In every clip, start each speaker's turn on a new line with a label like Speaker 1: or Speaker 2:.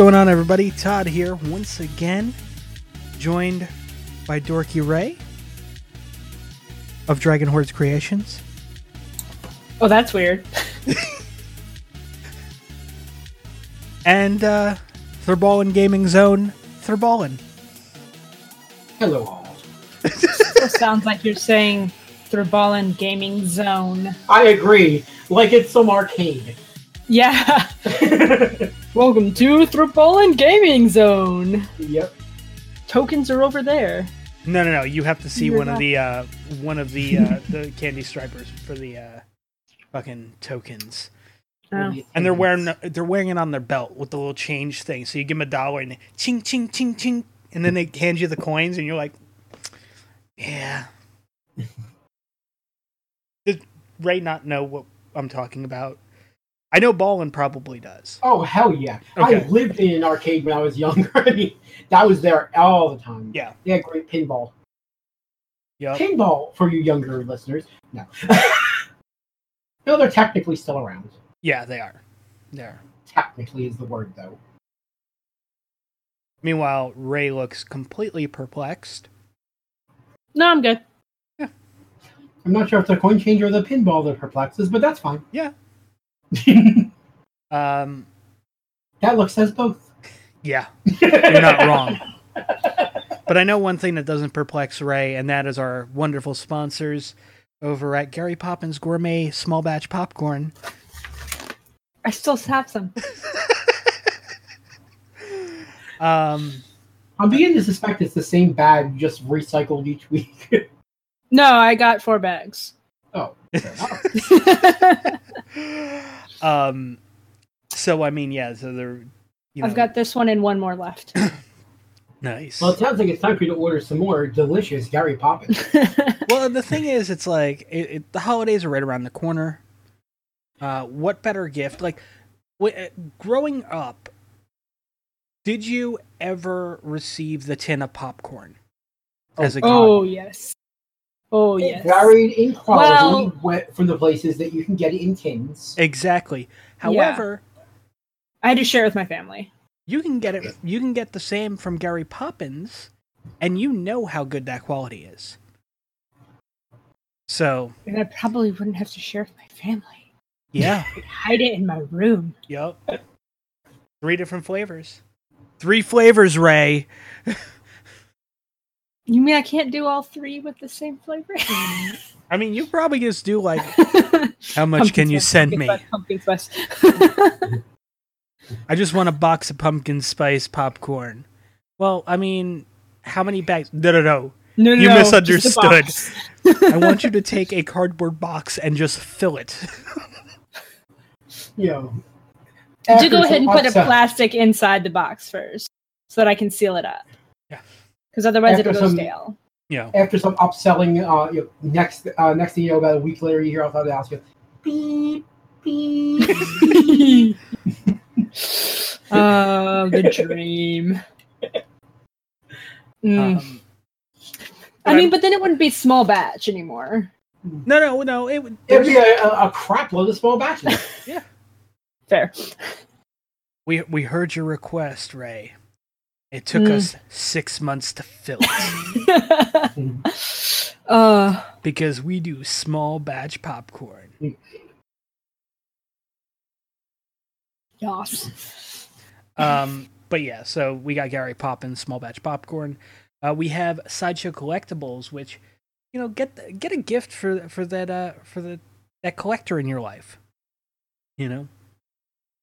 Speaker 1: going on, everybody? Todd here once again, joined by Dorky Ray of Dragon Hordes Creations.
Speaker 2: Oh, that's weird.
Speaker 1: And uh, Thurballin Gaming Zone, Thurballin.
Speaker 3: Hello, all.
Speaker 2: Sounds like you're saying Thurballin Gaming Zone.
Speaker 3: I agree. Like it's some arcade.
Speaker 2: Yeah. Welcome to Thurballin Gaming Zone.
Speaker 3: yep.
Speaker 2: Tokens are over there.
Speaker 1: No, no, no. You have to see
Speaker 2: You're
Speaker 1: one of the uh, one of the uh, the candy stripers for the uh, fucking tokens.
Speaker 2: Oh.
Speaker 1: And they're wearing they're wearing it on their belt with the little change thing. So you give them a dollar and they ching ching ching ching, and then they hand you the coins, and you're like, yeah. Does Ray not know what I'm talking about? I know Ballin probably does.
Speaker 3: Oh hell yeah!
Speaker 1: Okay.
Speaker 3: I lived in an arcade when I was younger. I mean, that was there all the time.
Speaker 1: Yeah.
Speaker 3: They had great pinball.
Speaker 1: Yep.
Speaker 3: Pinball for you younger listeners. No. no, they're technically still around.
Speaker 1: Yeah, they are. They are.
Speaker 3: Technically is the word though.
Speaker 1: Meanwhile, Ray looks completely perplexed.
Speaker 2: No, I'm good. Yeah.
Speaker 3: I'm not sure if the coin changer or the pinball that perplexes, but that's fine.
Speaker 1: Yeah.
Speaker 3: that
Speaker 1: Um,
Speaker 3: look says both.
Speaker 1: yeah, you're not wrong. But I know one thing that doesn't perplex Ray, and that is our wonderful sponsors over at Gary Poppins Gourmet Small Batch Popcorn.
Speaker 2: I still have some.
Speaker 1: Um,
Speaker 3: I'm beginning to suspect it's the same bag, just recycled each week.
Speaker 2: No, I got four bags.
Speaker 3: Oh,
Speaker 1: um, so I mean, yeah. So they're, you know,
Speaker 2: I've got this one and one more left.
Speaker 1: nice.
Speaker 3: Well, it sounds like it's time for you to order some more delicious Gary Poppins.
Speaker 1: Well, the thing is, it's like it, it, the holidays are right around the corner. Uh, what better gift? Like, w- uh, growing up, did you ever receive the tin of popcorn as a gift?
Speaker 2: oh yes. Oh
Speaker 3: It
Speaker 2: yes.
Speaker 3: varied in quality
Speaker 2: Well-
Speaker 3: from the places that you can get it in tins.
Speaker 1: Exactly. However,
Speaker 2: I had to share with my family.
Speaker 1: you can get it. You can get the same from Gary Poppins, and you know how good that quality is. So,
Speaker 2: And I probably wouldn't have to share with my family.
Speaker 1: yeah.
Speaker 2: I'd hide it in my room.
Speaker 1: Yep. Three different flavors. Three flavors, Ray.
Speaker 2: You mean I can't do all three with the same flavor?
Speaker 1: I mean, you probably just do like, how much can you send me?
Speaker 2: Pumpkin spice. Pumpkin spice.
Speaker 1: I just want a box of pumpkin spice popcorn. Well, I mean, how many bags? No, no, no.
Speaker 2: no, no,
Speaker 1: You
Speaker 2: no,
Speaker 1: misunderstood.
Speaker 2: just a box.
Speaker 1: I want you to take a cardboard box and just fill it.
Speaker 3: You know,
Speaker 2: Do go ahead and put a
Speaker 3: upsell-
Speaker 2: plastic inside the box first, so that I can seal it up.
Speaker 1: Yeah.
Speaker 2: Because otherwise
Speaker 3: After
Speaker 2: it'll go
Speaker 3: some-
Speaker 2: stale.
Speaker 1: You know,
Speaker 3: After some upselling, uh, you know, next uh, next thing you know, about a week later, you hear outside the house, you go, beep beep.
Speaker 2: oh, the dream. Mm.
Speaker 1: um,
Speaker 2: I mean, but then it wouldn't be small batch anymore.
Speaker 1: no, no, no. It would.
Speaker 3: It'd be a, a, a crap load of small batches. Yeah.
Speaker 2: Fair.
Speaker 1: We we heard your request, Ray. It took
Speaker 2: Mm.
Speaker 1: us six months to fill it
Speaker 2: uh,
Speaker 1: because we do small batch popcorn.
Speaker 2: yes.
Speaker 1: Um, but yeah, so we got Gary Poppins small batch popcorn. Uh, we have sideshow collectibles, which you know get get a gift for for that uh for the that collector in your life. You know,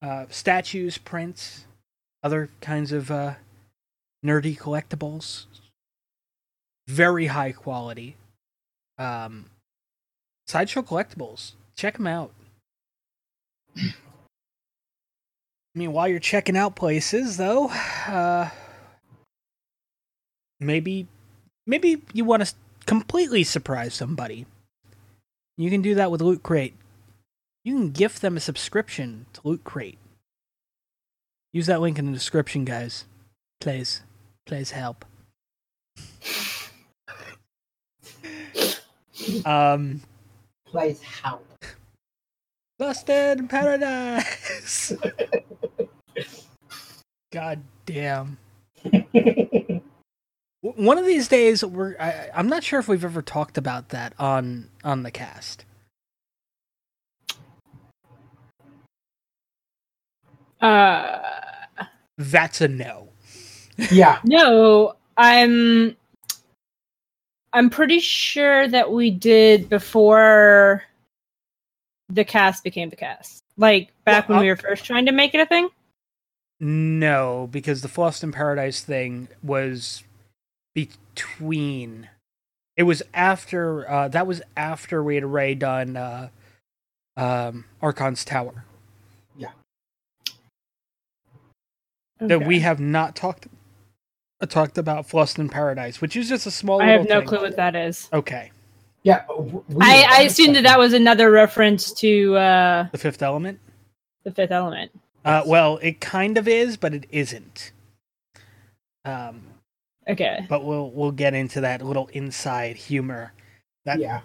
Speaker 1: uh, statues, prints, other kinds of uh, nerdy collectibles. Very high quality. Um, sideshow collectibles. Check them out. I mean, while you're checking out places, though, uh, maybe maybe you want to completely surprise somebody. You can do that with Loot Crate. You can gift them a subscription to Loot Crate. Use that link in the description, guys. Please, please help. um,
Speaker 3: Plays help.
Speaker 1: Lost in Paradise. God damn. One of these days, we're. I, I'm not sure if we've ever talked about that on on the cast.
Speaker 2: Uh,
Speaker 1: That's a no.
Speaker 3: Yeah,
Speaker 2: no, I'm. I'm pretty sure that we did before the cast became the cast. Like back
Speaker 1: Well,
Speaker 2: when we were first trying to make it a thing.
Speaker 1: No, because the Lost in Paradise thing was between. It was after. Uh, that was after we had already done uh, um, Archon's Tower. Yeah. That we have not talked talked about Lost in Paradise, which is just a small.
Speaker 2: I have no
Speaker 1: thing.
Speaker 2: clue what that is.
Speaker 1: Okay,
Speaker 3: yeah. we-
Speaker 2: I, I assumed that that was another reference to uh,
Speaker 1: the Fifth Element.
Speaker 2: the Fifth Element.
Speaker 1: Uh, well, it kind of is, but it isn't. Um,
Speaker 2: Okay.
Speaker 1: but we'll we'll get into that little inside humor that
Speaker 3: Yeah.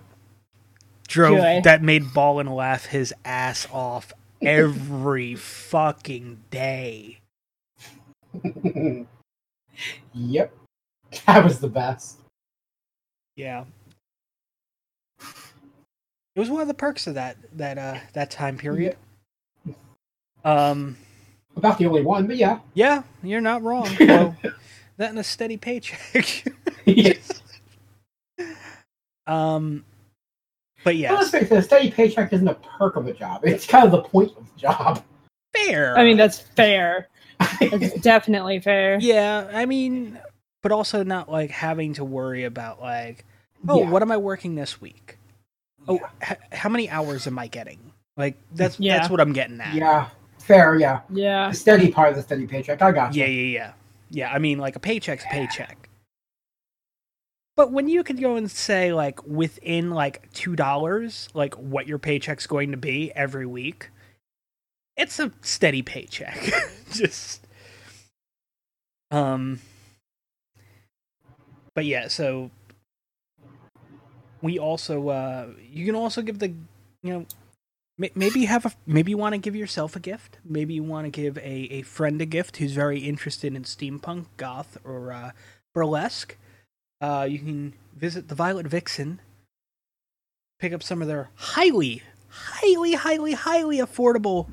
Speaker 1: drove
Speaker 2: Joy.
Speaker 1: that made Ballin laugh his ass off every fucking day.
Speaker 3: yep. That was the best.
Speaker 1: Yeah. It was one of the perks of that that uh that time period. Um
Speaker 3: About the only one, but yeah.
Speaker 1: yeah, you're not wrong. Well, that and a steady paycheck.
Speaker 3: yes.
Speaker 1: um but
Speaker 3: Well, let's
Speaker 1: yes,
Speaker 3: face it, a steady paycheck isn't a perk of a job. It's kind of the point of the job.
Speaker 1: fair.
Speaker 2: I mean, that's fair. That's definitely fair.
Speaker 1: Yeah, I mean, but also not like having to worry about like, oh,
Speaker 3: Yeah.
Speaker 1: what am I working this week? Oh, h- how many hours am I getting? Like that's
Speaker 2: Yeah.
Speaker 1: that's what I'm getting at.
Speaker 3: Yeah. Fair, yeah.
Speaker 2: Yeah.
Speaker 3: The steady part of the steady paycheck. I got
Speaker 1: yeah,
Speaker 3: you.
Speaker 1: yeah, yeah, yeah. I mean, like a paycheck's a paycheck. But when you could go and say like within like two dollars, like what your paycheck's going to be every week, it's a steady paycheck. Just um but yeah, so we also uh you can also give the you know maybe have a maybe you want to give yourself a gift maybe you want to give a, a friend a gift who's very interested in steampunk goth or uh, burlesque uh, you can visit the violet vixen pick up some of their highly highly highly highly affordable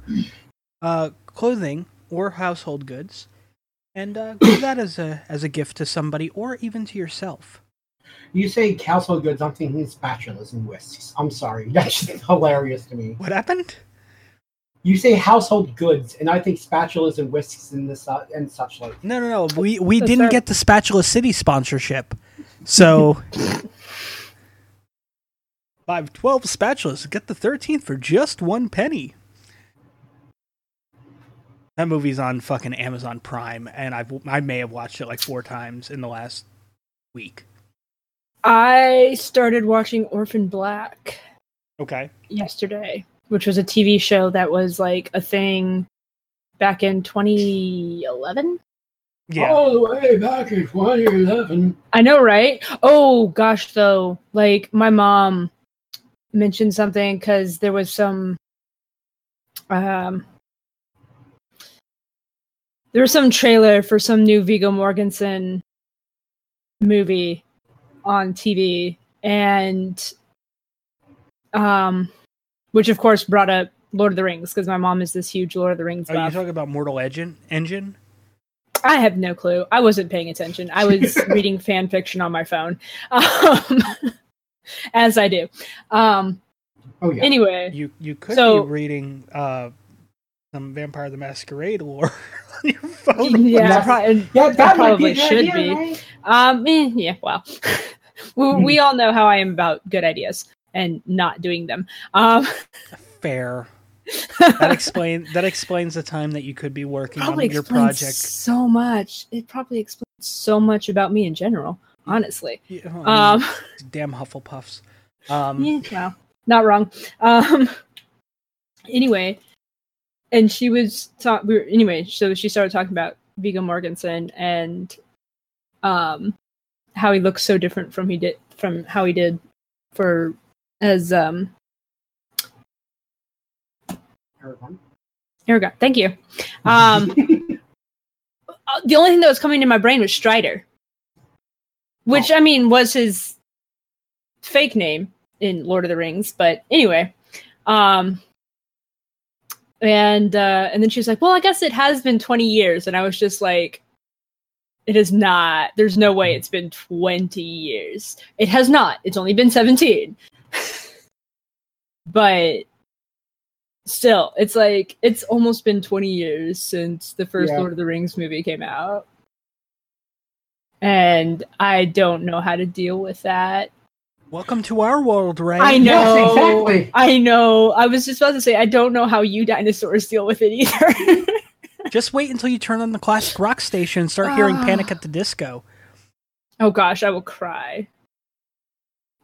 Speaker 1: uh, clothing or household goods and uh, give that as a as a gift to somebody or even to yourself
Speaker 3: You say household goods, I'm thinking spatulas and whisks. I'm sorry. That's just hilarious to me.
Speaker 1: what happened
Speaker 3: You say household goods, and I think spatulas and whisks and this uh, and such like.
Speaker 1: No, no, no. We we
Speaker 2: That's
Speaker 1: didn't
Speaker 2: fair.
Speaker 1: get the Spatula City sponsorship, so buy twelve spatulas, get the thirteenth for just one penny. That movie's on fucking Amazon Prime, and I've I may have watched it like four times in the last week.
Speaker 2: I started watching Orphan Black
Speaker 1: Okay.
Speaker 2: yesterday, which was a TV show that was like a thing back in 2011.
Speaker 1: Yeah.
Speaker 3: All the way back in 2011.
Speaker 2: I know, right? Oh gosh, though, like my mom mentioned something because there was some, um, there was some trailer for some new Viggo Mortensen movie on TV, and um, which of course brought up Lord of the Rings because my mom is this huge Lord of the Rings
Speaker 1: Are you
Speaker 2: buff.
Speaker 1: talking about Mortal Engine? Engine?
Speaker 2: I have no clue. I wasn't paying attention. I was reading fan fiction on my phone, um, as I do. Um,
Speaker 3: Oh yeah.
Speaker 2: anyway,
Speaker 1: You you could
Speaker 2: So-
Speaker 1: be reading uh some Vampire the Masquerade lore on your phone.
Speaker 2: yeah,
Speaker 3: That's-
Speaker 2: pro-
Speaker 3: yeah,
Speaker 2: I
Speaker 3: that might
Speaker 2: probably
Speaker 3: be
Speaker 2: should
Speaker 3: idea,
Speaker 2: be.
Speaker 3: right?
Speaker 2: Um, eh, yeah, well, we, we all know how I am about good ideas and not doing them. Um,
Speaker 1: Fair. That explain that explains the time that you could be working on your project.
Speaker 2: so much. It probably explains so much about me in general. Honestly,
Speaker 1: Yeah, well,
Speaker 2: um,
Speaker 1: damn Hufflepuffs. Um,
Speaker 2: yeah, well, not wrong. Um, anyway, and she was talk. We were, anyway, so she started talking about Viggo Mortensen and um how he looks so different from he did from how he did for as um
Speaker 3: Everyone.
Speaker 2: Aragorn. Thank you. Um, uh, the only thing that was coming to my brain was Strider, which I mean was his fake name in Lord of the Rings. But anyway, um, and uh, and then she was like, "Well, I guess it has been twenty years," and I was just like, "It is not. There's no way it's been twenty years. It has not. It's only been seventeen. but still, it's like it's almost been twenty years since the first
Speaker 3: Yeah.
Speaker 2: Lord of the Rings movie came out." And I don't know how to deal with that.
Speaker 1: Welcome to our world, Ray.
Speaker 2: I
Speaker 3: Yes,
Speaker 2: know.
Speaker 3: exactly.
Speaker 2: I know. I was just about to say I don't know how you dinosaurs deal with it either.
Speaker 1: Just wait until you turn on the classic rock station and start hearing
Speaker 2: Ah.
Speaker 1: Panic at the Disco.
Speaker 2: oh gosh, I will cry.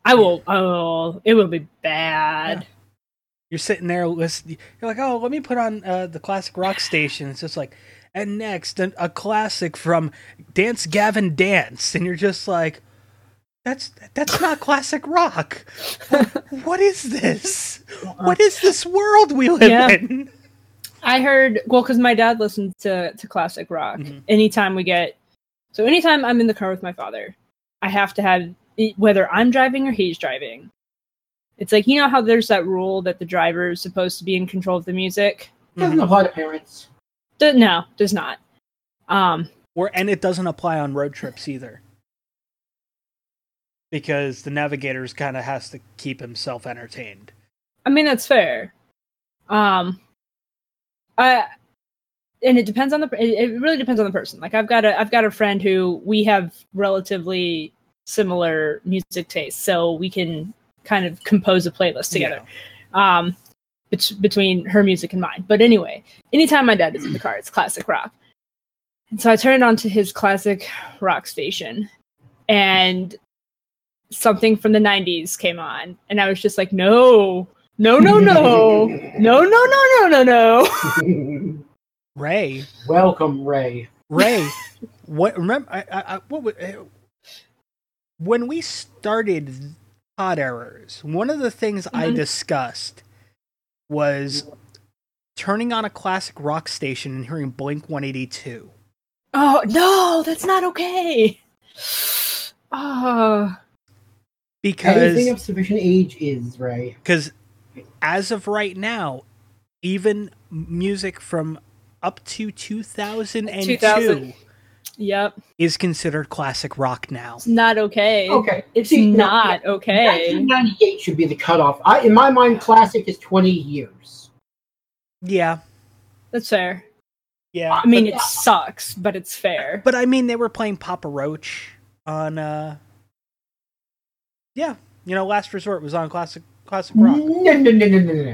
Speaker 2: I will. Oh, it will be bad.
Speaker 1: You're sitting there listening. You're like, oh, let me put on uh, the classic rock station. It's just like, and next, an, a classic from Dance Gavin Dance. And you're just like, that's that's not classic rock. What, what is this? What is this world we live
Speaker 2: Yeah.
Speaker 1: in?
Speaker 2: I heard well because my dad listens to to classic rock.
Speaker 1: Mhm.
Speaker 2: Anytime we get, so anytime I'm in the car with my father, I have to have whether I'm driving or he's driving. It's like you know how there's that rule that the driver is supposed to be in control of the music.
Speaker 3: Doesn't apply to parents.
Speaker 2: D- no, does not. Um,
Speaker 1: Or and it doesn't apply on road trips either. Because the navigator's kind of has to keep himself entertained.
Speaker 2: I mean that's fair. Um, I and it depends on the it, it really depends on the person. Like I've got a I've got a friend who we have relatively similar music tastes, so we can kind of compose a playlist together. Um, bet- between her music and mine. But anyway, anytime my dad is in the car, it's classic rock. And so I turned on to his classic rock station, and something from the 90s came on and i was just like no no no no no no no no no no
Speaker 1: Ray,
Speaker 3: Welcome, Ray.
Speaker 1: Ray, what remember? I, I, I- what would, uh, when we started Pod Errors, one of the things I
Speaker 2: Mhm.
Speaker 1: discussed was turning on a classic rock station and hearing Blink One Eighty Two.
Speaker 2: oh no that's not okay ah. oh
Speaker 3: Anything of
Speaker 1: Because
Speaker 3: sufficient age is Ray.
Speaker 1: because as of right now, even music from up to two thousand and two
Speaker 2: 2000. Yep
Speaker 1: is considered classic rock now.
Speaker 2: it's not okay
Speaker 3: Okay,
Speaker 2: it's
Speaker 3: See, no,
Speaker 2: not okay
Speaker 3: 1998 should be the cutoff. I, in my mind, classic is 20 years.
Speaker 1: Yeah,
Speaker 2: that's fair
Speaker 1: yeah.
Speaker 2: i mean
Speaker 3: But-
Speaker 2: it sucks but it's fair
Speaker 1: But I mean, they were playing Papa Roach on. uh Yeah, you know, Last Resort was on classic classic rock,
Speaker 3: No, no, no, no, no, no. no.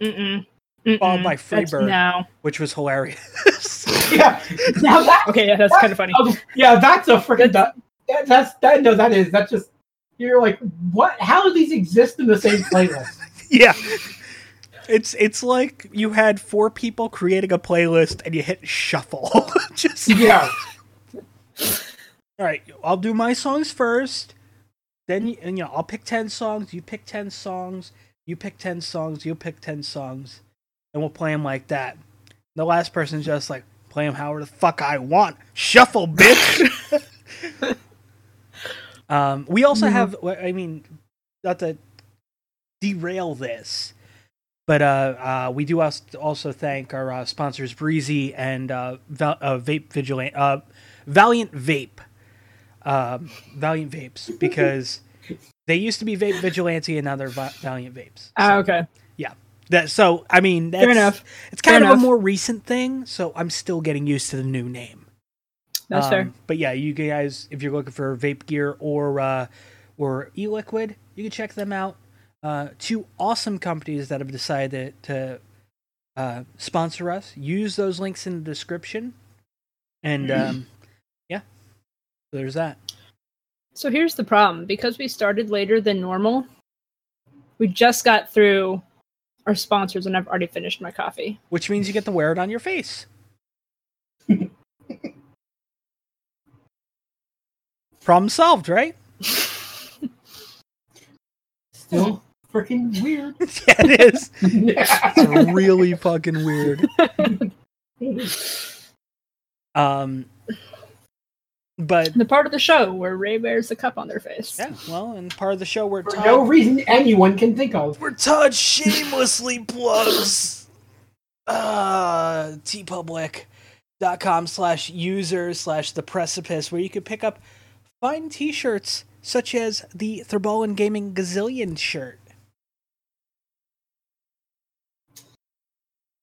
Speaker 2: Mm-mm. Mm-mm.
Speaker 1: followed by
Speaker 2: Mm-mm. That's-
Speaker 1: Freebird,
Speaker 2: no
Speaker 1: which was hilarious.
Speaker 3: Yeah, now that,
Speaker 2: okay yeah that's kind of funny
Speaker 3: yeah, that's a freaking that, that, that's that. No, that is that's just you're like what? How do these exist in the same playlist?
Speaker 1: yeah, it's it's like you had four people creating a playlist and you hit shuffle. Just
Speaker 3: yeah,
Speaker 1: all right. I'll do my songs first. Then you, and, you know I'll pick ten songs. You pick ten songs. You pick ten songs. You pick ten songs, and we'll play them like that. The last person's just like play them however the fuck I want. Shuffle, bitch. um, we also have. I mean, not to derail this, but uh, uh, we do also thank our uh, sponsors Breezy and uh, Val- uh, Vape Vigilant, uh, Valiant Vape, um, Valiant Vapes, because they used to be Vape Vigilante and now they're Va- Valiant Vapes.
Speaker 2: Ah, okay
Speaker 1: That so I mean that's
Speaker 2: fair enough
Speaker 1: it's kind
Speaker 2: Fair
Speaker 1: of
Speaker 2: enough.
Speaker 1: a more recent thing, so I'm still getting used to the new name.
Speaker 2: that's
Speaker 1: Um,
Speaker 2: fair
Speaker 1: But yeah, you guys, if you're looking for vape gear or uh, or e-liquid, you can check them out. Uh, two awesome companies that have decided to uh, sponsor us. Use those links in the description, and um, yeah, so there's that.
Speaker 2: So here's the problem because we started later than normal, we just got through our sponsors and I've already finished my coffee.
Speaker 1: Which means you get to wear it on your face. Problem solved, right?
Speaker 3: still freaking weird.
Speaker 1: yeah, it is.
Speaker 3: yeah.
Speaker 1: It's really fucking weird. Um, but
Speaker 2: The part of the show where Ray wears the cup on their face.
Speaker 1: yeah, well, and part of the show where
Speaker 3: For
Speaker 1: Todd,
Speaker 3: no reason anyone can think of.
Speaker 1: where Todd shamelessly plugs uh teepublic.com slash user slash the precipice where you can pick up fine t-shirts such as the Thurballin Gaming Gazillion shirt.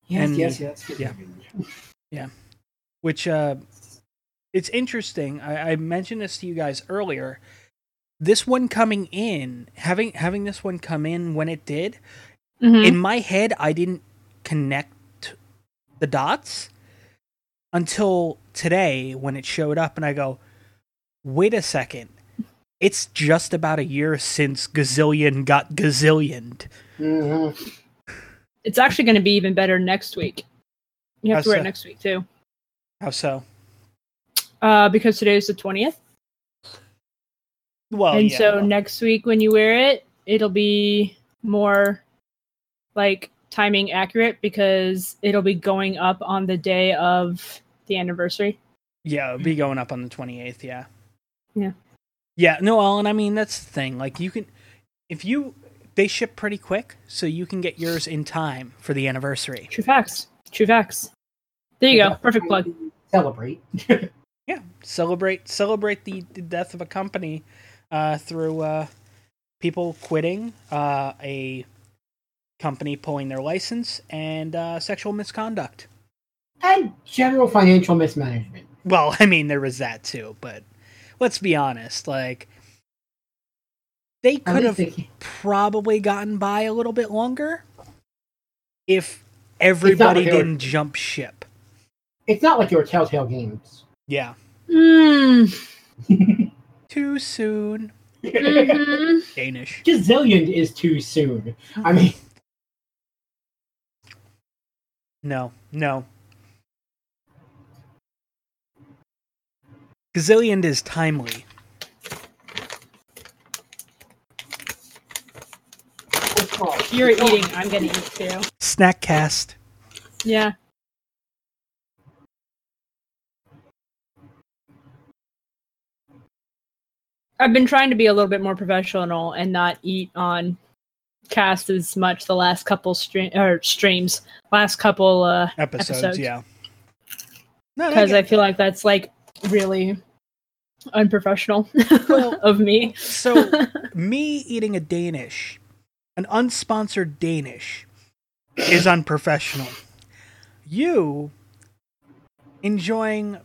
Speaker 3: Yes,
Speaker 1: And-
Speaker 3: yes, yes.
Speaker 1: yeah. which uh it's interesting I, I mentioned this to you guys earlier this one coming in having having this one come in when it did
Speaker 2: Mhm.
Speaker 1: in my head i didn't connect the dots until today when it showed up and i go wait a second it's just about a year since gazillion got gazillioned
Speaker 3: Mhm.
Speaker 2: It's actually going to be even better next week. You have
Speaker 1: How
Speaker 2: to wear
Speaker 1: so?
Speaker 2: it next week too,
Speaker 1: how so
Speaker 2: uh, because today is the twentieth,
Speaker 1: well
Speaker 2: and
Speaker 1: yeah.
Speaker 2: so next week when you wear it, it'll be more like timing accurate because it'll be going up on the day of the anniversary.
Speaker 1: Yeah, it'll be going up on the 28th, yeah.
Speaker 2: Yeah.
Speaker 1: Yeah, no, Alan, I mean, that's the thing. Like, you can, if you, they ship pretty quick, so you can get yours in time for the anniversary.
Speaker 2: True facts. True facts. There you go. Perfect plug.
Speaker 3: Celebrate.
Speaker 1: Yeah, celebrate, celebrate the, the death of a company uh, through uh, people quitting, uh, a company pulling their license, and uh, sexual misconduct.
Speaker 3: and general financial mismanagement.
Speaker 1: Well, I mean, there was that too, but let's be honest. Like, they could have
Speaker 3: they-
Speaker 1: probably gotten by a little bit longer if everybody
Speaker 3: like
Speaker 1: didn't jump ship.
Speaker 3: It's not like were Telltale Games.
Speaker 1: Yeah.
Speaker 2: Mm.
Speaker 1: Too soon.
Speaker 2: Mhm.
Speaker 1: Danish.
Speaker 3: Gazillion is too soon. I mean,
Speaker 1: No, no. Gazillion is timely.
Speaker 2: You're eating. I'm gonna eat too.
Speaker 1: Snack cast.
Speaker 2: Yeah. I've been trying to be a little bit more professional and not eat on cast as much the last couple stream or streams, last couple uh
Speaker 1: Episodes,
Speaker 2: Episodes.
Speaker 1: yeah. No, no,
Speaker 2: because
Speaker 1: I
Speaker 2: feel like that's like really unprofessional
Speaker 1: Well-
Speaker 2: of me.
Speaker 1: so me eating a Danish, an unsponsored Danish, is unprofessional. You enjoying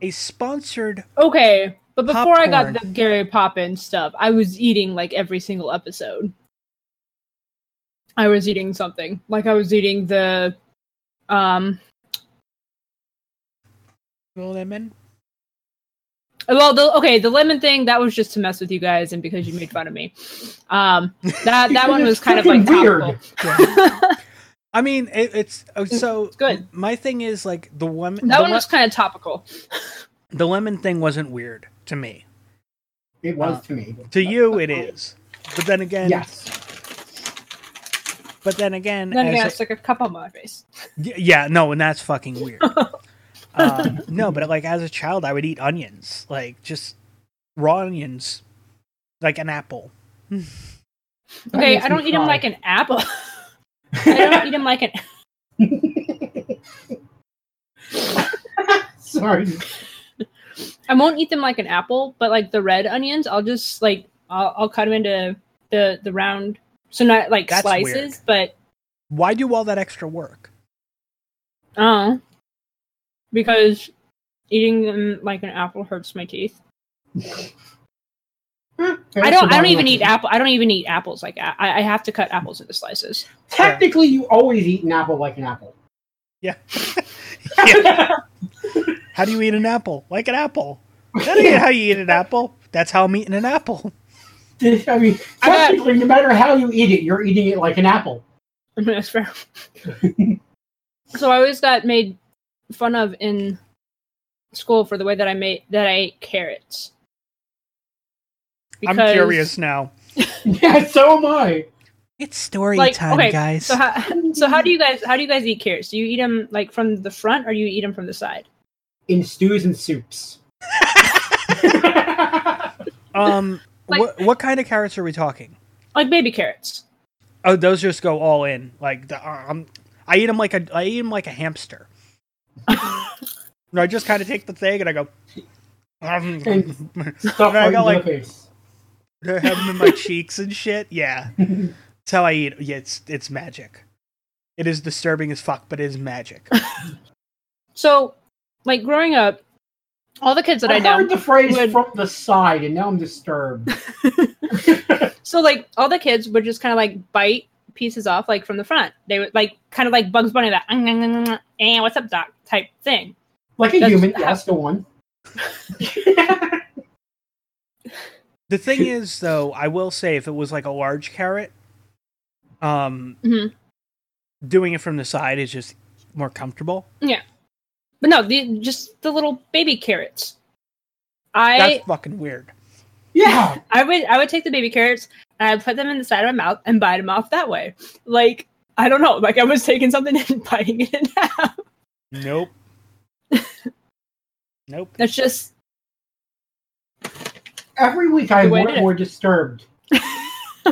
Speaker 1: a sponsored
Speaker 2: Okay, but before I got the Gary Poppins stuff, I was eating like every single episode. I was eating something. Like I was eating the um
Speaker 1: lemon.
Speaker 2: well the okay, the lemon thing that was just to mess with you guys and because you made fun of me. Um that that one was kind of like
Speaker 3: weird.
Speaker 2: topical.
Speaker 1: I mean, it, it's oh, so
Speaker 2: good.
Speaker 1: My thing is like the lemon.
Speaker 2: that
Speaker 1: the,
Speaker 2: one
Speaker 1: le-
Speaker 2: was kind of topical.
Speaker 1: the lemon thing wasn't weird to me.
Speaker 3: It was
Speaker 1: Uh,
Speaker 3: to me.
Speaker 1: To you, it is. But then again,
Speaker 3: Yes.
Speaker 1: But then again,
Speaker 2: Then
Speaker 1: as
Speaker 2: again, it's like a cup on my face.
Speaker 1: Yeah, no, and that's fucking weird. um, no, but like as a child, I would eat onions, like just raw onions, like an apple.
Speaker 2: Okay, I don't eat them like an apple. I don't eat them like an
Speaker 3: Sorry.
Speaker 2: I won't eat them like an apple, but like the red onions, I'll just like I'll, I'll cut them into the the round, so not like
Speaker 1: That's
Speaker 2: slices,
Speaker 1: weird.
Speaker 2: but
Speaker 1: Why do all that extra work?
Speaker 2: uh, because eating them like an apple hurts my teeth. I don't. I don't even eat apple. I don't even eat apples like I, I have to cut apples into slices.
Speaker 3: Technically, you always eat an apple like an apple.
Speaker 1: Yeah. yeah. How do you eat an apple? Like an apple. That ain't how you eat an apple. That's how I'm eating an apple.
Speaker 3: I mean,
Speaker 2: I
Speaker 3: technically, no matter how you eat it, you're eating it like an apple.
Speaker 2: I mean, That's fair. so I always got made fun of in school for the way that I made that I ate carrots.
Speaker 1: I'm curious now.
Speaker 3: yeah, so am I.
Speaker 1: It's story
Speaker 2: Like,
Speaker 1: time,
Speaker 2: okay,
Speaker 1: guys.
Speaker 2: So how, so how do you guys how do you guys eat carrots? Do you eat them like from the front or do you eat them from the side?
Speaker 3: In stews and soups.
Speaker 1: Um,
Speaker 2: Like-
Speaker 1: what what kind of carrots are we talking?
Speaker 2: like baby carrots.
Speaker 1: Oh, those just go all in. Like the, um, I eat them like a I eat them like a hamster. No, I just kind of take the thing and I go. Um,
Speaker 3: Stuff
Speaker 1: I got, like-
Speaker 3: face.
Speaker 1: I have them in my cheeks and shit. Yeah, that's how I eat. Yeah, it's it's magic. It is disturbing as fuck, but it is magic.
Speaker 2: So, like growing up, all the kids that I,
Speaker 3: I
Speaker 2: know.
Speaker 3: heard the phrase
Speaker 2: would-
Speaker 3: from the side, and now I'm disturbed.
Speaker 2: So like all the kids would just kind of like bite pieces off like from the front. They would like kind of like Bugs Bunny that and eh, what's up doc type thing.
Speaker 3: Like a
Speaker 2: That's
Speaker 3: human,
Speaker 2: how-
Speaker 3: yes, go on.
Speaker 1: The thing is, though, I will say, if it was like a large carrot, um,
Speaker 2: Mhm.
Speaker 1: doing it from the side is just more comfortable.
Speaker 2: But no, the, just the little baby carrots. I
Speaker 1: That's fucking weird.
Speaker 3: yeah,
Speaker 2: I would I would take the baby carrots and I'd put them in the side of my mouth and bite them off that way. Like I don't know, like I was taking something and biting it in half.
Speaker 1: Nope. nope.
Speaker 2: That's just
Speaker 3: every week I'm
Speaker 2: The way I
Speaker 3: more and more disturbed.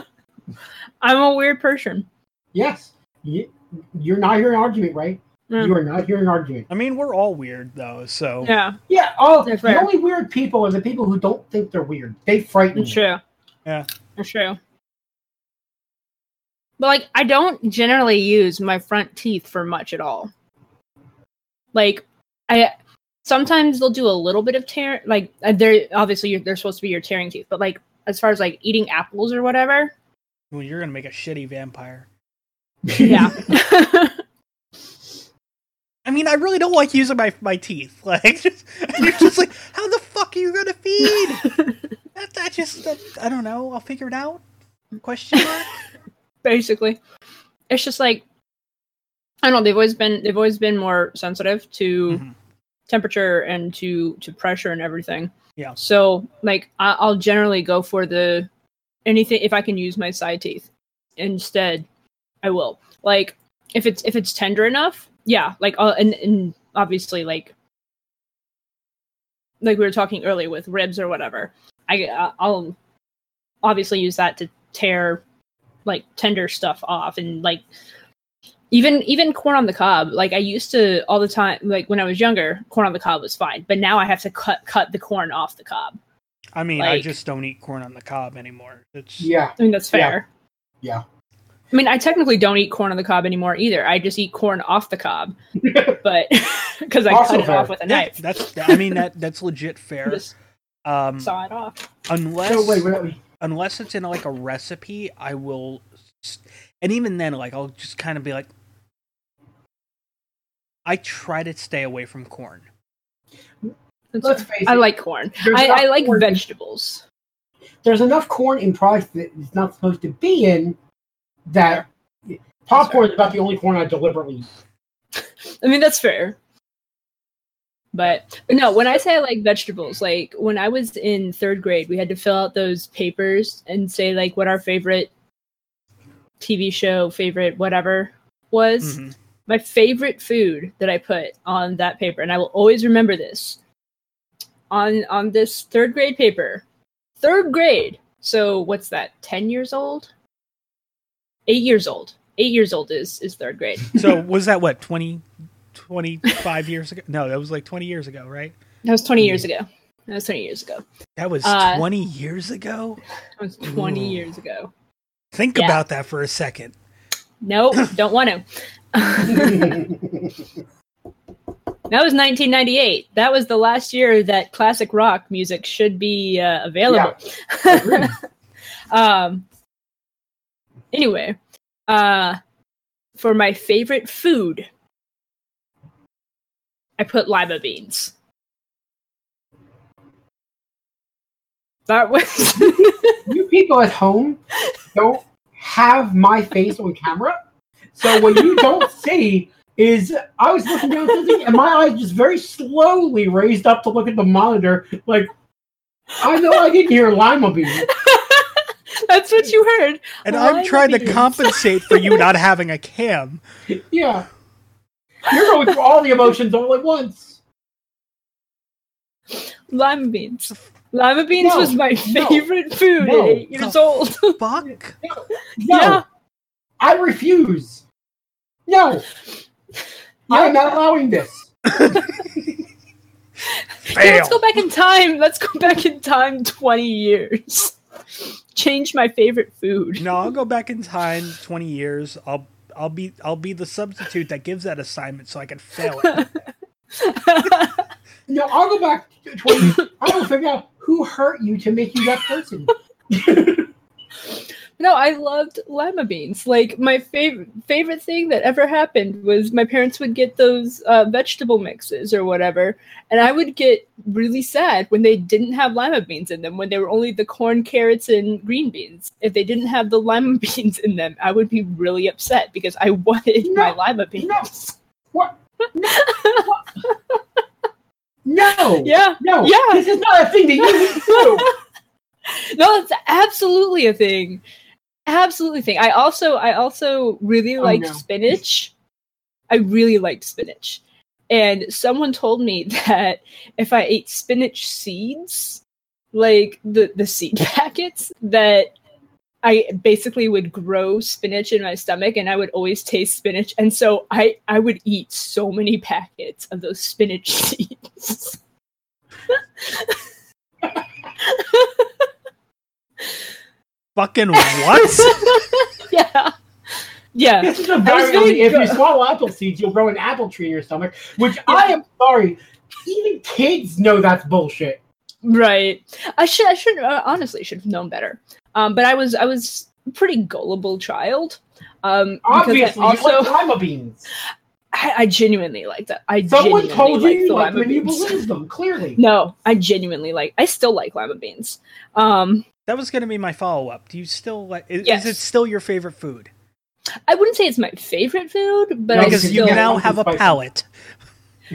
Speaker 2: I'm a weird person.
Speaker 3: Yes, you, you're not hearing argument, right?
Speaker 2: Mm.
Speaker 3: You are not hearing argument.
Speaker 1: I mean, we're all weird though, so
Speaker 2: Yeah,
Speaker 3: Yeah, All
Speaker 2: That's
Speaker 3: the
Speaker 2: fair.
Speaker 3: only weird people are the people who don't think they're weird. They frighten
Speaker 2: it's
Speaker 3: me.
Speaker 2: true.
Speaker 1: Yeah.
Speaker 2: It's true. But like I don't generally use my front teeth for much at all. Like I sometimes they'll do a little bit of tear like uh, they're obviously you're, they're supposed to be your tearing teeth, but like as far as like eating apples or whatever,
Speaker 1: well, you're gonna make a shitty vampire.
Speaker 2: yeah.
Speaker 1: I mean, I really don't like using my my teeth. Like, just, you're just like, how the fuck are you gonna feed? that, that just, that, I don't know. I'll figure it out. Question mark.
Speaker 2: Basically. It's just like I don't know, they've always been they've always been more sensitive to
Speaker 1: Mhm.
Speaker 2: temperature and to to pressure and everything.
Speaker 1: Yeah.
Speaker 2: So like I, I'll generally go for the anything if I can use my side teeth instead, I will. Like if it's if it's tender enough, yeah. Like I'll, and and obviously like like we were talking earlier with ribs or whatever. I uh, I'll obviously use that to tear like tender stuff off and like even even corn on the cob like i used to all the time like when i was younger corn on the cob was fine but now i have to cut cut the corn off the cob
Speaker 1: I mean, I just don't eat corn on the cob anymore. It's
Speaker 3: yeah,
Speaker 2: i mean that's
Speaker 3: Yeah.
Speaker 2: fair
Speaker 3: yeah.
Speaker 2: I mean i technically don't eat corn on the cob anymore either i just eat corn off the cob but because i
Speaker 3: Also
Speaker 2: cut it
Speaker 3: fair.
Speaker 2: off with a
Speaker 1: yeah,
Speaker 2: knife
Speaker 1: that's. I mean, that that's legit fair.
Speaker 2: just
Speaker 1: Um,
Speaker 2: saw it off
Speaker 1: unless
Speaker 3: So wait, wait, wait.
Speaker 1: unless it's in like a recipe, I will. And even then, like I'll just kind of be like, I try to stay away from corn.
Speaker 2: That's
Speaker 3: Let's
Speaker 2: fair.
Speaker 3: face
Speaker 2: i
Speaker 3: it,
Speaker 2: like corn I, I like
Speaker 3: corn-
Speaker 2: vegetables
Speaker 3: There's enough corn in products that it's not supposed to be in that popcorn is about the only corn I deliberately eat.
Speaker 2: I mean, that's fair. But, but no, when I say I like vegetables, like when I was in third grade, we had to fill out those papers and say like what our favorite TV show, favorite whatever was.
Speaker 1: Mhm.
Speaker 2: My favorite food that I put on that paper, and I will always remember this on on this third grade paper. Third grade. So what's that? Ten years old? Eight years old. Eight years old is is third grade.
Speaker 1: So was that what 20, 25 years ago? No, that was like twenty years ago, right?
Speaker 2: That was 20 years ago. That was 20 years ago.
Speaker 1: That was
Speaker 2: Uh,
Speaker 1: twenty years ago.
Speaker 2: That was 20
Speaker 1: Ooh.
Speaker 2: years ago.
Speaker 1: Think
Speaker 2: yeah.
Speaker 1: about that for a second.
Speaker 2: Nope, don't want to. That was 1998. That was the last year that classic rock music should be uh, available.
Speaker 3: Agreed.
Speaker 2: um. Anyway, uh, for my favorite food, I put lima beans. That was
Speaker 3: you people at home don't have my face on camera. So what you don't see is I was looking down something and my eyes just very slowly raised up to look at the monitor. Like I know I didn't hear lima beans.
Speaker 2: That's what you heard.
Speaker 1: And
Speaker 2: Lima
Speaker 1: I'm trying to
Speaker 2: beans.
Speaker 1: compensate for you not having a cam.
Speaker 3: Yeah. You're going through all the emotions all at once.
Speaker 2: Lima beans. Lima beans
Speaker 3: No,
Speaker 2: was my
Speaker 3: no,
Speaker 2: favorite food
Speaker 3: no.
Speaker 2: at eight years old.
Speaker 1: Fuck.
Speaker 3: No,
Speaker 2: Yeah.
Speaker 3: I refuse. No, I'm not allowing this.
Speaker 2: Yeah, let's go back in time. Let's go back in time 20 years. Change my favorite food.
Speaker 1: No, I'll go back in time twenty years. I'll I'll be I'll be the substitute that gives that assignment so I can fail it.
Speaker 3: No, I'll go back to 20. I will figure out who hurt you to make you that person.
Speaker 2: no, I loved lima beans. Like my favorite favorite thing that ever happened was my parents would get those uh, vegetable mixes or whatever, and I would get really sad when they didn't have lima beans in them. When they were only the corn, carrots, and green beans. If they didn't have the lima beans in them, I would be really upset because I wanted
Speaker 3: No,
Speaker 2: my lima beans.
Speaker 3: no. What? No. what? no.
Speaker 2: Yeah,
Speaker 3: No.
Speaker 2: Yeah.
Speaker 3: This is not a thing that you do.
Speaker 2: no, it's absolutely a thing. Absolutely a thing. I also I also really
Speaker 3: Oh,
Speaker 2: liked
Speaker 3: no.
Speaker 2: spinach. I really liked spinach. And someone told me that if I ate spinach seeds, like the the seed packets, that I basically would grow spinach in my stomach and I would always taste spinach. And so I I would eat so many packets of those spinach seeds.
Speaker 1: Fucking what?
Speaker 2: yeah. Yeah.
Speaker 3: This is a
Speaker 2: I was
Speaker 3: very,
Speaker 2: very
Speaker 3: if you swallow apple seeds, you'll grow an apple tree in your stomach, which I am sorry. Even kids know that's bullshit.
Speaker 2: Right. I should. I should uh, honestly should have known better. Um, but I was. I was a pretty gullible child. Um,
Speaker 3: Obviously,
Speaker 2: I also,
Speaker 3: you like lima beans.
Speaker 2: I, I genuinely like that. I
Speaker 3: Someone
Speaker 2: genuinely
Speaker 3: told you
Speaker 2: like
Speaker 3: you
Speaker 2: the
Speaker 3: like
Speaker 2: lima
Speaker 3: them, you
Speaker 2: beans.
Speaker 3: believe them, clearly.
Speaker 2: No, I genuinely like. I still like lima beans. Um,
Speaker 1: that was gonna be my follow up. Do you still like? Is,
Speaker 2: Yes.
Speaker 1: is it still your favorite food?
Speaker 2: I wouldn't say it's my favorite food, but
Speaker 3: No,
Speaker 2: I
Speaker 1: because
Speaker 3: because
Speaker 1: you
Speaker 2: still
Speaker 1: now have a palate.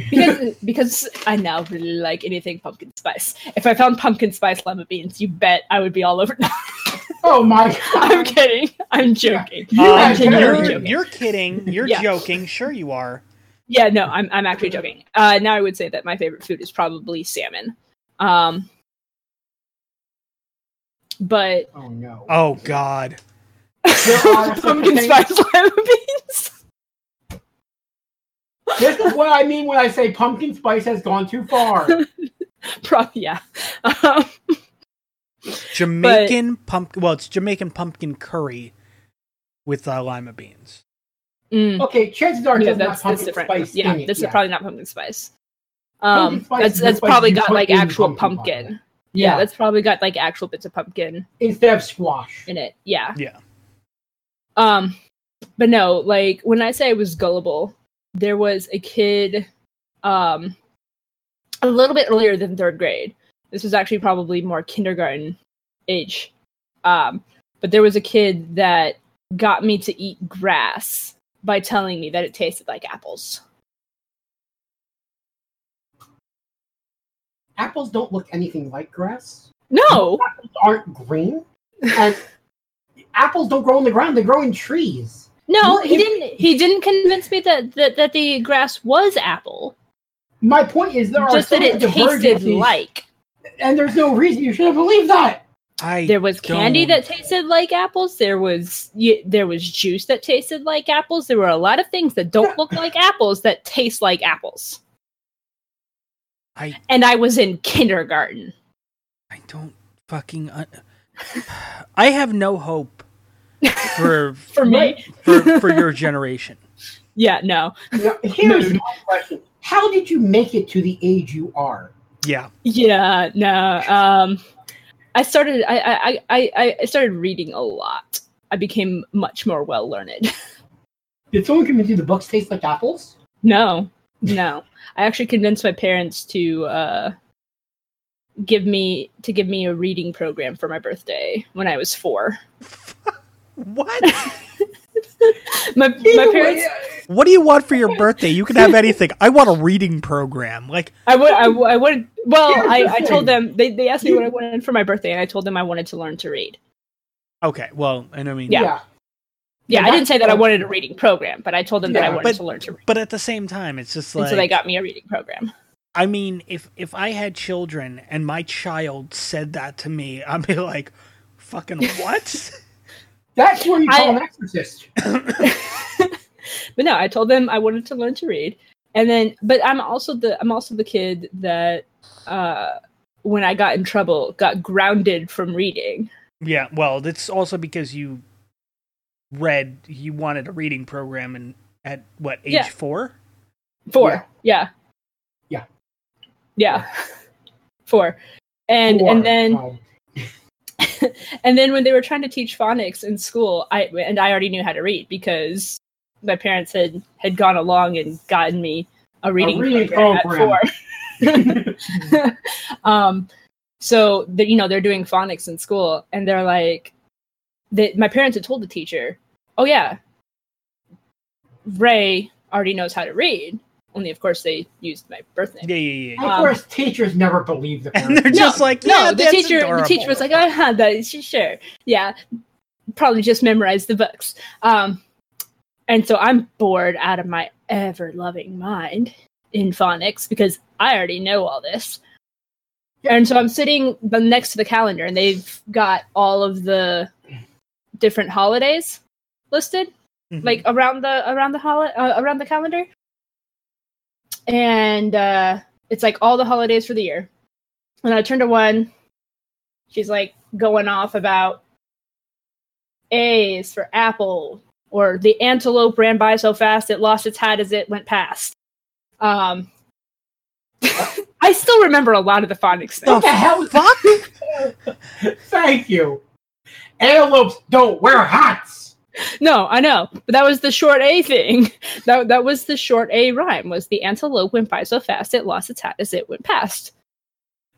Speaker 2: because because I now really like anything pumpkin spice. If I found pumpkin spice lima beans, you bet I would be all over.
Speaker 3: Oh my god.
Speaker 2: I'm kidding. I'm joking.
Speaker 3: You guys
Speaker 2: genuinely
Speaker 3: are-
Speaker 1: you're,
Speaker 2: joking.
Speaker 1: you're kidding. You're
Speaker 2: Yeah.
Speaker 1: joking. Sure, you are.
Speaker 2: Yeah, no, I'm I'm actually joking. Uh, now I would say that my favorite food is probably salmon. Um, but
Speaker 3: Oh no.
Speaker 1: Oh God.
Speaker 3: There are such
Speaker 2: pumpkin spice lima beans.
Speaker 3: This is what I mean when I say pumpkin spice has gone too far.
Speaker 2: Probably yeah. Um,
Speaker 1: Jamaican pumpkin. Well, it's Jamaican pumpkin curry with uh, lima beans.
Speaker 2: mm,
Speaker 3: Okay, chances are
Speaker 2: yeah,
Speaker 3: it's not
Speaker 2: that's, that's different.
Speaker 3: spice.
Speaker 2: Yeah,
Speaker 3: in it,
Speaker 2: this
Speaker 3: yeah.
Speaker 2: is probably not pumpkin spice.
Speaker 3: Pumpkin
Speaker 2: Um,
Speaker 3: spice
Speaker 2: that's that's probably got like actual
Speaker 3: pumpkin
Speaker 2: pumpkin.
Speaker 3: Pie.
Speaker 2: Yeah.
Speaker 3: Yeah.
Speaker 2: that's probably got like actual bits of pumpkin
Speaker 3: instead of squash.
Speaker 2: in it. Yeah.
Speaker 1: Yeah.
Speaker 2: Um, but no, like when I say I was gullible, there was a kid, um, a little bit earlier than third grade. This was actually probably more kindergarten age. Um, but there was a kid that got me to eat grass by telling me that it tasted like apples.
Speaker 3: Apples don't look anything like grass.
Speaker 2: No,
Speaker 3: Apples aren't green, and apples don't grow on the ground. They grow in trees.
Speaker 2: no,
Speaker 3: Well,
Speaker 2: he
Speaker 3: if-
Speaker 2: didn't. He didn't convince me that that, that the grass was apple.
Speaker 3: My point is there
Speaker 2: Just
Speaker 3: are so
Speaker 2: that it tasted like.
Speaker 3: and there's no reason you should have believed that.
Speaker 1: I
Speaker 2: there was candy
Speaker 1: don't-
Speaker 2: that tasted like apples there was y- there was juice that tasted like apples there were a lot of things that don't look like apples that taste like apples
Speaker 1: I
Speaker 2: and i was in kindergarten
Speaker 1: I don't fucking. Un- I have no hope for
Speaker 2: for me
Speaker 1: for for your generation.
Speaker 2: yeah no
Speaker 3: Now, here's
Speaker 2: Mood.
Speaker 3: my question: How did you make it to the age you are?
Speaker 1: Yeah.
Speaker 2: yeah no um i started i i i i started reading a lot i became much more well learned
Speaker 3: Did someone convince you the books taste like apples?
Speaker 2: no no i actually convinced my parents to uh give me to give me a reading program for my birthday when i was four
Speaker 1: What?
Speaker 2: my my parents
Speaker 1: what do you want for your birthday? You can have anything. I want a reading program. Like
Speaker 2: I would I, I would well I, I told them they, they asked me what I wanted for my birthday and I told them I wanted to learn to read.
Speaker 1: okay, well, and I mean,
Speaker 2: Yeah.
Speaker 3: yeah.
Speaker 2: Yeah,
Speaker 3: Yeah,
Speaker 2: I didn't say that I wanted a reading program, but I told them that I wanted
Speaker 1: but-
Speaker 2: to learn to read.
Speaker 1: but at the same time, it's just
Speaker 2: and
Speaker 1: like
Speaker 2: so they got me a reading program.
Speaker 1: I mean, if if I had children and my child said that to me, I'd be like, "Fucking what?"
Speaker 3: That's where you call
Speaker 2: I-
Speaker 3: an exorcist.
Speaker 2: but no, I told them I wanted to learn to read, and then but I'm also the I'm also the kid that uh, when I got in trouble got grounded from reading.
Speaker 1: yeah, well, that's also because you read. You wanted a reading program, and at what age?
Speaker 2: Yeah.
Speaker 1: Four.
Speaker 2: Four, yeah,
Speaker 3: Yeah.
Speaker 2: yeah, four, and
Speaker 3: Or,
Speaker 2: and then
Speaker 3: um,
Speaker 2: and then when they were trying to teach phonics in school, I and I already knew how to read because my parents had had gone along and gotten me a reading,
Speaker 3: reading
Speaker 2: program,
Speaker 3: program.
Speaker 2: at four. um, so that you know they're doing phonics in school, and they're like, that my parents had told the teacher, "Oh yeah, Ray already knows how to read." Only of course they used my birth name.
Speaker 1: Yeah, yeah, yeah.
Speaker 3: of
Speaker 2: Um,
Speaker 3: course, teachers never believe the
Speaker 1: And
Speaker 3: parents.
Speaker 1: they're just like,
Speaker 2: no, the
Speaker 1: that's
Speaker 2: teacher,
Speaker 1: adorable.
Speaker 2: the teacher was like, "Oh, huh, that is sure, yeah, probably just memorized the books." Um, and so I'm bored out of my ever loving mind in phonics because I already know all this. And so I'm sitting next to the calendar, and they've got all of the different holidays listed
Speaker 1: Mhm.
Speaker 2: like around the around the hol- uh, around the calendar and uh it's like all the holidays for the year and i turned to one she's like going off about a's for apple or the antelope ran by so fast it lost its hat as it went past um i still remember a lot of the phonics
Speaker 3: What the hell?
Speaker 1: fuck?
Speaker 3: Thank you. Antelopes don't wear hats.
Speaker 2: No i know but that was the short a thing that, that was the short a rhyme was the antelope went by so fast it lost its hat as it went past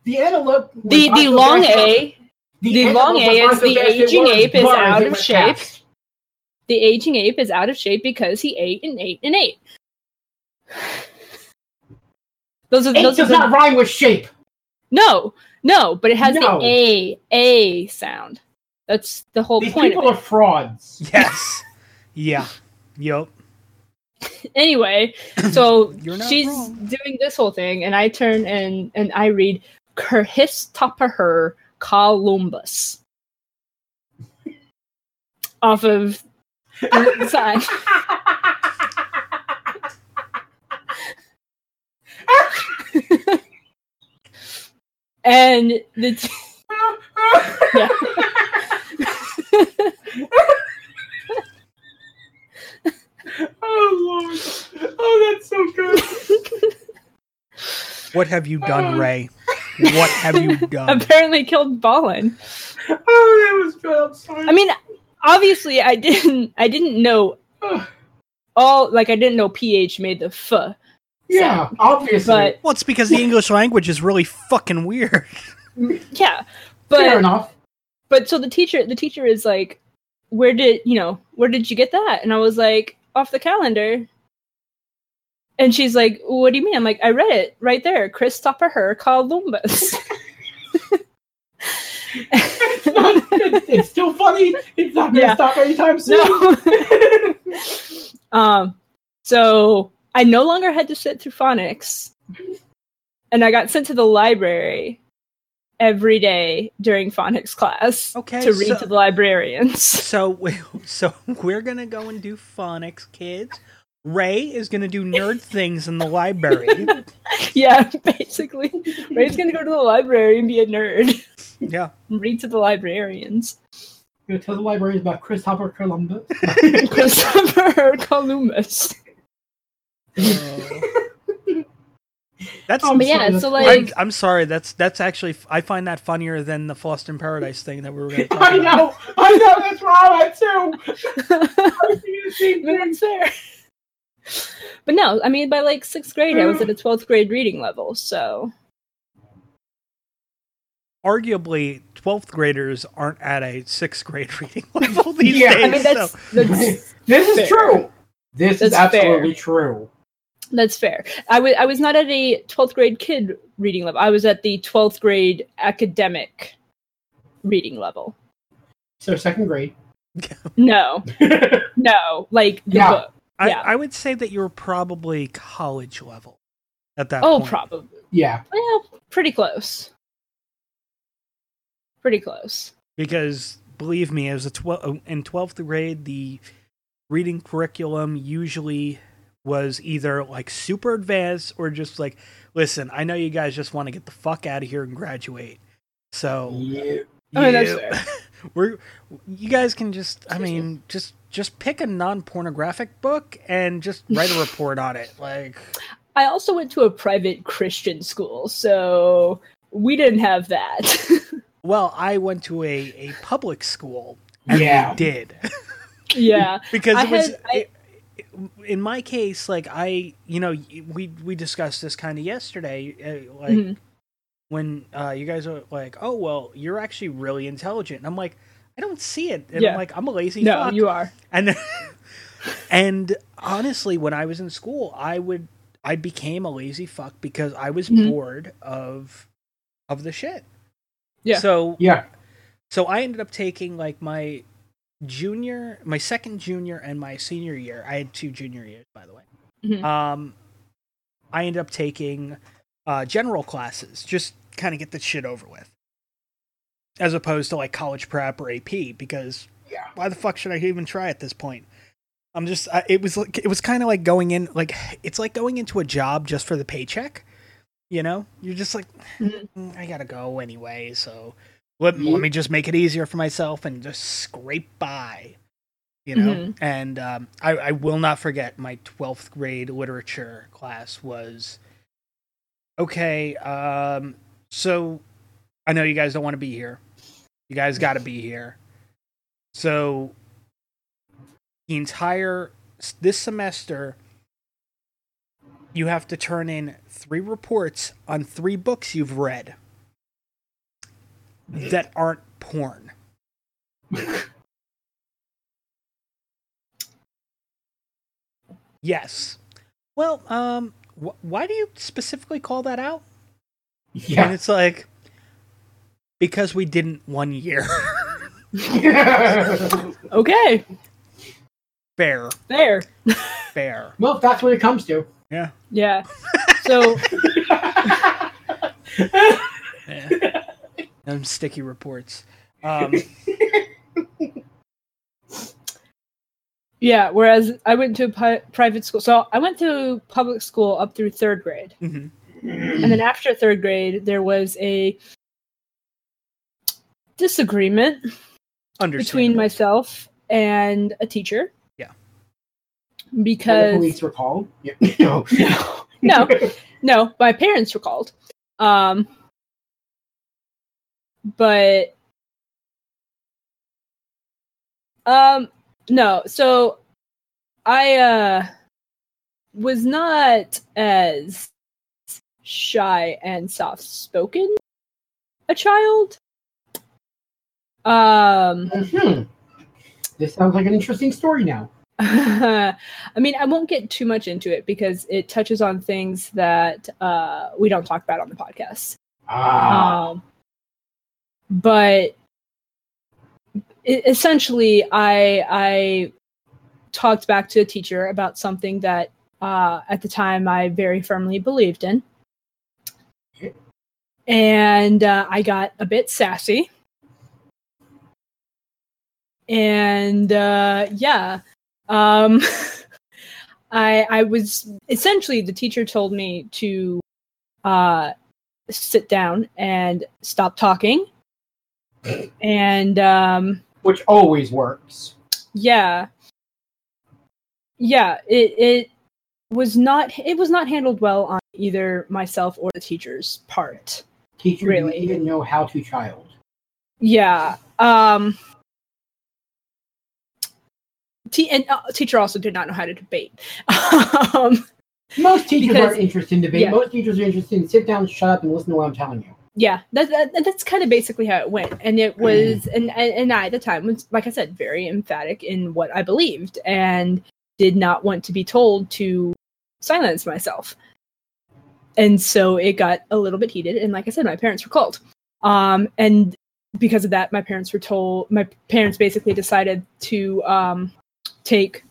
Speaker 3: The antelope.
Speaker 2: the the long a the long A is the aging ape is out of shape.
Speaker 3: past.
Speaker 2: the aging ape is out of shape because he ate and ate and ate those are
Speaker 3: Ape
Speaker 2: those are
Speaker 3: does
Speaker 2: the,
Speaker 3: not rhyme with shape.
Speaker 2: no no but it has
Speaker 3: No.
Speaker 2: the a a sound that's the whole
Speaker 3: These
Speaker 2: point
Speaker 3: people
Speaker 2: of
Speaker 3: are frauds.
Speaker 1: Yes. yeah. Yup.
Speaker 2: it. anyway so she's
Speaker 1: wrong.
Speaker 2: doing this whole thing and i turn and and i read kerhis topper columbus off of the side and the t- Yeah.
Speaker 3: Oh lord! Oh, that's so good.
Speaker 1: What have you done, oh. Ray? What have you done?
Speaker 2: apparently killed Ballin.
Speaker 3: Oh, that was. I'm sorry.
Speaker 2: I mean, obviously, I didn't. I didn't know all. Like, I didn't know ph made the f.
Speaker 3: yeah, obviously.
Speaker 2: But
Speaker 1: Well, it's because the English language is really fucking weird.
Speaker 2: yeah, but Fair
Speaker 3: enough.
Speaker 2: But so the teacher, the teacher is like, "Where did you know? Where did you get that?" And I was like, "Off the calendar." And she's like, "What do you mean?" I'm like, "I read it right there. Chris Topper her Columbus."
Speaker 3: It's, it's, still funny. It's not going to
Speaker 2: Yeah.
Speaker 3: stop anytime soon.
Speaker 2: no. um, so I no longer had to sit through phonics, and I got sent to the library every day during phonics class
Speaker 1: Okay,
Speaker 2: to read
Speaker 1: so-
Speaker 2: to the librarians.
Speaker 1: So, we, so we're gonna go and do phonics, kids. Ray is gonna do nerd things in the library.
Speaker 2: yeah, basically, Ray's gonna go to the library and be a nerd.
Speaker 1: Yeah.
Speaker 2: and read to the librarians.
Speaker 3: Go tell the librarians about Christopher Columbus.
Speaker 2: Christopher Columbus. Oh.
Speaker 1: That's.
Speaker 3: Oh,
Speaker 2: But yeah, so
Speaker 3: that's-
Speaker 1: I'm,
Speaker 2: like,
Speaker 1: I'm sorry. That's that's actually I find that funnier than the Lost in Paradise thing that we were going to talk
Speaker 3: I
Speaker 1: about.
Speaker 3: know. I know. That's where I'm too. I see the same
Speaker 2: But
Speaker 3: thing.
Speaker 2: But no, I mean, by like sixth grade, I was at a 12th grade reading level. So,
Speaker 1: Arguably, twelfth graders aren't at a sixth grade reading level these
Speaker 3: Yeah,
Speaker 1: days.
Speaker 2: I mean, that's,
Speaker 1: so-
Speaker 2: that's,
Speaker 3: This is
Speaker 2: Fair.
Speaker 3: true. This is
Speaker 2: That's fair.
Speaker 3: absolutely true.
Speaker 2: That's fair. I wa- I was not at a 12th grade kid reading level. I was at the 12th grade academic reading level.
Speaker 3: So second grade.
Speaker 2: No, no, like the
Speaker 3: Yeah.
Speaker 2: book.
Speaker 1: I,
Speaker 2: Yeah.
Speaker 1: I would say that you're probably college level. at that
Speaker 2: Oh,
Speaker 1: point.
Speaker 2: probably.
Speaker 3: Yeah.
Speaker 2: Well, pretty close. Pretty close.
Speaker 1: because believe me, as a twelve in twelfth grade, the reading curriculum usually was either like super advanced or just like, listen, I know you guys just want to get the fuck out of here and graduate, so
Speaker 3: Yeah.
Speaker 2: Oh, that's
Speaker 1: you- we're you guys can just, I mean, just just pick a non pornographic book and just write a report on it, like.
Speaker 2: I also went to a private Christian school, so we didn't have that.
Speaker 1: Well, I went to a, a public school, and
Speaker 3: Yeah.
Speaker 1: we did.
Speaker 2: yeah.
Speaker 1: because
Speaker 2: I
Speaker 1: it was
Speaker 2: had- I-
Speaker 1: it- in my case like i you know we we discussed this kind of yesterday uh, like
Speaker 2: Mhm.
Speaker 1: when uh you guys are like oh well you're actually really intelligent and i'm like i don't see it and
Speaker 2: Yeah.
Speaker 1: i'm like i'm a lazy
Speaker 2: No,
Speaker 1: fuck
Speaker 2: you are.
Speaker 1: and and honestly when i was in school i would i became a lazy fuck because i was
Speaker 2: Mhm.
Speaker 1: bored of of the shit
Speaker 2: Yeah.
Speaker 1: so
Speaker 3: Yeah.
Speaker 1: so I ended up taking like my junior, my second junior, and my senior year. I had two junior years, by the way.
Speaker 2: Mhm.
Speaker 1: Um, I ended up taking uh, general classes, just kind of get the shit over with, as opposed to like college prep or AP. Because
Speaker 3: Yeah.
Speaker 1: why the fuck should I even try at this point? I'm just. I, it was like it was kind of like going in like it's like going into a job just for the paycheck. You know, you're just like,
Speaker 2: Mhm.
Speaker 1: "Mm, I gotta go anyway, so let,
Speaker 3: Yeah.
Speaker 1: let me just make it easier for myself and just scrape by. You know,
Speaker 2: Mhm.
Speaker 1: and um, I, I will not forget my 12th grade literature class was okay. Um, so I know you guys don't want to be here. You guys got to be here. So the entire this semester, you have to turn in three reports on three books you've read that aren't porn. yes. Well, um, wh- why do you specifically call that out? And
Speaker 3: Yeah.
Speaker 1: it's like because we didn't one year.
Speaker 2: Okay.
Speaker 1: fair,
Speaker 2: Fair.
Speaker 1: fair.
Speaker 3: well, if that's what it comes to.
Speaker 1: Yeah.
Speaker 2: Yeah. So
Speaker 1: yeah. Them sticky reports. Um,
Speaker 2: yeah, whereas I went to a pi- private school. So I went to public school up through third grade.
Speaker 1: mhm.
Speaker 2: And then after third grade, there was a disagreement between myself and a teacher.
Speaker 1: Yeah.
Speaker 3: When the
Speaker 2: Because
Speaker 3: police were called. Yeah. No.
Speaker 2: no, no, my parents were called. Um, but um, no. So I uh was not as shy and soft spoken a child. Um.
Speaker 3: Hmm. This sounds like an interesting story now.
Speaker 2: I mean, I won't get too much into it because it touches on things that uh, we don't talk about on the podcast.
Speaker 3: Ah.
Speaker 2: Um, but essentially, I I talked back to a teacher about something that uh, at the time I very firmly believed in, and uh, I got a bit sassy. And uh, yeah, um, I I was essentially the teacher told me to uh, sit down and stop talking. And um,
Speaker 3: Which always works.
Speaker 2: yeah, yeah, it it was not it was not handled well on either myself or the teacher's part.
Speaker 3: Teacher
Speaker 2: Really?
Speaker 3: didn't even know how to child.
Speaker 2: Yeah. Um T- and uh, teacher also did not know how to debate. um,
Speaker 3: Most teachers
Speaker 2: Because-
Speaker 3: aren't interested in debate.
Speaker 2: yeah.
Speaker 3: Most teachers are interested in sit down, shut up, and listen to what I'm telling you.
Speaker 2: Yeah, that, that that's kind of basically how it went. And it was, and, and and I at the time was, like I said, very emphatic in what I believed, and did not want to be told to silence myself. And so it got a little bit heated, and like I said, my parents were called. Um, and because of that, my parents were told. My parents basically decided to um, take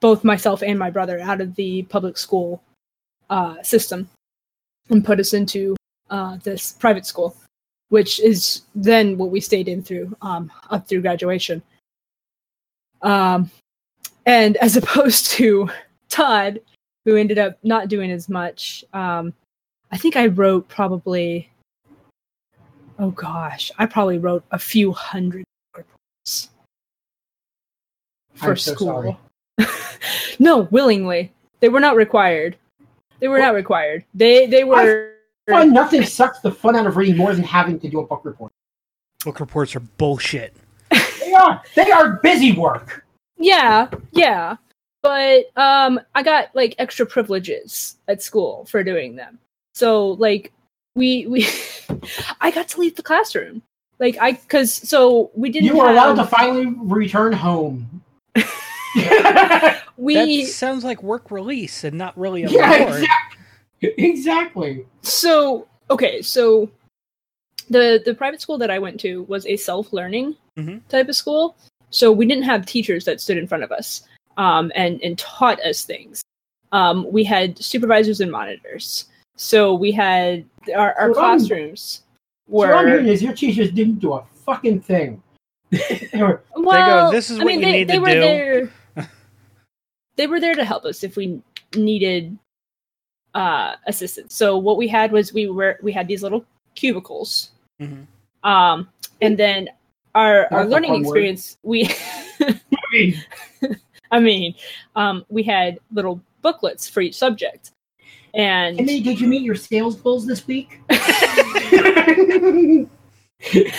Speaker 2: both myself and my brother out of the public school uh, system and put us into uh, this private school, which is then what we stayed in through um, up through graduation. Um, and as opposed to Todd, who ended up not doing as much, um, I think I wrote probably, oh gosh, I probably wrote a few hundred reports for
Speaker 3: I'm so
Speaker 2: school. no, willingly. They were not required. They were not required. They they were.
Speaker 3: Fun, nothing sucks the fun out of reading more than having to do a book report.
Speaker 1: Book reports are bullshit.
Speaker 3: They are. They are busy work.
Speaker 2: Yeah, yeah. But um I got like extra privileges at school for doing them. So like we we I got to leave the classroom. Like I cuz so we didn't
Speaker 3: You were
Speaker 2: have,
Speaker 3: allowed to finally return home.
Speaker 2: we
Speaker 1: That sounds like work release and not really a
Speaker 3: yeah,
Speaker 1: reward.
Speaker 3: exactly. Exactly.
Speaker 2: so okay, so the the private school that I went to was a self-learning
Speaker 1: Mhm.
Speaker 2: type of school. So we didn't have teachers that stood in front of us um, and and taught us things. Um, we had supervisors and monitors. So we had our, our
Speaker 3: So I'm-
Speaker 2: classrooms
Speaker 3: So what I'm hearing is your teachers didn't do a fucking thing. They were-
Speaker 2: well.
Speaker 1: "This is
Speaker 2: I
Speaker 1: what
Speaker 2: mean,
Speaker 1: you
Speaker 2: they,
Speaker 1: need
Speaker 2: they
Speaker 1: to
Speaker 2: were
Speaker 1: do."
Speaker 2: there. they were there to help us if we needed uh, assistance. So what we had was we were we had these little cubicles
Speaker 1: Mhm.
Speaker 2: um and then our our
Speaker 3: That's a
Speaker 2: learning
Speaker 3: fun word.
Speaker 2: experience we
Speaker 3: I mean,
Speaker 2: um we had little booklets for each subject and
Speaker 3: and then did you meet your sales goals this week?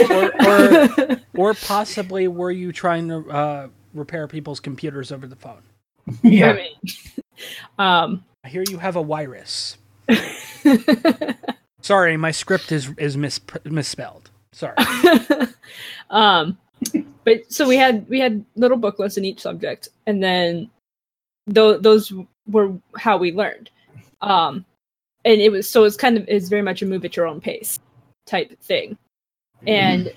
Speaker 1: Or, or, or possibly were you trying to uh, repair people's computers over the phone? Yeah.
Speaker 2: I
Speaker 3: yeah.
Speaker 2: mean, um
Speaker 1: I hear you have a virus. Sorry, my script is is mis- misspelled. Sorry.
Speaker 2: um but so we had we had little booklets in each subject and then th- those were how we learned um and it was so it's kind of it's very much a move at your own pace type thing and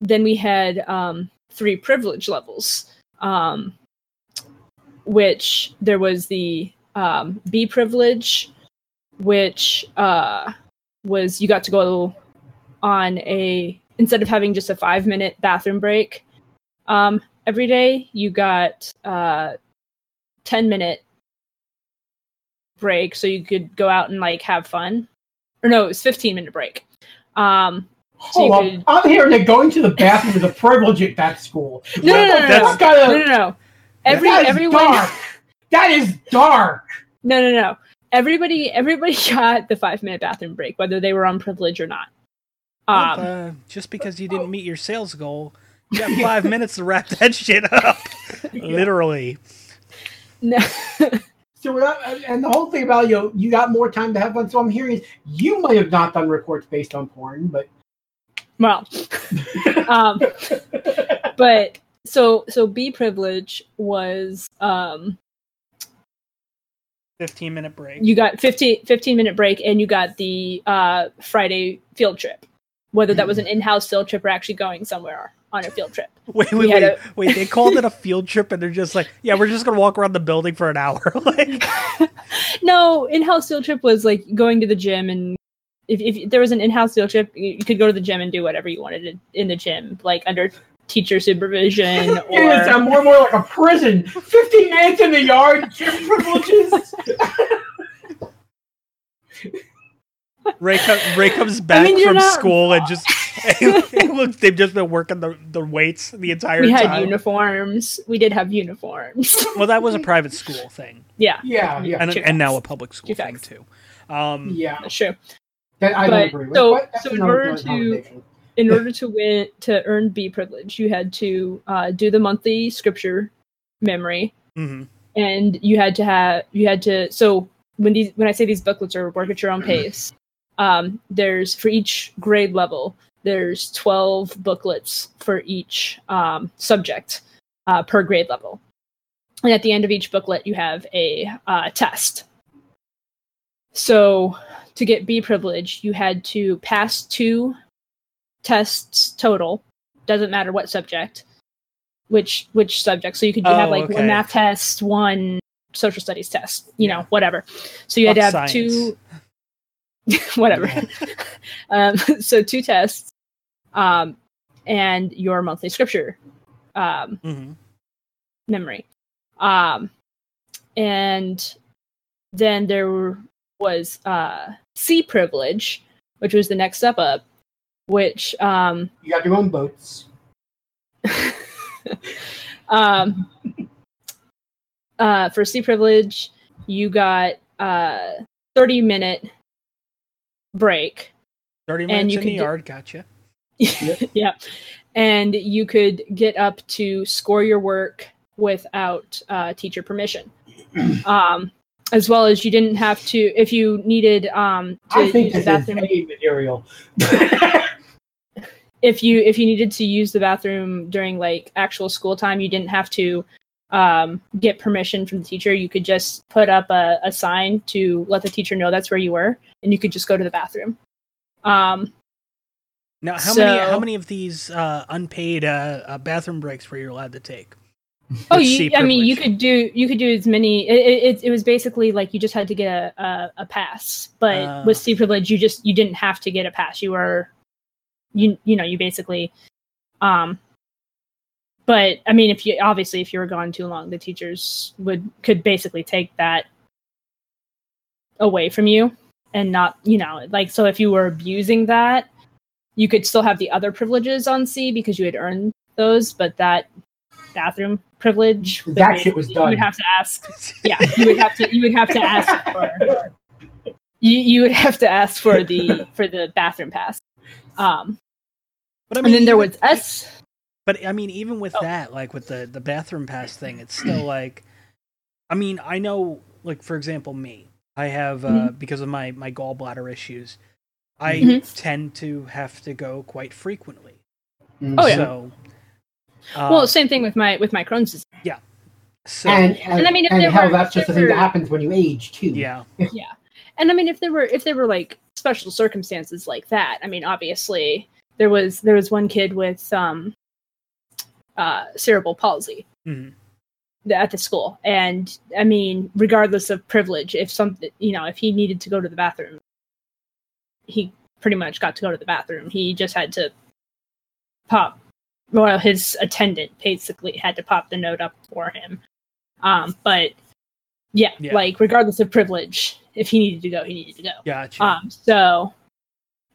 Speaker 2: then we had um three privilege levels um which there was the um b privilege which uh was you got to go on a instead of having just a five minute bathroom break um, every day, you got uh, ten minute break, so you could go out and like have fun. Or no, it was fifteen minute break. Um, so
Speaker 3: Hold on.
Speaker 2: could-
Speaker 3: I'm hearing that going to the bathroom is a privilege at that school.
Speaker 2: No, no, no, no,
Speaker 3: kind
Speaker 2: no,
Speaker 3: of-
Speaker 2: no, no. Every everyone.
Speaker 3: That is dark.
Speaker 2: no, no, no. Everybody, everybody got the five minute bathroom break, whether they were on privilege or not. Um,
Speaker 1: uh, just because you didn't meet your sales goal, you got five minutes to wrap that shit up. Literally.
Speaker 2: no.
Speaker 3: So what I- and the whole thing about you, know, you got more time to have fun. So I'm hearing is you might have not done reports based on porn, but
Speaker 2: well, um, but so so B privilege was um
Speaker 1: 15 minute break.
Speaker 2: you got 15, 15 minute break and you got the uh Friday field trip. Whether that was an in-house field trip or actually going somewhere on a field trip.
Speaker 1: Wait, wait, wait,
Speaker 2: a-
Speaker 1: wait. They called it a field trip, and they're just like, "Yeah, we're just gonna walk around the building for an hour." like,
Speaker 2: No, in-house field trip was like going to the gym and if, if there was an in-house field trip, you could go to the gym and do whatever you wanted in- in the gym, like under teacher supervision
Speaker 3: it would
Speaker 2: or
Speaker 3: sound more and more like a prison. 15 minutes in the yard, gym privileges.
Speaker 1: Ray, co- Ray comes back
Speaker 2: mean,
Speaker 1: from
Speaker 2: not
Speaker 1: school and just it looks. They've just been working the, the weights the entire
Speaker 2: we had
Speaker 1: time.
Speaker 2: uniforms. We did have uniforms.
Speaker 1: well, that was a private school thing,
Speaker 2: yeah,
Speaker 3: yeah, yeah,
Speaker 1: and, and now a public school
Speaker 2: Two
Speaker 1: thing
Speaker 2: facts.
Speaker 1: too. Um,
Speaker 3: yeah.
Speaker 2: that's true.
Speaker 3: That I
Speaker 2: But-
Speaker 3: don't agree with.
Speaker 2: so-
Speaker 3: but
Speaker 2: so in order to-
Speaker 3: conversation.
Speaker 2: In order to win to earn B privilege, you had to uh, do the monthly scripture memory,
Speaker 1: mhm.
Speaker 2: and you had to have you had to. So when these when I say these booklets are work at your own pace, um, there's for each grade level there's twelve booklets for each um, subject uh, per grade level, and at the end of each booklet you have a uh, test. So to get B privilege, you had to pass two tests total. Doesn't matter what subject, which which subject. So you could
Speaker 1: Oh,
Speaker 2: have like
Speaker 1: okay.
Speaker 2: one math test, one social studies test, you know, whatever. So you had to have
Speaker 1: science.
Speaker 2: two whatever. um, so two tests, um, and your monthly scripture um,
Speaker 1: hmm
Speaker 2: memory. Um, and then there was uh, C privilege, which was the next step up, which um,
Speaker 3: You got your own boats.
Speaker 2: um, uh, for C privilege, you got uh, 30 minute break.
Speaker 1: 30
Speaker 2: And
Speaker 1: minutes
Speaker 2: you
Speaker 1: in the
Speaker 2: could do-
Speaker 1: yard. Gotcha.
Speaker 2: yeah. And you could get up to score your work without uh, teacher permission. Um, as well as you didn't have to, if you needed um, to
Speaker 3: I think
Speaker 2: use the bathroom,
Speaker 3: material.
Speaker 2: if you if you needed to use the bathroom during like actual school time, you didn't have to um, get permission from the teacher. You could just put up a, a sign to let the teacher know that's where you were, and you could just go to the bathroom. Um,
Speaker 1: Now, how many how many of these uh, unpaid uh, uh, bathroom breaks were you allowed to take?
Speaker 2: Oh, you, I mean, you could do you could do as many. It, it, it was basically like you just had to get a a, a pass, but
Speaker 1: Ah.
Speaker 2: with C privilege, you just you didn't have to get a pass. You were, you you know, you basically, um. But I mean, if you obviously if you were gone too long, the teachers would could basically take that away from you and not you know like so if you were abusing that you could still have the other privileges on c because you had earned those but that bathroom privilege
Speaker 3: That shit was done.
Speaker 2: you would have to ask yeah you would have to you would have to ask for you, you would have to ask for the for the bathroom pass um
Speaker 1: But I
Speaker 2: and then there
Speaker 1: even-
Speaker 2: was s
Speaker 1: But I mean, even with
Speaker 2: Oh.
Speaker 1: that, like with the the bathroom pass thing, it's still like, I mean, I know, like for example, me, I have uh,
Speaker 2: Mm-hmm.
Speaker 1: because of my my gallbladder issues, I
Speaker 2: Mhm.
Speaker 1: tend to have to go quite frequently.
Speaker 2: Oh, yeah.
Speaker 1: So, uh,
Speaker 2: well same thing with my with my crohn's disease
Speaker 1: so
Speaker 3: And, and,
Speaker 2: And I mean, if
Speaker 3: and
Speaker 2: there
Speaker 3: hell,
Speaker 2: were-
Speaker 3: that's just
Speaker 2: if
Speaker 3: a thing that happens when you age too.
Speaker 1: Yeah.
Speaker 2: yeah, and i mean if there were if there were like special circumstances like that. I mean obviously there was there was one kid with um uh cerebral palsy
Speaker 1: Mhm.
Speaker 2: at the school. And i mean regardless of privilege if something you know if he needed to go to the bathroom he pretty much got to go to the bathroom. He just had to pop well his attendant basically had to pop the note up for him. Um but yeah,
Speaker 1: Yeah.
Speaker 2: like regardless of privilege if he needed to go he needed to go
Speaker 1: gotcha.
Speaker 2: um so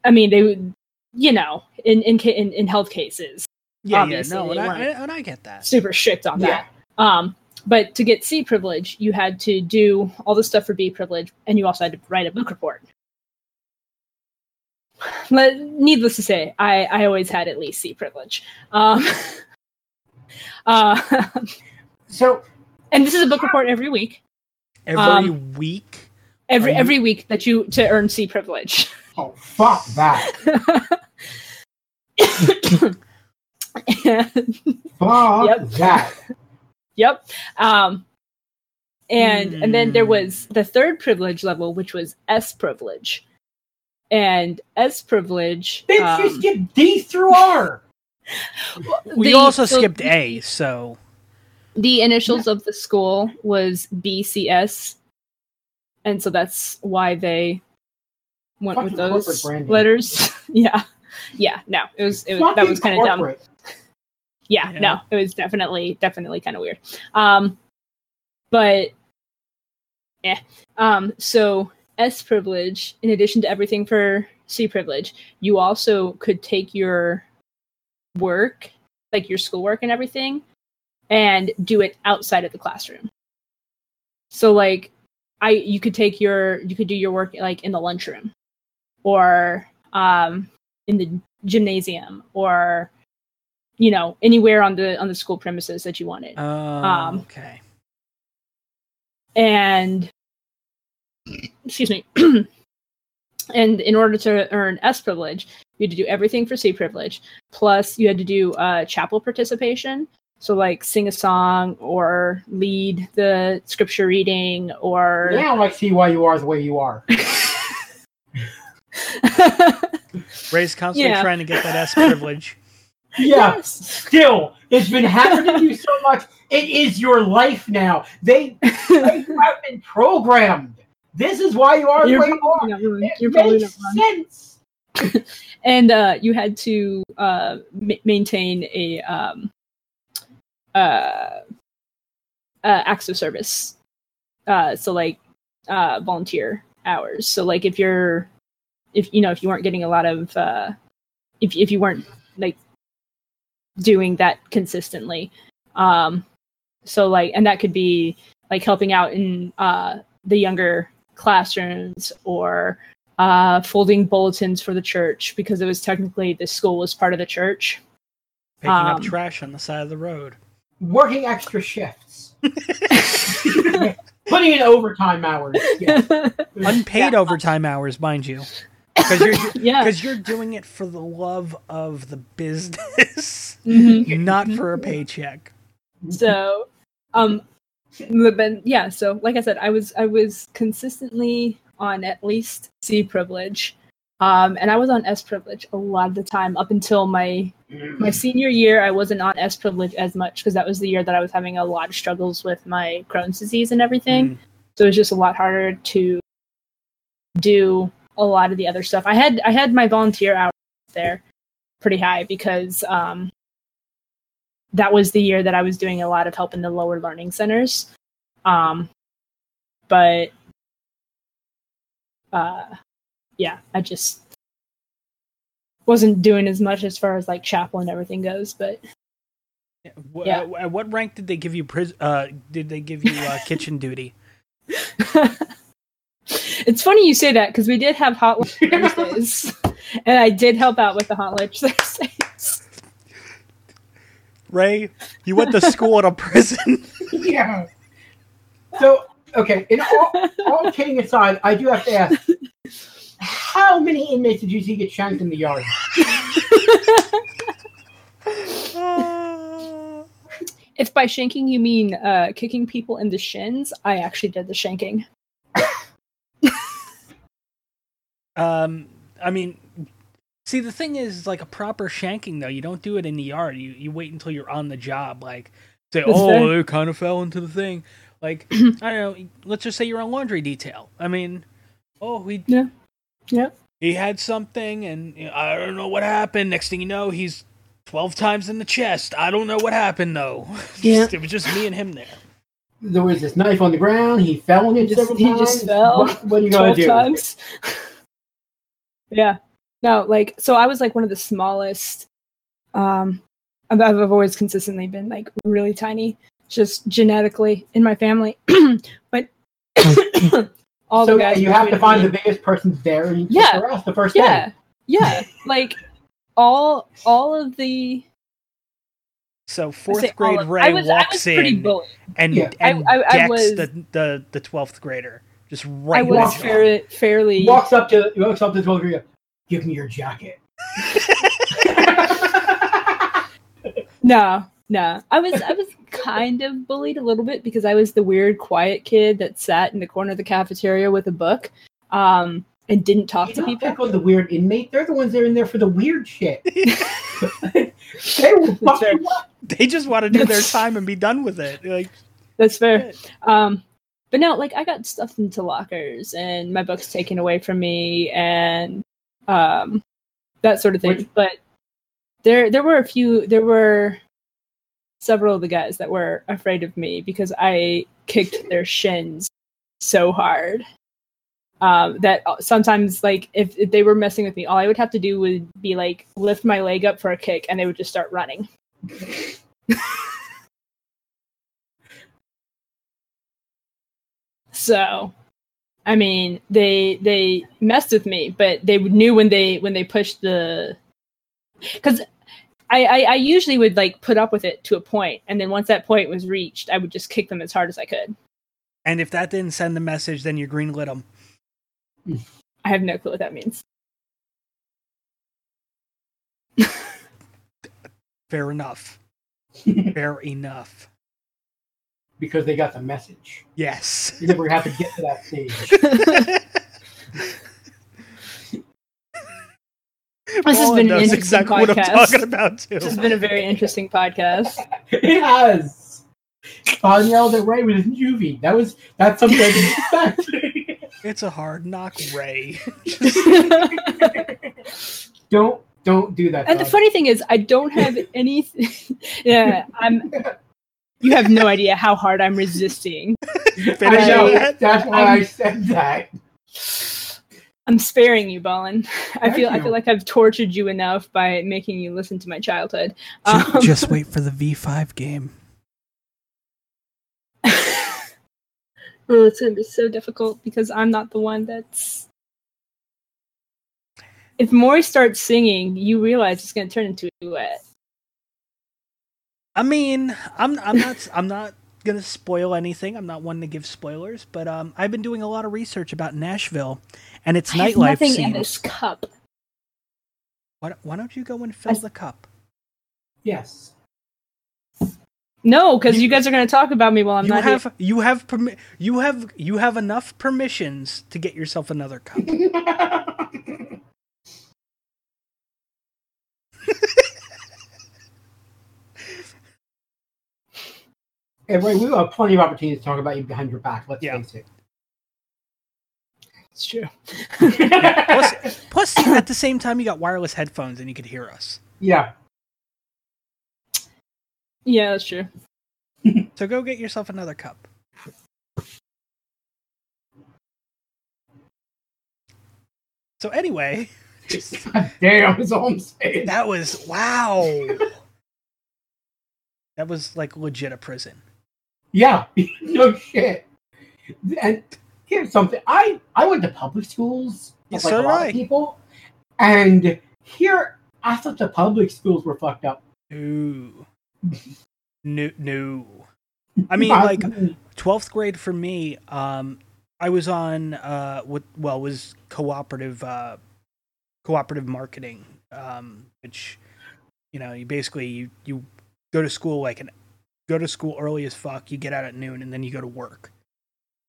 Speaker 2: i mean they would you know in in in, in health cases
Speaker 1: yeah, yeah, no, and
Speaker 2: they
Speaker 1: I, and I get that.
Speaker 2: super strict on
Speaker 3: Yeah.
Speaker 2: that um but to get c privilege you had to do all the stuff for b privilege and you also had to write a book report Let, needless to say i i always had at least c privilege um uh
Speaker 3: So
Speaker 2: and this is a book report every week
Speaker 1: Every
Speaker 2: um,
Speaker 1: week,
Speaker 2: every
Speaker 1: you-
Speaker 2: every week that you to earn c privilege
Speaker 3: oh fuck that.
Speaker 2: and,
Speaker 3: Fuck
Speaker 2: Yep.
Speaker 3: that.
Speaker 2: yep um and and then there
Speaker 1: Hmm.
Speaker 2: was the third privilege level which was s privilege and s privilege
Speaker 3: Bitch,
Speaker 2: um,
Speaker 3: you skip D through R.
Speaker 1: we
Speaker 2: the-
Speaker 1: also
Speaker 2: so
Speaker 1: skipped A. So
Speaker 2: the initials of the school was bcs and so that's why they went with
Speaker 3: Fucking corporate
Speaker 2: those letters. Yeah. Yeah no it was it was that was kind of dumb yeah,
Speaker 1: Yeah.
Speaker 2: no it was definitely definitely kind of weird. Um but yeah um so s privilege in addition to everything for c privilege you also could take your work like your schoolwork and everything and do it outside of the classroom. So like i you could take your you could do your work like in the lunchroom or um in the gymnasium or you know anywhere on the on the school premises that you wanted.
Speaker 1: Um,
Speaker 2: Um,
Speaker 1: okay,
Speaker 2: and excuse me and in order to earn s privilege you had to do everything for c privilege plus you had to do uh, chapel participation so like sing a song or lead the scripture reading or
Speaker 3: Yeah, like see why you are the way you are.
Speaker 1: Ray's constantly
Speaker 2: Yeah.
Speaker 1: trying to get that S privilege.
Speaker 3: Yeah.
Speaker 2: Yes.
Speaker 3: Still, it's been happening to you so much. It is your life now. They, they have been programmed. This is why you are
Speaker 2: You're
Speaker 3: the way you are.
Speaker 2: not wrong.
Speaker 3: It
Speaker 2: You're probably
Speaker 3: makes
Speaker 2: not
Speaker 3: sense.
Speaker 2: and uh, you had to uh, ma- maintain a um, uh, uh, acts of service. Uh, so like uh, volunteer hours. So like if you're if you know if you weren't getting a lot of uh, if if you weren't like doing that consistently, um, so like and that could be like helping out in uh, the younger classrooms or uh, folding bulletins for the church because it was technically the school was part of the church.
Speaker 1: Picking up
Speaker 2: Um,
Speaker 1: trash on the side of the road.
Speaker 3: Working extra shifts. Putting in overtime hours. Yeah.
Speaker 1: Unpaid overtime hours, mind you. Because you're
Speaker 2: yeah.
Speaker 1: because you're doing it for the love of the business,
Speaker 2: Mhm.
Speaker 1: not for a paycheck.
Speaker 2: So, um, but yeah. So, like I said, I was I was consistently on at least C privilege, um, and I was on S privilege a lot of the time up until my my senior year. I wasn't on S privilege as much because that was the year that I was having a lot of struggles with my Crohn's disease and everything.
Speaker 1: Mm.
Speaker 2: so it was just a lot harder to do a lot of the other stuff. I had I had my volunteer hours there pretty high because um, that was the year that I was doing a lot of help in the lower learning centers. Um, but uh, yeah, I just wasn't doing as much as far as like chapel and everything goes. But
Speaker 1: Wh-
Speaker 2: Yeah.
Speaker 1: At what rank did they give you? Pris- uh, did they give you uh, kitchen duty?
Speaker 2: it's funny you say that because we did have hot lunch Thursdays, and I did help out with the hot lunch Thursdays.
Speaker 1: Ray, you went to school at a prison.
Speaker 3: yeah. So, okay, in all, all kidding aside, I do have to ask how many inmates did you see get shanked in the yard?
Speaker 2: If by shanking you mean uh, kicking people in the shins, I actually did the shanking.
Speaker 1: Um, I mean, see, the thing is, like a proper shanking though, you don't do it in the yard. You you wait until you're on the job. Like, say,
Speaker 2: That's
Speaker 1: oh,
Speaker 2: fair.
Speaker 1: they kind of fell into the thing. Like, I don't know. Let's just say you're on laundry detail. I mean, oh, we
Speaker 2: Yeah. Yeah.
Speaker 1: he had something, and you know, I don't know what happened. Next thing you know, he's twelve times in the chest. I don't know what happened though.
Speaker 2: Yeah.
Speaker 1: Just- it was just me and him there.
Speaker 3: There was this knife on the ground. He fell on it
Speaker 2: He just-
Speaker 3: several
Speaker 2: he
Speaker 3: times.
Speaker 2: just fell
Speaker 3: What, what are you gonna
Speaker 2: 12
Speaker 3: do?
Speaker 2: times. yeah. No, like, so I was like one of the smallest. Um, I've, I've always consistently been like really tiny, just genetically in my family. but all
Speaker 3: so
Speaker 2: the guys
Speaker 3: you have to find
Speaker 2: me-
Speaker 3: the biggest person there and
Speaker 2: Yeah.
Speaker 3: kick their the first
Speaker 2: yeah
Speaker 3: day.
Speaker 2: yeah like all all of the
Speaker 1: So fourth grade
Speaker 2: of-
Speaker 1: Ray
Speaker 2: I was, I
Speaker 1: walks
Speaker 2: was
Speaker 1: in and
Speaker 3: Yeah.
Speaker 1: and
Speaker 2: I- I- I
Speaker 1: decks
Speaker 2: was-
Speaker 1: the the the twelfth grader just right. I
Speaker 2: was
Speaker 1: the
Speaker 3: walks
Speaker 2: fair, fairly
Speaker 3: walks up to walks up to the 12 year old, give me your jacket.
Speaker 2: No, no. I was I was kind of bullied a little bit because I was the weird quiet kid that sat in the corner of the cafeteria with a book um and didn't talk
Speaker 3: You
Speaker 2: to people.
Speaker 3: pick on the weird inmate. They're the ones that are in there for the weird shit. they will fuck
Speaker 2: fair.
Speaker 3: you up.
Speaker 1: They just want to do their time and be done with it. Like
Speaker 2: That's fair. Um but no, like I got stuffed into lockers and my books taken away from me and um that sort of thing.
Speaker 3: Which-
Speaker 2: But there there were a few there were several of the guys that were afraid of me because I kicked their shins so hard. Um, that sometimes like if, if they were messing with me, all I would have to do would be like lift my leg up for a kick and they would just start running. So, I mean, they they messed with me, but they knew when they when they pushed the because I, I I usually would like put up with it to a point, and then once that point was reached, I would just kick them as hard as I could.
Speaker 1: And if that didn't send the message, then you greenlit them.
Speaker 2: I have no clue what that means.
Speaker 1: Fair enough. Fair enough.
Speaker 3: because they got the message.
Speaker 1: Yes.
Speaker 3: You never have to get to that stage.
Speaker 2: This has been an interesting
Speaker 1: exactly what I'm
Speaker 2: podcast.
Speaker 1: talking about too.
Speaker 2: This has been a very interesting podcast.
Speaker 3: it has. Spawn yelled at Ray with his juvie. That was that's something I didn't expect.
Speaker 1: It's a hard knock, Ray.
Speaker 3: don't don't do that.
Speaker 2: and the funny thing is, I don't have any. yeah, I'm. You have no idea how hard I'm resisting.
Speaker 1: Finish
Speaker 3: I know.
Speaker 1: that.
Speaker 3: That's why I said that.
Speaker 2: I'm sparing you, Ballin. I feel I feel like I've tortured you enough by making you listen to my childhood. Um,
Speaker 1: Just wait for the V5 game.
Speaker 2: oh, it's gonna be so difficult because I'm not the one that's. If Maury starts singing, you realize it's gonna turn into a duet.
Speaker 1: I mean, I'm I'm not I'm not gonna spoil anything. I'm not one to give spoilers, but um, I've been doing a lot of research about Nashville and its
Speaker 2: I have
Speaker 1: nightlife
Speaker 2: nothing
Speaker 1: scene.
Speaker 2: in this cup.
Speaker 1: Why, don't- why don't you go and fill
Speaker 2: I-
Speaker 1: the cup?
Speaker 3: Yes.
Speaker 2: No, because
Speaker 1: You-
Speaker 2: you, guys are gonna talk about me while I'm
Speaker 1: you
Speaker 2: not
Speaker 1: have
Speaker 2: here.
Speaker 1: you have permi- you have you have enough permissions to get yourself another cup.
Speaker 3: Hey, Ray, we have plenty of opportunities to talk about you behind your back. Let's
Speaker 1: Yeah.
Speaker 3: face it.
Speaker 2: It's true.
Speaker 1: Plus, plus, at the same time, you got wireless headphones and you could hear us.
Speaker 3: yeah.
Speaker 2: Yeah, that's true.
Speaker 1: So go get yourself another cup. So anyway,
Speaker 3: God damn, is all I'm saying.
Speaker 1: that was wow. That was like legit a prison.
Speaker 3: Yeah, no shit. And here's something. I I went to public schools, like
Speaker 1: so
Speaker 3: a lot of people, and here I thought the public schools were fucked up.
Speaker 1: Ooh. No, no. I mean, like twelfth grade for me. Um, I was on uh, what well was cooperative uh, cooperative marketing, um, which you know you basically you you go to school like an go to school early as fuck. You get out at noon and then you go to work,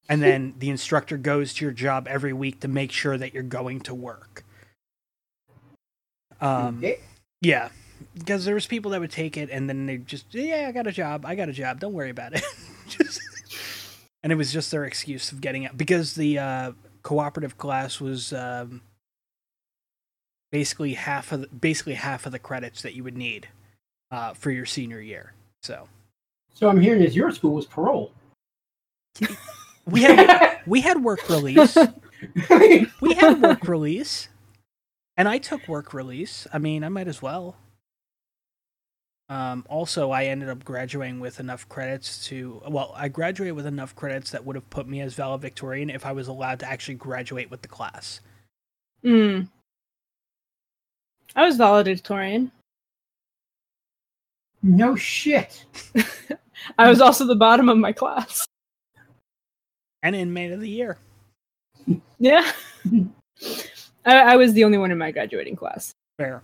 Speaker 1: and then the instructor goes to your job every week to make sure that you're going to work. Um,
Speaker 3: Okay.
Speaker 1: yeah, because there was people that would take it and then they just yeah, I got a job, I got a job, don't worry about it. just, and it was just their excuse of getting out because the uh, cooperative class was um, basically half of the, basically half of the credits that you would need uh, for your senior year. So
Speaker 3: So I'm hearing is your school was parole.
Speaker 1: we had we had work release. we had work release and i took work release i mean i might as well um, also i ended up graduating with enough credits to well i graduated with enough credits that would have put me as valedictorian if i was allowed to actually graduate with the class
Speaker 2: Mm. I was valedictorian.
Speaker 3: No shit.
Speaker 2: I was also the bottom of my class.
Speaker 1: and inmate of the year
Speaker 2: Yeah. I, I was the only one in my graduating class.
Speaker 1: fair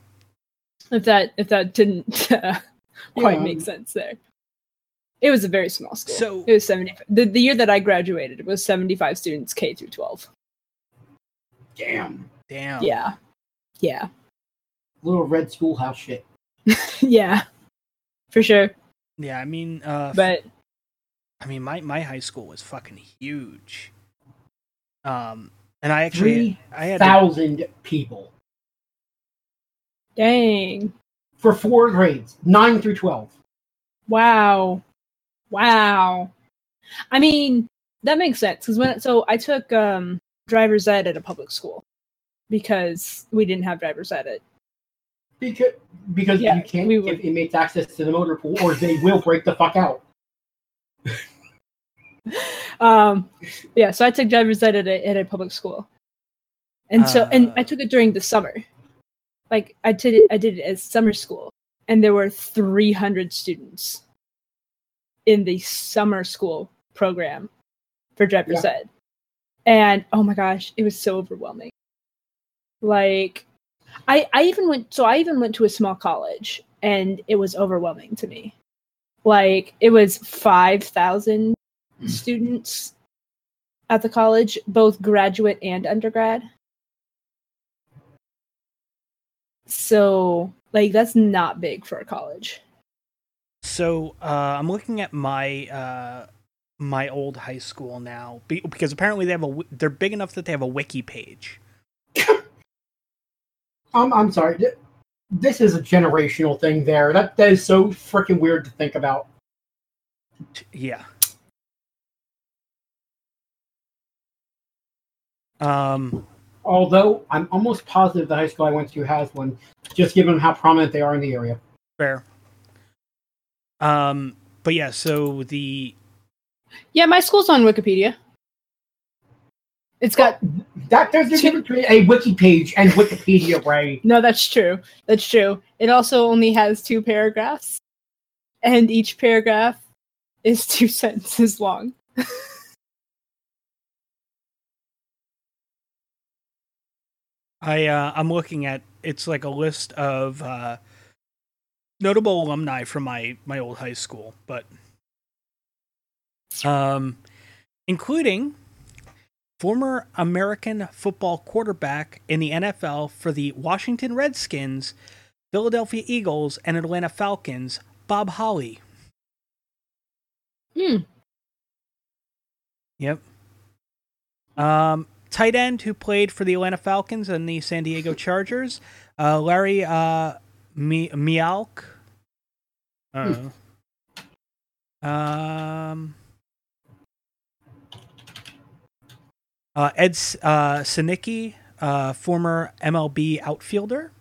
Speaker 2: If that if that didn't uh, quite
Speaker 3: Yeah.
Speaker 2: make sense there. It was a very small school.
Speaker 1: So-
Speaker 2: it was seventy. The, the year that I graduated, it was seventy five students, K through twelve.
Speaker 3: Damn.
Speaker 1: damn
Speaker 2: Yeah, yeah,
Speaker 3: Little red schoolhouse shit.
Speaker 2: yeah, for sure.
Speaker 1: yeah i mean uh
Speaker 2: But
Speaker 1: i mean my, my high school was fucking huge um and i actually
Speaker 3: Three
Speaker 1: i had to-
Speaker 3: thousand people
Speaker 2: dang,
Speaker 3: for four grades, nine through twelve.
Speaker 2: wow, wow. I mean, that makes sense because when so I took um driver's ed at a public school because we didn't have driver's ed at
Speaker 3: Because because
Speaker 2: Yeah,
Speaker 3: you can't give inmates access to the motor pool, or they will break the fuck out.
Speaker 2: um yeah so i took driver's ed at a, at a public school. And so and
Speaker 1: Uh.
Speaker 2: i took it during the summer. Like i did it i did it as summer school and there were 300 students in the summer school program for driver's ed. And oh my gosh it was so overwhelming. Like i i even went so i even went to a small college and it was overwhelming to me like it was 5000 students at the college, both graduate and undergrad. So, like, that's not big for a college.
Speaker 1: So uh, I'm looking at my uh, my old high school now because apparently they have a they're big enough that they have a wiki page.
Speaker 3: I'm I'm sorry. This is a generational thing. There, that that is so freaking weird to think about.
Speaker 1: Yeah. Um.
Speaker 3: Although I'm almost positive the high school I went to has one, just given how prominent they are in the area.
Speaker 1: Fair. Um. But yeah. So the
Speaker 2: Yeah, my school's on Wikipedia. It's got
Speaker 3: That there's a difference between a wiki page and Wikipedia, right?
Speaker 2: no, that's true. That's true. It also only has two paragraphs, and each paragraph is two sentences long.
Speaker 1: I uh, I'm looking at it's like a list of uh, notable alumni from my my old high school, but um, including former American football quarterback in the NFL for the Washington Redskins, Philadelphia Eagles, and Atlanta Falcons, Bob Holly.
Speaker 2: Hmm.
Speaker 1: Yep. Um, tight end who played for the Atlanta Falcons and the San Diego Chargers, uh, Larry uh, Mi- Mialik. Uh, um, uh, Ed S- uh, Sinicki, uh, former MLB outfielder.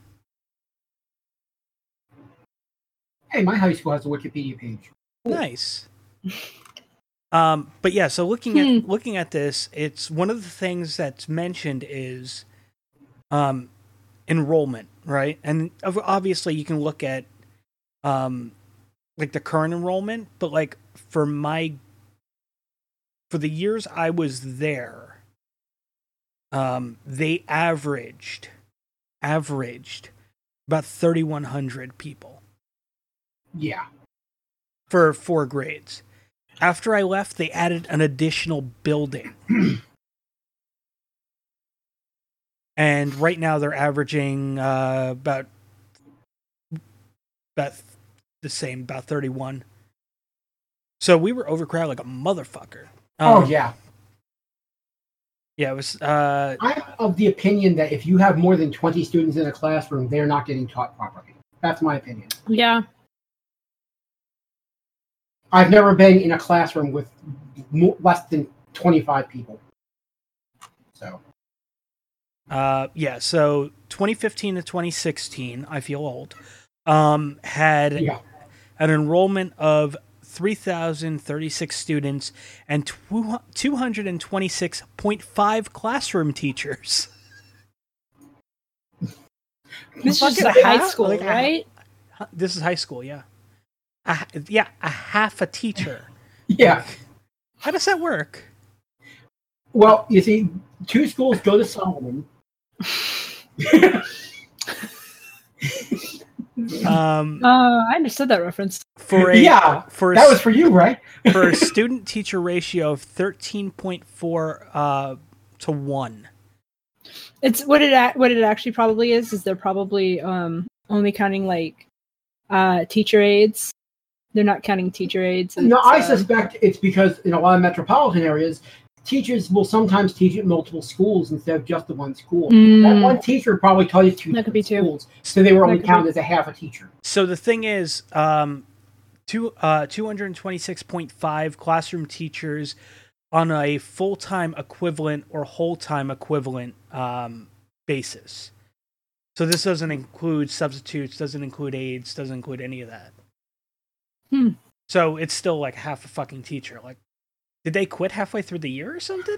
Speaker 3: Hey, my high school has a Wikipedia page.
Speaker 1: Nice. Um, but yeah, so looking at looking at this, it's one of the things that's mentioned is um, enrollment, right? And obviously, you can look at um, like the current enrollment, but like for my for the years I was there, um, they averaged averaged about thirty one hundred people
Speaker 3: Yeah.
Speaker 1: for four grades. After I left, they added an additional building. and right now they're averaging uh, about about the same, about 31. So we were overcrowded like a motherfucker.
Speaker 3: oh
Speaker 1: Um,
Speaker 3: yeah.
Speaker 1: Yeah, it was uh
Speaker 3: I'm of the opinion that if you have more than 20 students in a classroom, they're not getting taught properly. That's my opinion.
Speaker 2: Yeah.
Speaker 3: I've never been in a classroom with mo- less than 25 people. So,
Speaker 1: Uh, yeah, so 2015 to 2016, I feel old, um, had
Speaker 3: yeah.
Speaker 1: an enrollment of 3,036 students and 226.5 classroom teachers.
Speaker 2: This is a high
Speaker 1: half-
Speaker 2: school,
Speaker 1: like a-
Speaker 2: right?
Speaker 1: This is high school, yeah. A, h- yeah, a half a teacher.
Speaker 3: Yeah.
Speaker 1: How does that work?
Speaker 3: Well, you see, two schools go to Solomon.
Speaker 1: Um,
Speaker 2: Uh, I understood that reference.
Speaker 1: for a
Speaker 3: yeah,
Speaker 1: for a
Speaker 3: that was for you, right?
Speaker 1: for a student teacher ratio of 13.4 uh, to 1.
Speaker 2: It's what it what it actually probably is. Is they're probably um only counting like uh teacher aides. They're not counting teacher aides.
Speaker 3: No, I
Speaker 2: uh,
Speaker 3: suspect it's because in a lot of metropolitan areas, teachers will sometimes teach at multiple schools instead of just the one school. That
Speaker 2: Mm.
Speaker 3: one teacher probably taught at two
Speaker 2: That could be
Speaker 3: different
Speaker 2: two.
Speaker 3: schools, so they were
Speaker 2: That
Speaker 3: only
Speaker 2: could be-
Speaker 3: counted as a half a teacher.
Speaker 1: So the thing is, um, two, uh, 226.5 classroom teachers on a full time equivalent or whole time equivalent um, basis. So this doesn't include substitutes, doesn't include aides, doesn't include any of that.
Speaker 2: Hmm.
Speaker 1: So it's still like half a fucking teacher. Like, did they quit halfway through the year or something?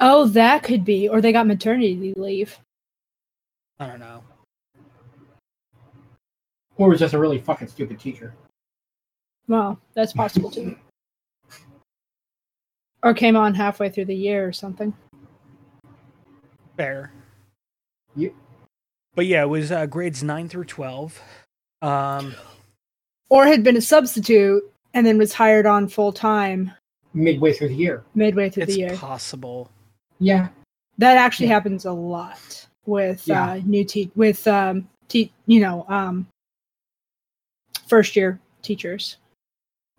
Speaker 2: Oh, that could be, or they got maternity leave.
Speaker 1: I don't know.
Speaker 3: Or was just a really fucking stupid teacher.
Speaker 2: Well, that's possible too. Or came on halfway through the year or something.
Speaker 1: Fair.
Speaker 3: Yep.
Speaker 1: But yeah, it was uh, grades nine through twelve. Um,
Speaker 2: Or had been a substitute and then was hired on full time
Speaker 3: Midway through the year.
Speaker 2: midway through
Speaker 1: it's
Speaker 2: the year.
Speaker 1: possible.
Speaker 3: Yeah.
Speaker 2: That actually
Speaker 3: Yeah.
Speaker 2: happens a lot with
Speaker 3: Yeah.
Speaker 2: uh, new te- with um te- you know um first year teachers.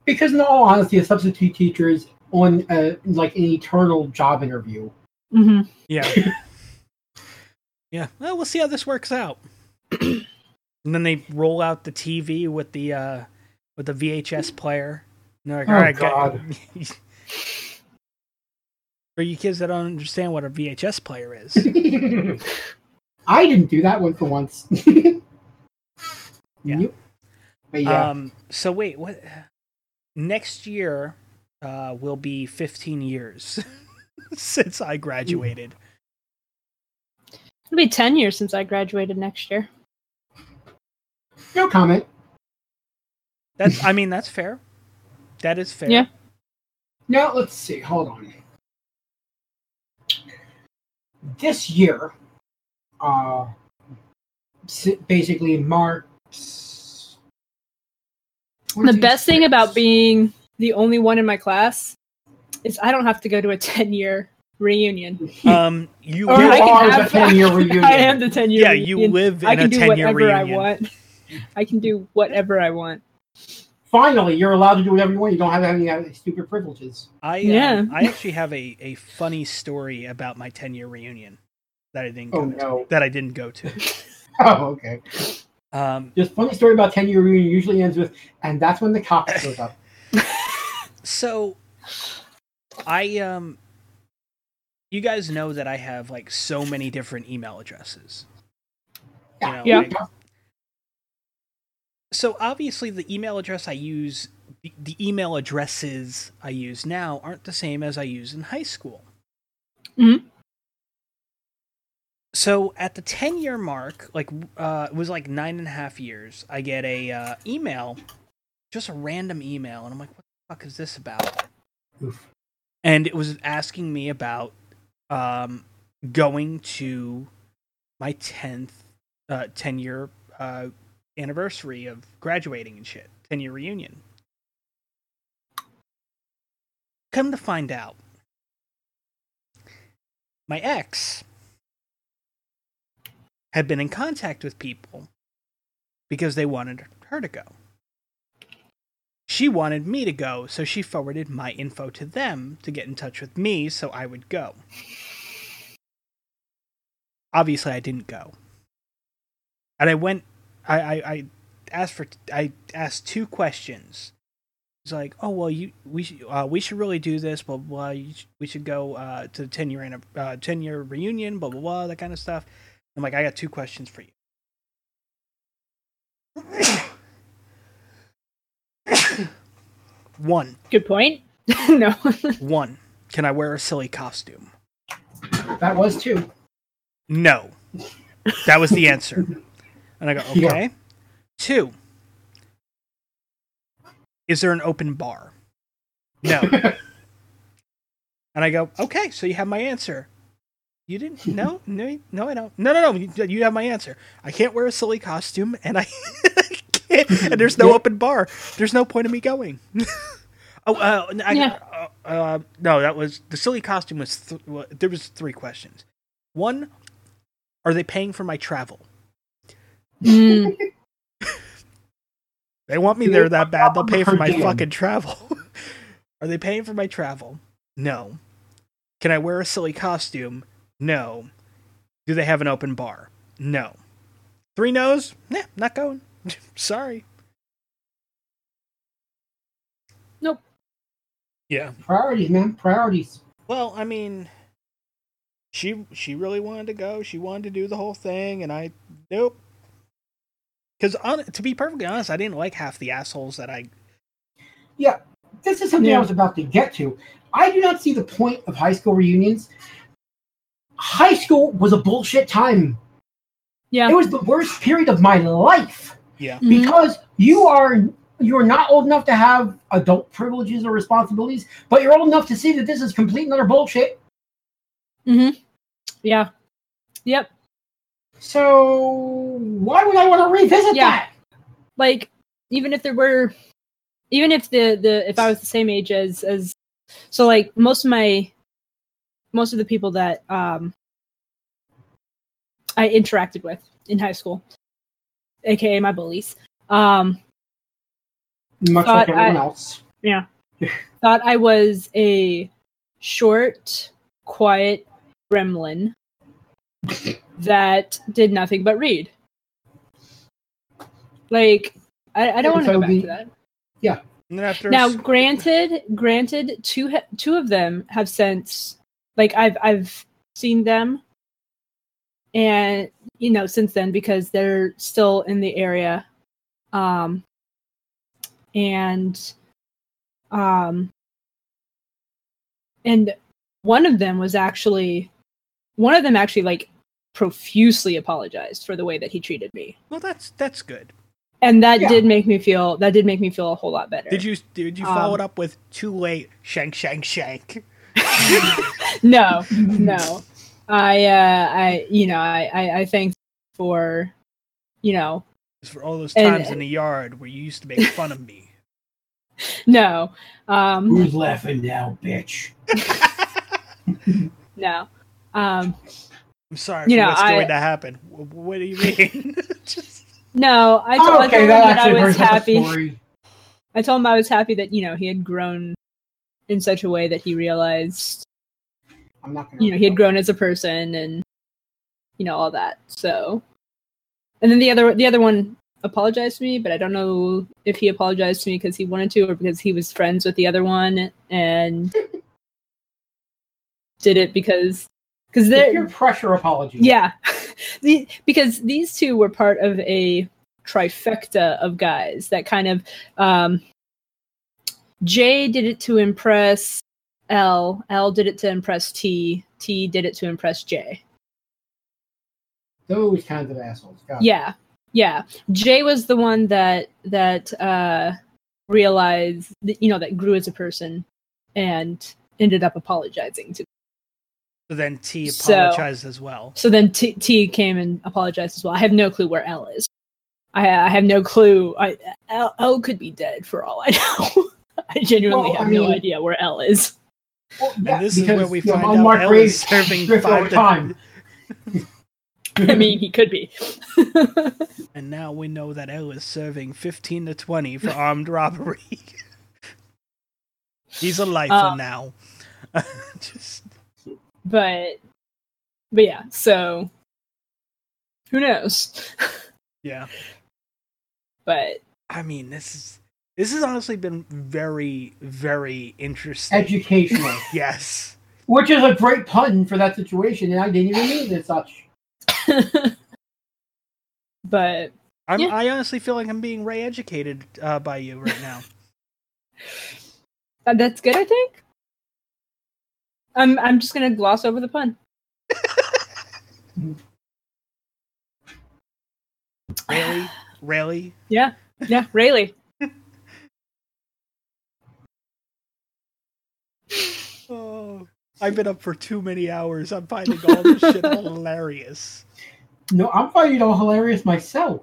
Speaker 3: Because in all honesty, a substitute teacher is on uh, like an eternal job interview.
Speaker 2: hmm
Speaker 1: Yeah. yeah. Well, we'll see how this works out. and then they roll out the TV with the uh with the VHS player. And they're like,
Speaker 3: Oh,
Speaker 1: all right,
Speaker 3: God.
Speaker 1: guys. For you kids that don't understand what a VHS player is.
Speaker 3: I didn't do that one for once.
Speaker 1: Yeah.
Speaker 3: Yep. But yeah.
Speaker 1: Um so wait, what next year uh will be 15 years since I graduated.
Speaker 2: It'll be ten years since I graduated next year.
Speaker 3: no comment.
Speaker 1: That's I mean that's fair. That is fair.
Speaker 2: Yeah.
Speaker 3: Now let's see. Hold on. This year, uh, basically marks.
Speaker 2: The
Speaker 3: two,
Speaker 2: best thing about being the only one in my class is I don't have to go to a ten year reunion.
Speaker 1: Um you
Speaker 2: Or I can
Speaker 3: are
Speaker 2: have-
Speaker 3: the 10 year reunion.
Speaker 2: I am the ten year.
Speaker 1: Yeah, you live in
Speaker 2: I
Speaker 1: a
Speaker 2: can do
Speaker 1: 10 year
Speaker 2: whatever I want. I can do whatever I want.
Speaker 3: Finally, you're allowed to do whatever you want. You don't have any uh, stupid privileges.
Speaker 1: I
Speaker 2: Yeah.
Speaker 1: um, I actually have a, a funny story about my 10 year reunion that I didn't go
Speaker 3: Oh
Speaker 1: to, that I didn't go to.
Speaker 3: Oh, okay.
Speaker 1: Um,
Speaker 3: Just funny story about 10 year reunion usually ends with, and that's when the cop shows up.
Speaker 1: so I um you guys know that I have like so many different email addresses. You know,
Speaker 2: Yeah.
Speaker 1: like- so obviously the email address I use the, email addresses I use now aren't the same as I use in high school.
Speaker 2: Mhm.
Speaker 1: So at the 10 year mark, like uh, it was like nine and a half years, I get a uh, email, just a random email, and I'm like, what the fuck is this about?
Speaker 3: Oof.
Speaker 1: And it was asking me about um, going to my 10th, uh, 10 year uh, anniversary of graduating and shit, 10 year reunion. Come to find out, my ex had been in contact with people because they wanted her to go. She wanted me to go, so she forwarded my info to them to get in touch with me so I would go. Obviously, I didn't go. And I went, I, I, I asked for, I asked two questions. It's like, oh well, you we should uh, we should really do this, blah blah. blah. You sh- we should go uh, to the ten year anniv- uh, ten year reunion, blah blah blah, that kind of stuff. I'm like, I got two questions for you. One,
Speaker 2: Good point. no.
Speaker 1: one. Can I wear a silly costume?
Speaker 3: That was two.
Speaker 1: No. That was the answer. And I go,
Speaker 3: Yeah.
Speaker 1: okay. Two. Is there an open bar? No. And I go, okay, so you have my answer. You didn't? No, no, no, I don't. No, no, no. You, you have my answer. I can't wear a silly costume, and I can't, and there's no
Speaker 3: Yeah.
Speaker 1: open bar. There's no point in me going. oh, uh, I,
Speaker 2: Yeah.
Speaker 1: uh, uh, no, that was the silly costume was. Th- well, there was three questions. One, are they paying for my travel?
Speaker 2: Mm,
Speaker 1: They want me there that bad. They'll pay for my fucking travel. Are they paying for my travel? No. Can I wear a silly costume? No. Do they have an open bar? No. Three no's? Nah, not going. Sorry.
Speaker 2: Nope.
Speaker 1: Yeah.
Speaker 3: Priorities, man. Priorities.
Speaker 1: Well, I mean, she she really wanted to go. She wanted to do the whole thing, and I nope. Because to be perfectly honest, I didn't like half the assholes that I.
Speaker 3: Yeah, this is something
Speaker 2: Yeah.
Speaker 3: I was about to get to. I do not see the point of high school reunions. High school was a bullshit time.
Speaker 2: yeah.
Speaker 3: It was the worst period of my life
Speaker 1: Yeah.
Speaker 2: Mhm.
Speaker 3: because you are you are not old enough to have adult privileges or responsibilities, but you're old enough to see that this is complete and utter bullshit.
Speaker 2: Mm-hmm. Yeah. Yep.
Speaker 3: So why would I want to revisit
Speaker 2: Yeah.
Speaker 3: that?
Speaker 2: Like even if there were, even if the the if I was the same age as as, so like most of my, most of the people that um I interacted with in high school, aka my bullies, um,
Speaker 3: much like everyone
Speaker 2: I-
Speaker 3: else.
Speaker 2: Yeah, thought I was a short, quiet gremlin that did nothing but read. Like, I, I don't want to
Speaker 3: So
Speaker 2: go back
Speaker 3: the-
Speaker 2: to that.
Speaker 1: Yeah. after
Speaker 2: Now,
Speaker 1: s-
Speaker 2: granted, granted, two two of them have since, like, I've I've seen them, and you know, since then because they're still in the area, um, and, um, and one of them was actually, one of them actually like profusely apologized for the way that he treated me,
Speaker 1: well, that's that's good.
Speaker 2: and that
Speaker 3: Yeah.
Speaker 2: did make me feel that did make me feel a whole lot better.
Speaker 1: Did you did you follow
Speaker 2: Um,
Speaker 1: it up with too late? Shank, shank, shank.
Speaker 2: no, no. I, uh, I, you know, I, I, I thank for, you know,
Speaker 1: For all those
Speaker 2: And-
Speaker 1: times in the yard where you used to make fun of me.
Speaker 2: no, um,
Speaker 3: Who's laughing now, bitch?
Speaker 2: no, um,
Speaker 1: I'm sorry
Speaker 2: You know,
Speaker 1: what's
Speaker 2: I-
Speaker 1: going to happen. What do you mean? Just,
Speaker 2: no. I oh, told, I
Speaker 3: okay,
Speaker 2: told him
Speaker 3: that
Speaker 2: that I was
Speaker 3: brings up a
Speaker 2: happy. I told him I was happy that you know he had grown in such a way that he realized,
Speaker 3: I'm not gonna.
Speaker 2: you know, he had grown as a person and, you know, all that. So, and then the other, the other one apologized to me, but I don't know if he apologized to me because he wanted to or because he was friends with the other one and did it because because they're
Speaker 3: your pressure apology.
Speaker 2: yeah the, because these two were part of a trifecta of guys that kind of um jay did it to impress l l did it to impress t t did it to impress j
Speaker 3: Those kinds of assholes. Got it.
Speaker 2: yeah yeah jay was the one that that uh realized that, you know that grew as a person and ended up apologizing to
Speaker 1: so then T
Speaker 2: So-
Speaker 1: apologized as well.
Speaker 2: So then T, T came and apologized as well. I have no clue where L is. I, I have no clue. I, L, L could be dead for all I know. I genuinely
Speaker 3: Well,
Speaker 2: have
Speaker 3: I
Speaker 2: no idea where L is.
Speaker 3: Well,
Speaker 1: And
Speaker 3: yeah,
Speaker 1: this is where we
Speaker 3: you know,
Speaker 1: find out
Speaker 3: Mark
Speaker 1: L
Speaker 3: Graves
Speaker 1: is serving five
Speaker 3: time.
Speaker 2: I mean, he could be.
Speaker 1: And now we know that L is serving 15 to 20 for armed robbery. He's a lifer
Speaker 2: Uh,
Speaker 1: now. Just
Speaker 2: but, but yeah. So who knows?
Speaker 1: yeah.
Speaker 2: but
Speaker 1: I mean, this is this has honestly been very very interesting.
Speaker 3: Educational,
Speaker 1: yes.
Speaker 3: which is a great pun for that situation, and I didn't even mean it as such.
Speaker 2: but
Speaker 1: I'm,
Speaker 2: Yeah.
Speaker 1: I honestly feel like I'm being re-educated uh, by you right now.
Speaker 2: that's good. I think. I'm I'm just gonna gloss over the pun.
Speaker 1: really, really.
Speaker 2: Yeah, yeah, really.
Speaker 1: Oh, I've been up for too many hours. I'm finding all this shit hilarious.
Speaker 3: No, I'm finding it all hilarious myself.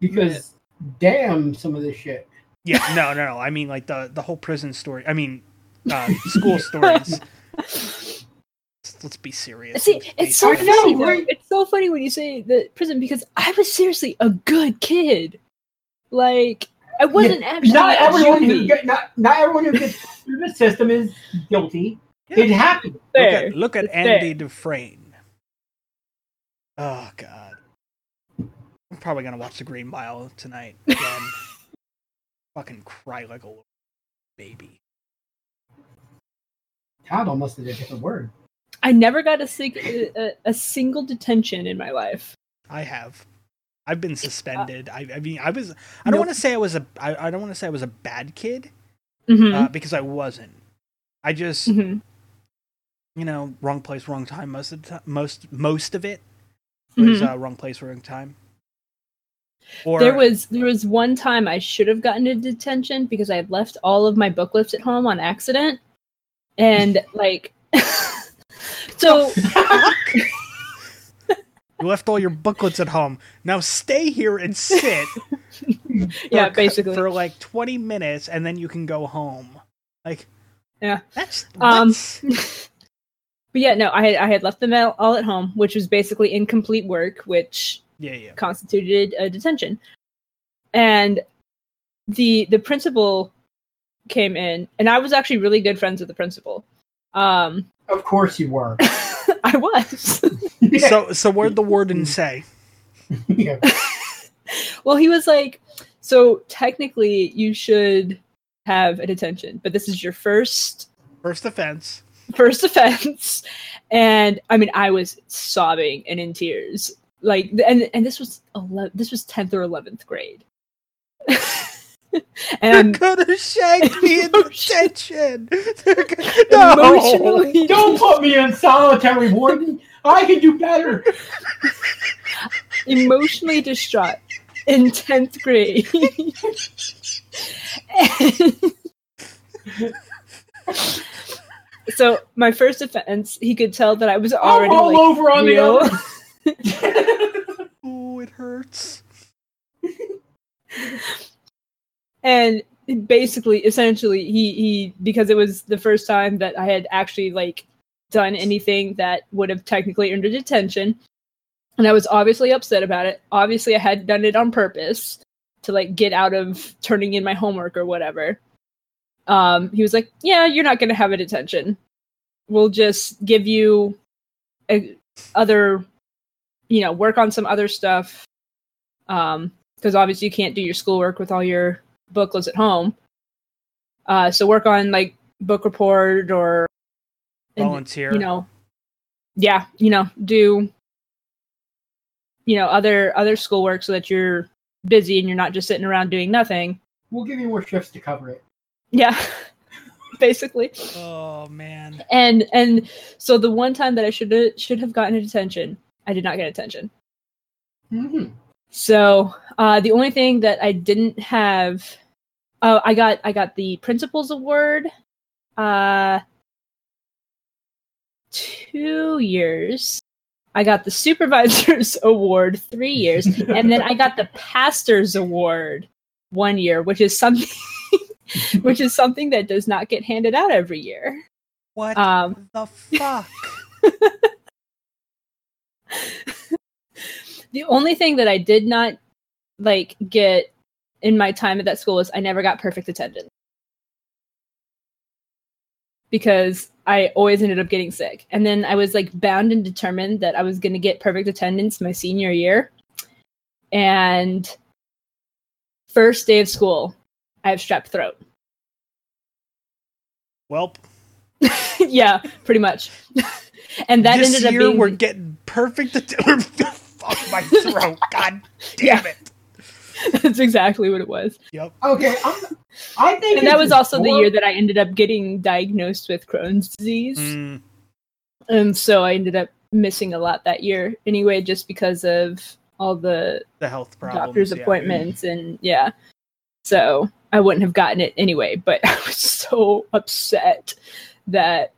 Speaker 3: Because damn, some of this shit.
Speaker 1: Yeah, no, no, no. I mean, like the the whole prison story. I mean, uh, school stories. Let's, let's be serious.
Speaker 2: See, it's so
Speaker 3: I
Speaker 1: serious.
Speaker 3: know,
Speaker 2: funny. though.
Speaker 3: right?
Speaker 2: It's so funny when you say the prison because I was seriously a good kid. Like I wasn't actually
Speaker 3: Not everyone who
Speaker 2: juvie.
Speaker 3: get, not not everyone who gets through the system is guilty.
Speaker 1: Yeah.
Speaker 3: It happens.
Speaker 1: Look at, look at Andy
Speaker 2: fair.
Speaker 1: Dufresne. Oh God, I'm probably gonna watch The Green Mile tonight again. Fucking cry like a little baby.
Speaker 3: Todd almost did a different word.
Speaker 2: I never got a, sig- a a single detention in my life.
Speaker 1: I have. I've been suspended. I, I mean, I was. I don't want to say I was a. I, I don't want to say I was a bad kid
Speaker 2: Mm-hmm.
Speaker 1: uh, because I wasn't. I just,
Speaker 2: hmm
Speaker 1: you know, wrong place, wrong time. Most of the time, most most of it was
Speaker 2: Mhm.
Speaker 1: uh, wrong place, wrong time. Or
Speaker 2: There was there was one time I should have gotten a detention because I had left all of my booklets at home on accident, and like, so
Speaker 1: You left all your booklets at home. Now stay here and sit.
Speaker 2: yeah,
Speaker 1: for,
Speaker 2: basically.
Speaker 1: for like twenty minutes, and then you can go home. Like,
Speaker 2: Yeah.
Speaker 1: that's
Speaker 2: Um. But yeah, no, I had I had left them all all at home, which was basically incomplete work, which
Speaker 1: yeah, yeah.
Speaker 2: constituted a detention. And the the principal came in, and I was actually really good friends with the principal. Um,
Speaker 3: Of course you were.
Speaker 2: I was.
Speaker 3: Yeah.
Speaker 1: So so what'd the warden say?
Speaker 3: yeah.
Speaker 2: well, he was like, so technically you should have a detention, but this is your first
Speaker 1: First offense.
Speaker 2: first offense and i mean i was sobbing and in tears like and and this was 11, this was 10th or 11th grade and
Speaker 1: Could have shanked me in
Speaker 2: Emotion-
Speaker 1: detention. no.
Speaker 2: emotionally
Speaker 3: Don't put me in solitary, warden. I can do better.
Speaker 2: emotionally distraught in 10th grade so my first offense he could tell that i was
Speaker 3: I'm
Speaker 2: already
Speaker 3: all
Speaker 2: like
Speaker 3: over on
Speaker 2: real.
Speaker 3: the other.
Speaker 1: Oh, it hurts.
Speaker 2: And basically essentially he he because it was the first time that i had actually like done anything that would have technically earned a detention. And i was obviously upset about it. Obviously i had done it on purpose to like get out of turning in my homework or whatever. Um he was like yeah you're not going to have a detention. We'll just give you a, other you know work on some other stuff um because obviously you can't do your schoolwork with all your booklets at home. Uh, so work on like book report or and,
Speaker 1: Volunteer.
Speaker 2: you know, yeah, you know, do you know other other schoolwork so that you're busy and you're not just sitting around doing nothing.
Speaker 3: We'll give you more shifts to cover it.
Speaker 2: Yeah, basically.
Speaker 1: Oh man.
Speaker 2: And and so the one time that I should have should have gotten a detention, I did not get attention.
Speaker 3: hmm
Speaker 2: So uh, the only thing that I didn't have, oh, I got I got the principal's award, uh, two years. I got the supervisor's award three years, and then I got the pastor's award one year, which is something, which is something that does not get handed out every year.
Speaker 1: What
Speaker 2: Um,
Speaker 1: the fuck?
Speaker 2: the only thing that I did not like get in my time at that school was I never got perfect attendance because I always ended up getting sick. And then I was like bound and determined that I was going to get perfect attendance my senior year. And first day of school, I have strep throat.
Speaker 1: Well,
Speaker 2: yeah, pretty much. and that
Speaker 1: this
Speaker 2: ended up being
Speaker 1: we're getting perfect. Att- fuck my throat. God damn
Speaker 2: Yeah.
Speaker 1: it.
Speaker 2: that's exactly what it was.
Speaker 1: Yep.
Speaker 3: Okay, I'm, I think.
Speaker 2: And that was also the year that I ended up getting diagnosed with Crohn's disease.
Speaker 1: Mm,
Speaker 2: and so I ended up missing a lot that year anyway, just because of all the
Speaker 1: the health problems.
Speaker 2: doctor's
Speaker 1: yeah.
Speaker 2: appointments and yeah. So I wouldn't have gotten it anyway, but I was so upset that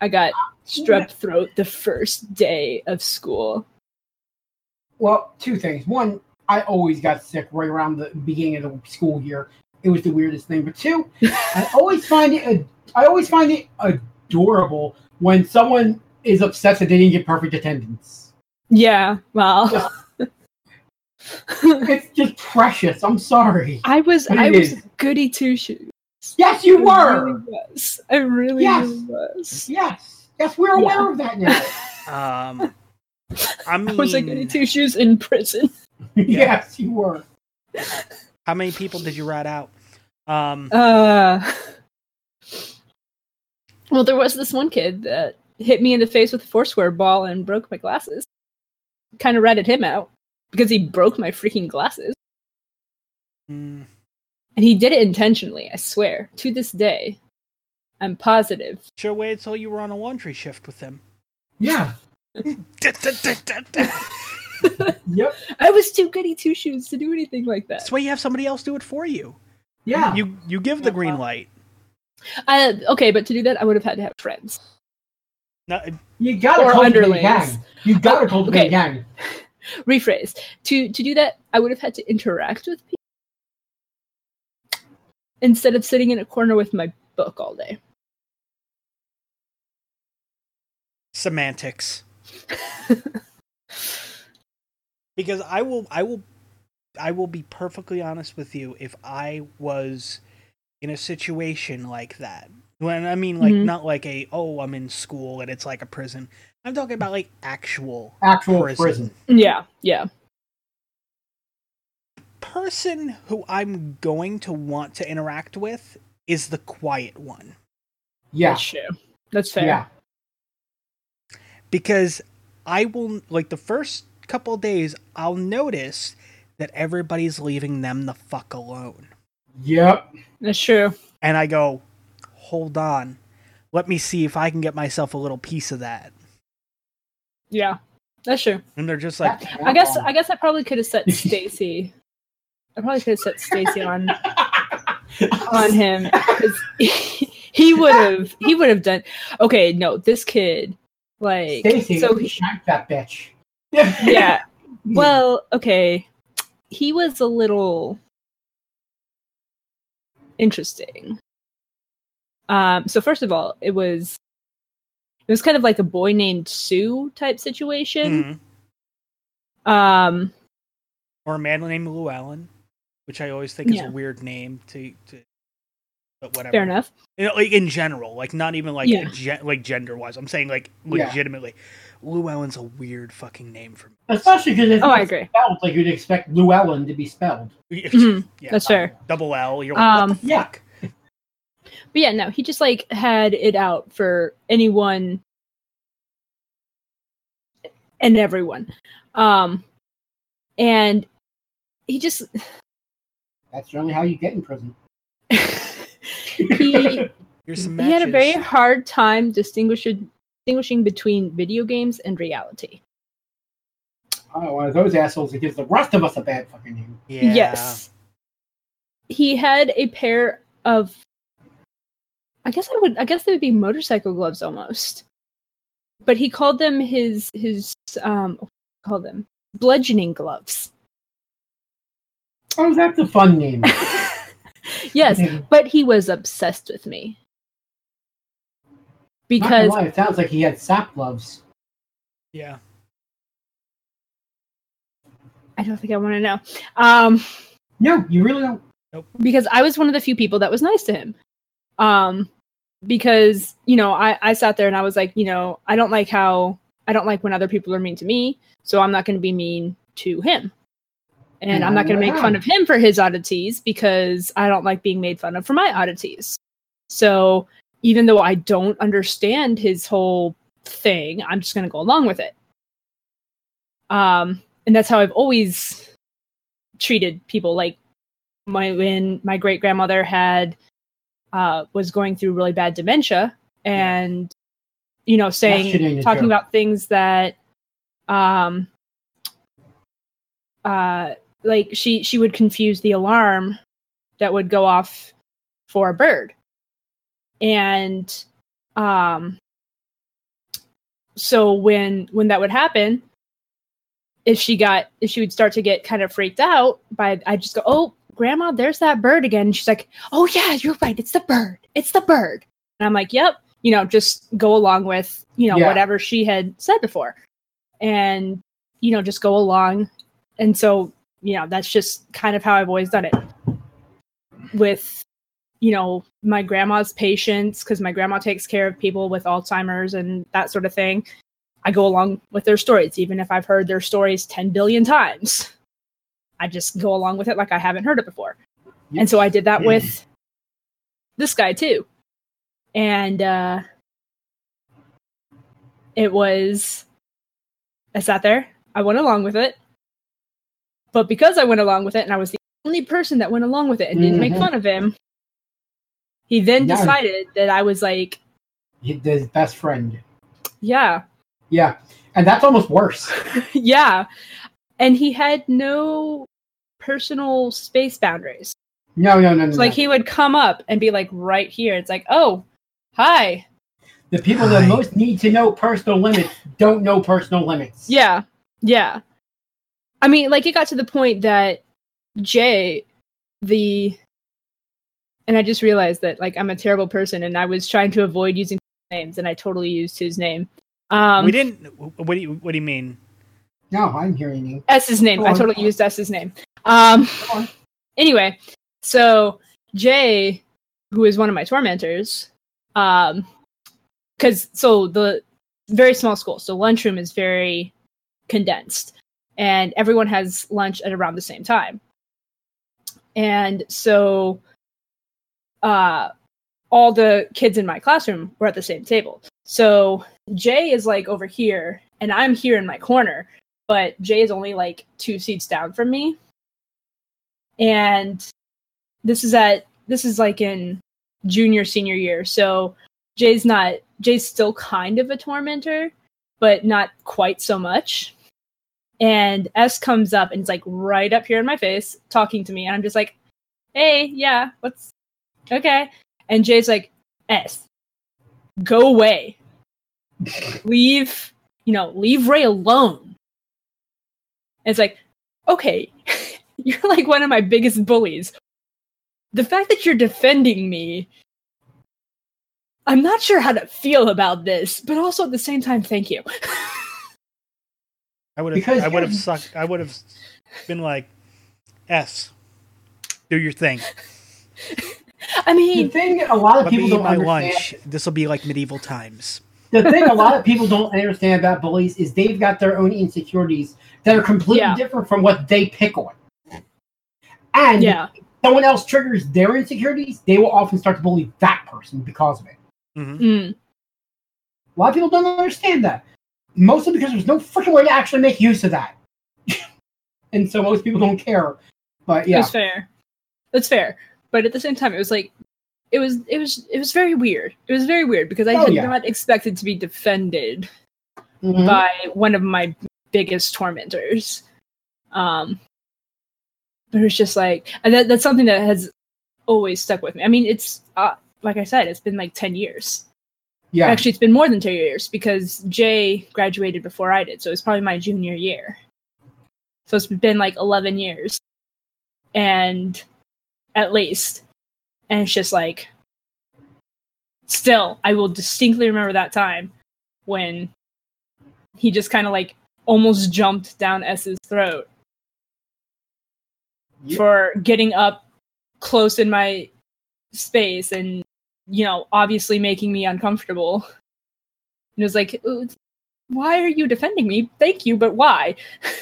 Speaker 2: I got strep throat the first day of school.
Speaker 3: Well, two things. One, I always got sick right around the beginning of the school year. It was the weirdest thing. But two, I always find it I always find it adorable when someone is upset that they didn't get perfect attendance.
Speaker 2: Yeah, well,
Speaker 3: It's just precious. I'm sorry.
Speaker 2: I was
Speaker 3: But
Speaker 2: I
Speaker 3: it
Speaker 2: was
Speaker 3: is.
Speaker 2: goody two shoes.
Speaker 3: Yes, you
Speaker 2: I
Speaker 3: were.
Speaker 2: really was. I really,
Speaker 3: Yes.
Speaker 2: really was.
Speaker 3: Yes. Yes, we're aware of that now.
Speaker 1: Um, I mean,
Speaker 2: I was a goody two shoes in prison.
Speaker 3: yes, you were.
Speaker 1: how many people did you rat out? Um,
Speaker 2: Uh, well, there was this one kid that hit me in the face with a foursquare ball and broke my glasses. Kind of ratted him out because he broke my freaking glasses.
Speaker 1: mm,
Speaker 2: And he did it intentionally, I swear. To this day, I'm positive.
Speaker 1: Sure, have waited till you were on a laundry shift with him.
Speaker 3: Yeah.
Speaker 1: That's
Speaker 3: Yep.
Speaker 2: I was too goody two shoes to do anything like that.
Speaker 1: That's why you have somebody else do it for you.
Speaker 3: Yeah.
Speaker 1: You you give the green light.
Speaker 2: I, okay, but to do that, I would have had to have friends.
Speaker 1: No, uh,
Speaker 3: You gotta
Speaker 2: Or
Speaker 3: cultivate a
Speaker 2: underlings.
Speaker 3: gang. You gotta
Speaker 2: Oh,
Speaker 3: cultivate
Speaker 2: okay.
Speaker 3: a gang.
Speaker 2: Rephrase. To to do that, I would have had to interact with people instead of sitting in a corner with my book all day.
Speaker 1: semantics. because I will I will I will be perfectly honest with you. If I was in a situation like that, when I mean like
Speaker 2: Mhm.
Speaker 1: not like a oh I'm in school and it's like a prison. I'm talking about like actual
Speaker 3: Actual
Speaker 1: prison.
Speaker 3: prison.
Speaker 2: Yeah, yeah.
Speaker 1: person who I'm going to want to interact with is the quiet one
Speaker 3: Yeah.
Speaker 2: That's true. That's fair.
Speaker 3: Yeah.
Speaker 1: because I will like the first couple days I'll notice that everybody's leaving them the fuck alone.
Speaker 3: Yep.
Speaker 2: That's true.
Speaker 1: And I go, "Hold on. Let me see if I can get myself a little piece of that."
Speaker 2: Yeah. That's true.
Speaker 1: And they're just like,
Speaker 3: That's
Speaker 2: I guess
Speaker 3: wrong.
Speaker 2: I guess I probably could have set Stacy. I probably could have set Stacy on on him he, he would have he would have done. Okay, no, this kid like
Speaker 3: Stacy,
Speaker 2: so
Speaker 3: so
Speaker 2: he-
Speaker 3: shank that bitch.
Speaker 2: Yeah. Well, okay, he was a little interesting. Um, so first of all, it was it was kind of like a boy named Sue type situation.
Speaker 1: "Mhm."
Speaker 2: Um,
Speaker 1: or a man named Llewellyn, which I always think is
Speaker 2: Yeah.
Speaker 1: a weird name to to but whatever.
Speaker 2: fair enough.
Speaker 1: You know, like in general, like not even like
Speaker 2: Yeah.
Speaker 1: gen- like gender wise. I'm saying like
Speaker 3: Yeah.
Speaker 1: Legitimately, Llewellyn's a weird fucking name for me.
Speaker 3: Especially because it's
Speaker 2: Oh, I agree.
Speaker 3: spelled like you'd expect Llewellyn to be spelled.
Speaker 2: Mhm.
Speaker 1: Yeah,
Speaker 2: That's fair.
Speaker 1: Double L. You're like,
Speaker 2: Um,
Speaker 1: what the
Speaker 3: yeah.
Speaker 1: fuck?
Speaker 2: But yeah, no, he just like had it out for anyone and everyone. Um and he just
Speaker 3: That's generally how you get in prison.
Speaker 2: he he had a very hard time distinguishing distinguishing between video games and reality.
Speaker 3: Oh, one of those assholes that gives the rest of us a bad fucking name.
Speaker 1: Yeah.
Speaker 2: Yes. He had a pair of I guess I would I guess they would be motorcycle gloves almost. But he called them his his um what do you call them bludgeoning gloves.
Speaker 3: Oh, that's a fun name.
Speaker 2: yes, but he was obsessed with me.
Speaker 3: Not gonna
Speaker 2: Because
Speaker 3: lie, it sounds like he had sap gloves.
Speaker 1: Yeah.
Speaker 2: I don't think I want to know. Um
Speaker 3: No, you really don't.
Speaker 2: because I was one of the few people that was nice to him. Um, because you know, I I sat there and I was like, you know, I don't like how I don't like when other people are mean to me, so I'm not going to be mean to him, and I'm not going to make fun of him for his oddities because I don't like being made fun of for my oddities. So even though I don't understand his whole thing, I'm just going to go along with it. Um, and that's how I've always treated people. Like my when my great grandmother had uh was going through really bad dementia and you know saying talking about things that um uh like she she would confuse the alarm that would go off for a bird and um so when when that would happen if she got if she would start to get kind of freaked out by i just go oh grandma there's that bird again. And she's like oh yeah you're right. It's the bird. It's the bird. And i'm like yep you know just go along with you know
Speaker 3: Yeah.
Speaker 2: whatever she had said before. And you know just go along. And so you know that's just kind of how i've always done it with you know my grandma's patients because my grandma takes care of people with alzheimer's and that sort of thing. I go along with their stories even if i've heard their stories 10 billion times. I just go along with it like i haven't heard it before. And so i did that
Speaker 3: Yeah.
Speaker 2: with this guy too. And uh it was i sat there i went along with it. But because i went along with it and i was the only person that went along with it and didn't make
Speaker 3: Mhm.
Speaker 2: fun of him he then
Speaker 3: Yeah.
Speaker 2: decided that i was like
Speaker 3: his best friend.
Speaker 2: yeah
Speaker 3: Yeah, and that's almost worse.
Speaker 2: yeah and he had no personal space boundaries
Speaker 3: No, no, no, no.
Speaker 2: It's like
Speaker 3: no.
Speaker 2: he would come up and be like right here it's like oh hi
Speaker 3: the people that most need to know personal limits don't know personal limits.
Speaker 2: Yeah. Yeah. I mean, like it got to the point that Jay, the and I just realized that like I'm a terrible person and I was trying to avoid using names and I totally used his name. Um
Speaker 1: we didn't. What do you What do you mean?
Speaker 3: No, I'm hearing you.
Speaker 2: S's name. I totally used S's name. Um. Anyway, so Jay, who is one of my tormentors, um, because so the very small school, so lunchroom is very condensed, and everyone has lunch at around the same time, and so, uh, all the kids in my classroom were at the same table. So Jay is like over here, and I'm here in my corner, but Jay is only like two seats down from me and this is at this is like in junior senior year so jay's not jay's still kind of a tormentor but not quite so much and s comes up and it's like right up here in my face talking to me and i'm just like hey yeah what's okay and jay's like s go away leave you know leave ray alone and it's like okay you're like one of my biggest bullies. The fact that you're defending me, I'm not sure how to feel about this, but also at the same time, thank you.
Speaker 1: I would
Speaker 3: Because
Speaker 1: have. I would have sucked. I would have been like, S, do your thing.
Speaker 2: I mean,
Speaker 3: The
Speaker 2: mean,
Speaker 3: thing a lot of people don't
Speaker 1: my
Speaker 3: understand.
Speaker 1: lunch. This will be like medieval times.
Speaker 3: The thing a lot of people don't understand about bullies is they've got their own insecurities that are completely
Speaker 2: Yeah.
Speaker 3: different from what they pick on. And
Speaker 2: yeah,
Speaker 3: someone else triggers their insecurities, they will often start to bully that person because of it.
Speaker 1: hmm
Speaker 2: mm,
Speaker 3: A lot of people don't understand that. Mostly because there's no freaking way to actually make use of that. and so most people don't care. But yeah.
Speaker 2: that's fair. That's fair. But at the same time, it was like, it was, it was, it was very weird. It was very weird because I
Speaker 3: Oh,
Speaker 2: had
Speaker 3: yeah.
Speaker 2: not expected to be defended
Speaker 3: Mhm.
Speaker 2: by one of my biggest tormentors. Um, but it was just like, and that, that's something that has always stuck with me. I mean, it's uh, like I said, it's been like ten years.
Speaker 3: yeah.
Speaker 2: Actually, it's been more than two years because Jay graduated before I did, so it's probably my junior year. So it's been like eleven years, and at least, and it's just like, still, I will distinctly remember that time when he just kind of like almost jumped down S's throat for getting up close in my space and you know obviously making me uncomfortable. And it was like "Uh, why are you defending me? Thank you but why?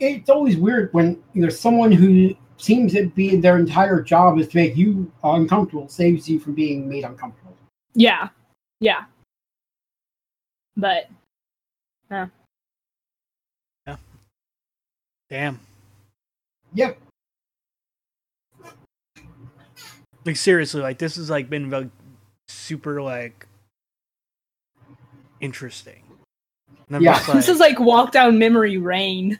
Speaker 3: It's always weird when there's someone who seems to be their entire job is to make you uncomfortable, saves you from being made uncomfortable.
Speaker 2: yeah yeah but yeah. Yeah.
Speaker 1: Damn.
Speaker 3: Yep.
Speaker 1: Like seriously, like this has like been like super like interesting. And I'm
Speaker 3: Yeah.
Speaker 1: just like,
Speaker 2: this is like walk down memory lane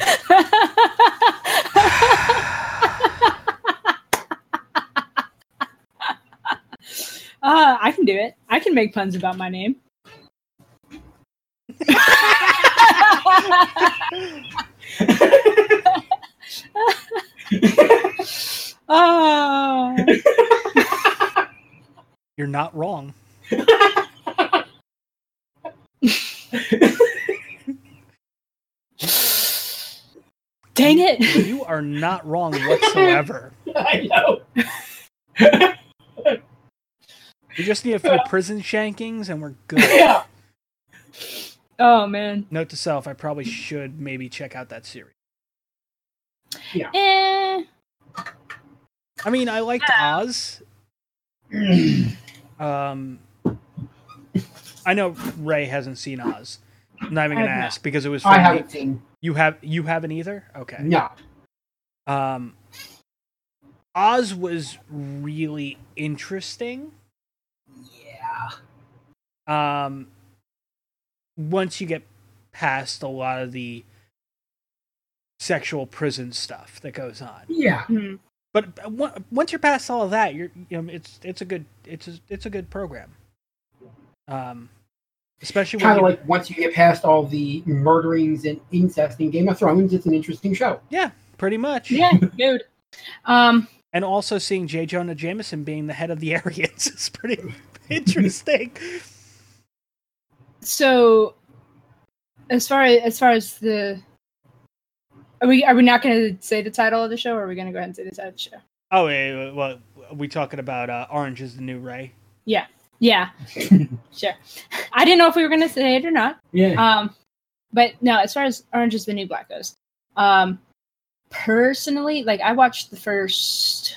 Speaker 2: Uh, I can do it. I can make puns about my name. Ah.
Speaker 1: you're not wrong.
Speaker 2: Dang it.
Speaker 1: You are not wrong whatsoever.
Speaker 3: I know.
Speaker 1: We just need a few prison shankings and we're good.
Speaker 3: yeah.
Speaker 2: Oh man.
Speaker 1: Note to self: I probably should maybe check out that series.
Speaker 2: Eh.
Speaker 1: I mean, I liked Oz. Um, I know Ray hasn't seen Oz. I'm not even gonna ask because it was.
Speaker 3: I haven't seen.
Speaker 1: You have you haven't either. Okay.
Speaker 3: No.
Speaker 1: Um, Oz was really interesting.
Speaker 3: Yeah.
Speaker 1: Um, once you get past a lot of the sexual prison stuff that goes on,
Speaker 3: Yeah.
Speaker 2: Hmm.
Speaker 1: but on- once you're past all of that, you're you know it's it's a good it's a, it's a good program. Um, especially when
Speaker 3: Kind of like once you get past all the murderings and incest in Game of Thrones, it's an interesting show.
Speaker 1: yeah, pretty much.
Speaker 2: Yeah, dude. Um,
Speaker 1: and also seeing J. Jonah Jameson being the head of the Aryans is pretty interesting.
Speaker 2: so as far as as far as the are we are we not going to say the title of the show or are we going to go ahead and say the title of the show
Speaker 1: Oh, wait, well, are we talking about uh, Orange is the New Ray?
Speaker 2: yeah yeah. Sure. I didn't know if we were going to say it or not.
Speaker 3: Yeah.
Speaker 2: um but no as far as orange is the new black goes um personally like i watched the first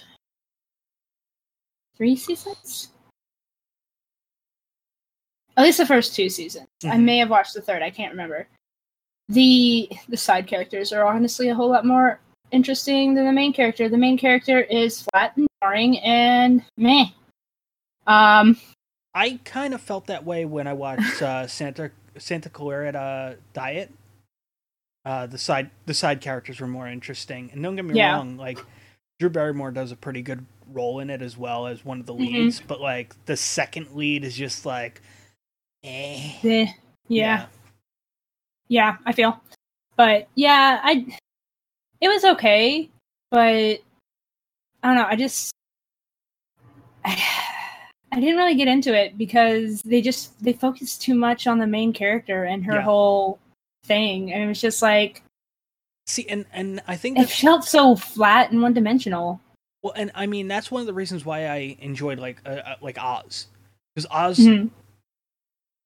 Speaker 2: three seasons? At least the first two seasons. I
Speaker 1: Mhm.
Speaker 2: may have watched the third i can't remember. The the side characters are honestly a whole lot more interesting than the main character. The main character is flat and boring and meh. Um
Speaker 1: I kind of felt that way when I watched uh, Santa Santa Clarita Diet. Uh, the side the side characters were more interesting, and don't get me
Speaker 2: Yeah.
Speaker 1: wrong, like Drew Barrymore does a pretty good role in it as well as one of the
Speaker 2: Mhm.
Speaker 1: leads. But like the second lead is just like, eh.
Speaker 2: eh, yeah yeah i feel but yeah i it was okay but i don't know i just I, I didn't really get into it because they just they focused too much on the main character and her
Speaker 1: Yeah.
Speaker 2: whole thing and it was just like
Speaker 1: See, and and I think
Speaker 2: it felt so flat and one dimensional
Speaker 1: well, and I mean that's one of the reasons why I enjoyed like uh, uh, like Oz, because Oz
Speaker 2: Mhm.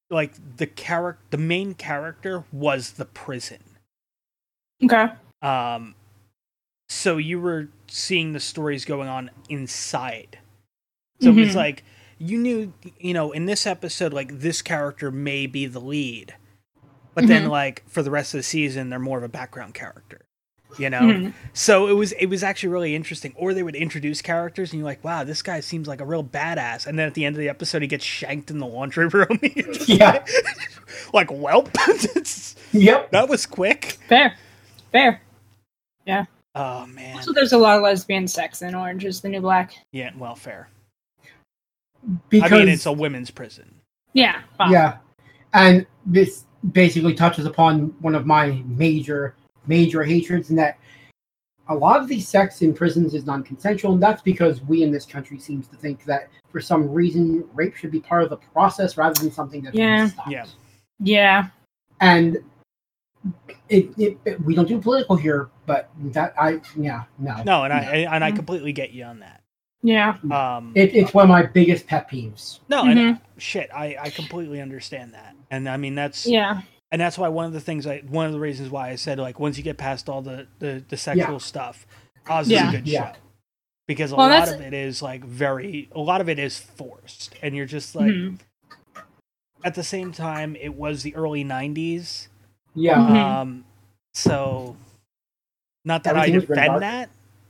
Speaker 1: like the character the main character was the prison
Speaker 2: okay
Speaker 1: um so you were seeing the stories going on inside so it was
Speaker 2: Mhm.
Speaker 1: like you knew you know in this episode like this character may be the lead but then
Speaker 2: Mhm.
Speaker 1: like for the rest of the season they're more of a background character you know?
Speaker 2: Mhm.
Speaker 1: so it was it was actually really interesting. Or they would introduce characters and you're like wow this guy seems like a real badass. And then at the end of the episode he gets shanked in the laundry room.
Speaker 3: Yeah.
Speaker 1: like welp. It's-
Speaker 3: Yep.
Speaker 1: that was quick.
Speaker 2: Fair. Fair. Yeah.
Speaker 1: oh man.
Speaker 2: So there's a lot of lesbian sex in orange is the new black.
Speaker 1: Yeah well fair
Speaker 3: Because
Speaker 1: i mean it's a women's prison.
Speaker 2: Yeah well,
Speaker 3: yeah, and this basically touches upon one of my major major hatreds in that a lot of the sex in prisons is non-consensual, and that's because we in this country seems to think that for some reason rape should be part of the process rather than something that
Speaker 2: Yeah.
Speaker 3: stopped.
Speaker 1: Yeah.
Speaker 2: yeah.
Speaker 3: And it, it, it- we don't do political here, but that I yeah no.
Speaker 1: No and i and i completely get you on that
Speaker 2: yeah
Speaker 1: um
Speaker 3: it, it's one of my biggest pet peeves.
Speaker 1: no and
Speaker 2: Mhm.
Speaker 1: shit i i completely understand that and i mean that's
Speaker 2: yeah
Speaker 1: and that's why one of the things I one of the reasons why I said like once you get past all the the, the sexual stuff, Oz
Speaker 2: Yeah.
Speaker 1: is a good
Speaker 3: Yeah.
Speaker 1: show because a
Speaker 2: Well,
Speaker 1: lot of it is like very a lot of it is forced, and you're just like
Speaker 2: Mhm.
Speaker 1: at the same time it was the early '90s,
Speaker 3: Yeah,
Speaker 2: Mhm.
Speaker 1: um, so not that I
Speaker 3: Everything was grim
Speaker 1: defend that.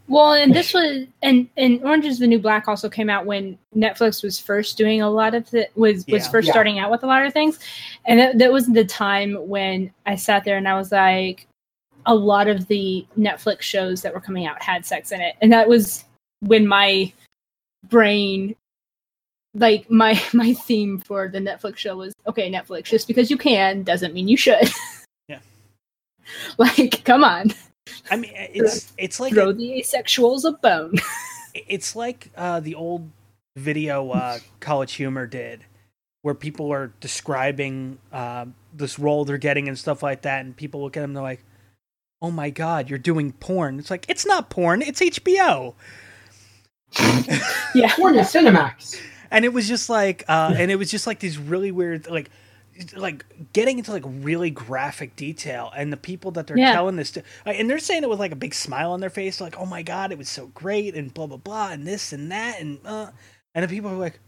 Speaker 2: Well, and this was and and Orange is the New Black also came out when Netflix was first doing a lot of the was was
Speaker 1: Yeah.
Speaker 2: first
Speaker 3: Yeah.
Speaker 2: starting out with a lot of things, and that, that was the time when I sat there and I was like, a lot of the Netflix shows that were coming out had sex in it, and that was when my brain like my my theme for the Netflix show was okay Netflix just because you can doesn't mean you should
Speaker 1: Yeah.
Speaker 2: like come on
Speaker 1: I mean, it's it's like
Speaker 2: throw the asexuals a bone
Speaker 1: it's like uh, the old video uh, College Humor did, where people are describing uh, this role they're getting and stuff like that, and people look at them, and they're like, "Oh my god, you're doing porn!" It's like it's not porn, it's HBO,
Speaker 2: yeah
Speaker 3: porn is Cinemax.
Speaker 1: and it was just like, uh, and it was just like these really weird, like. Like getting into like really graphic detail, and the people that they're
Speaker 2: Yeah.
Speaker 1: telling this to, like, and they're saying it with like a big smile on their face, like, "Oh my god, it was so great," and blah blah blah, and this and that, and uh, and the people are like,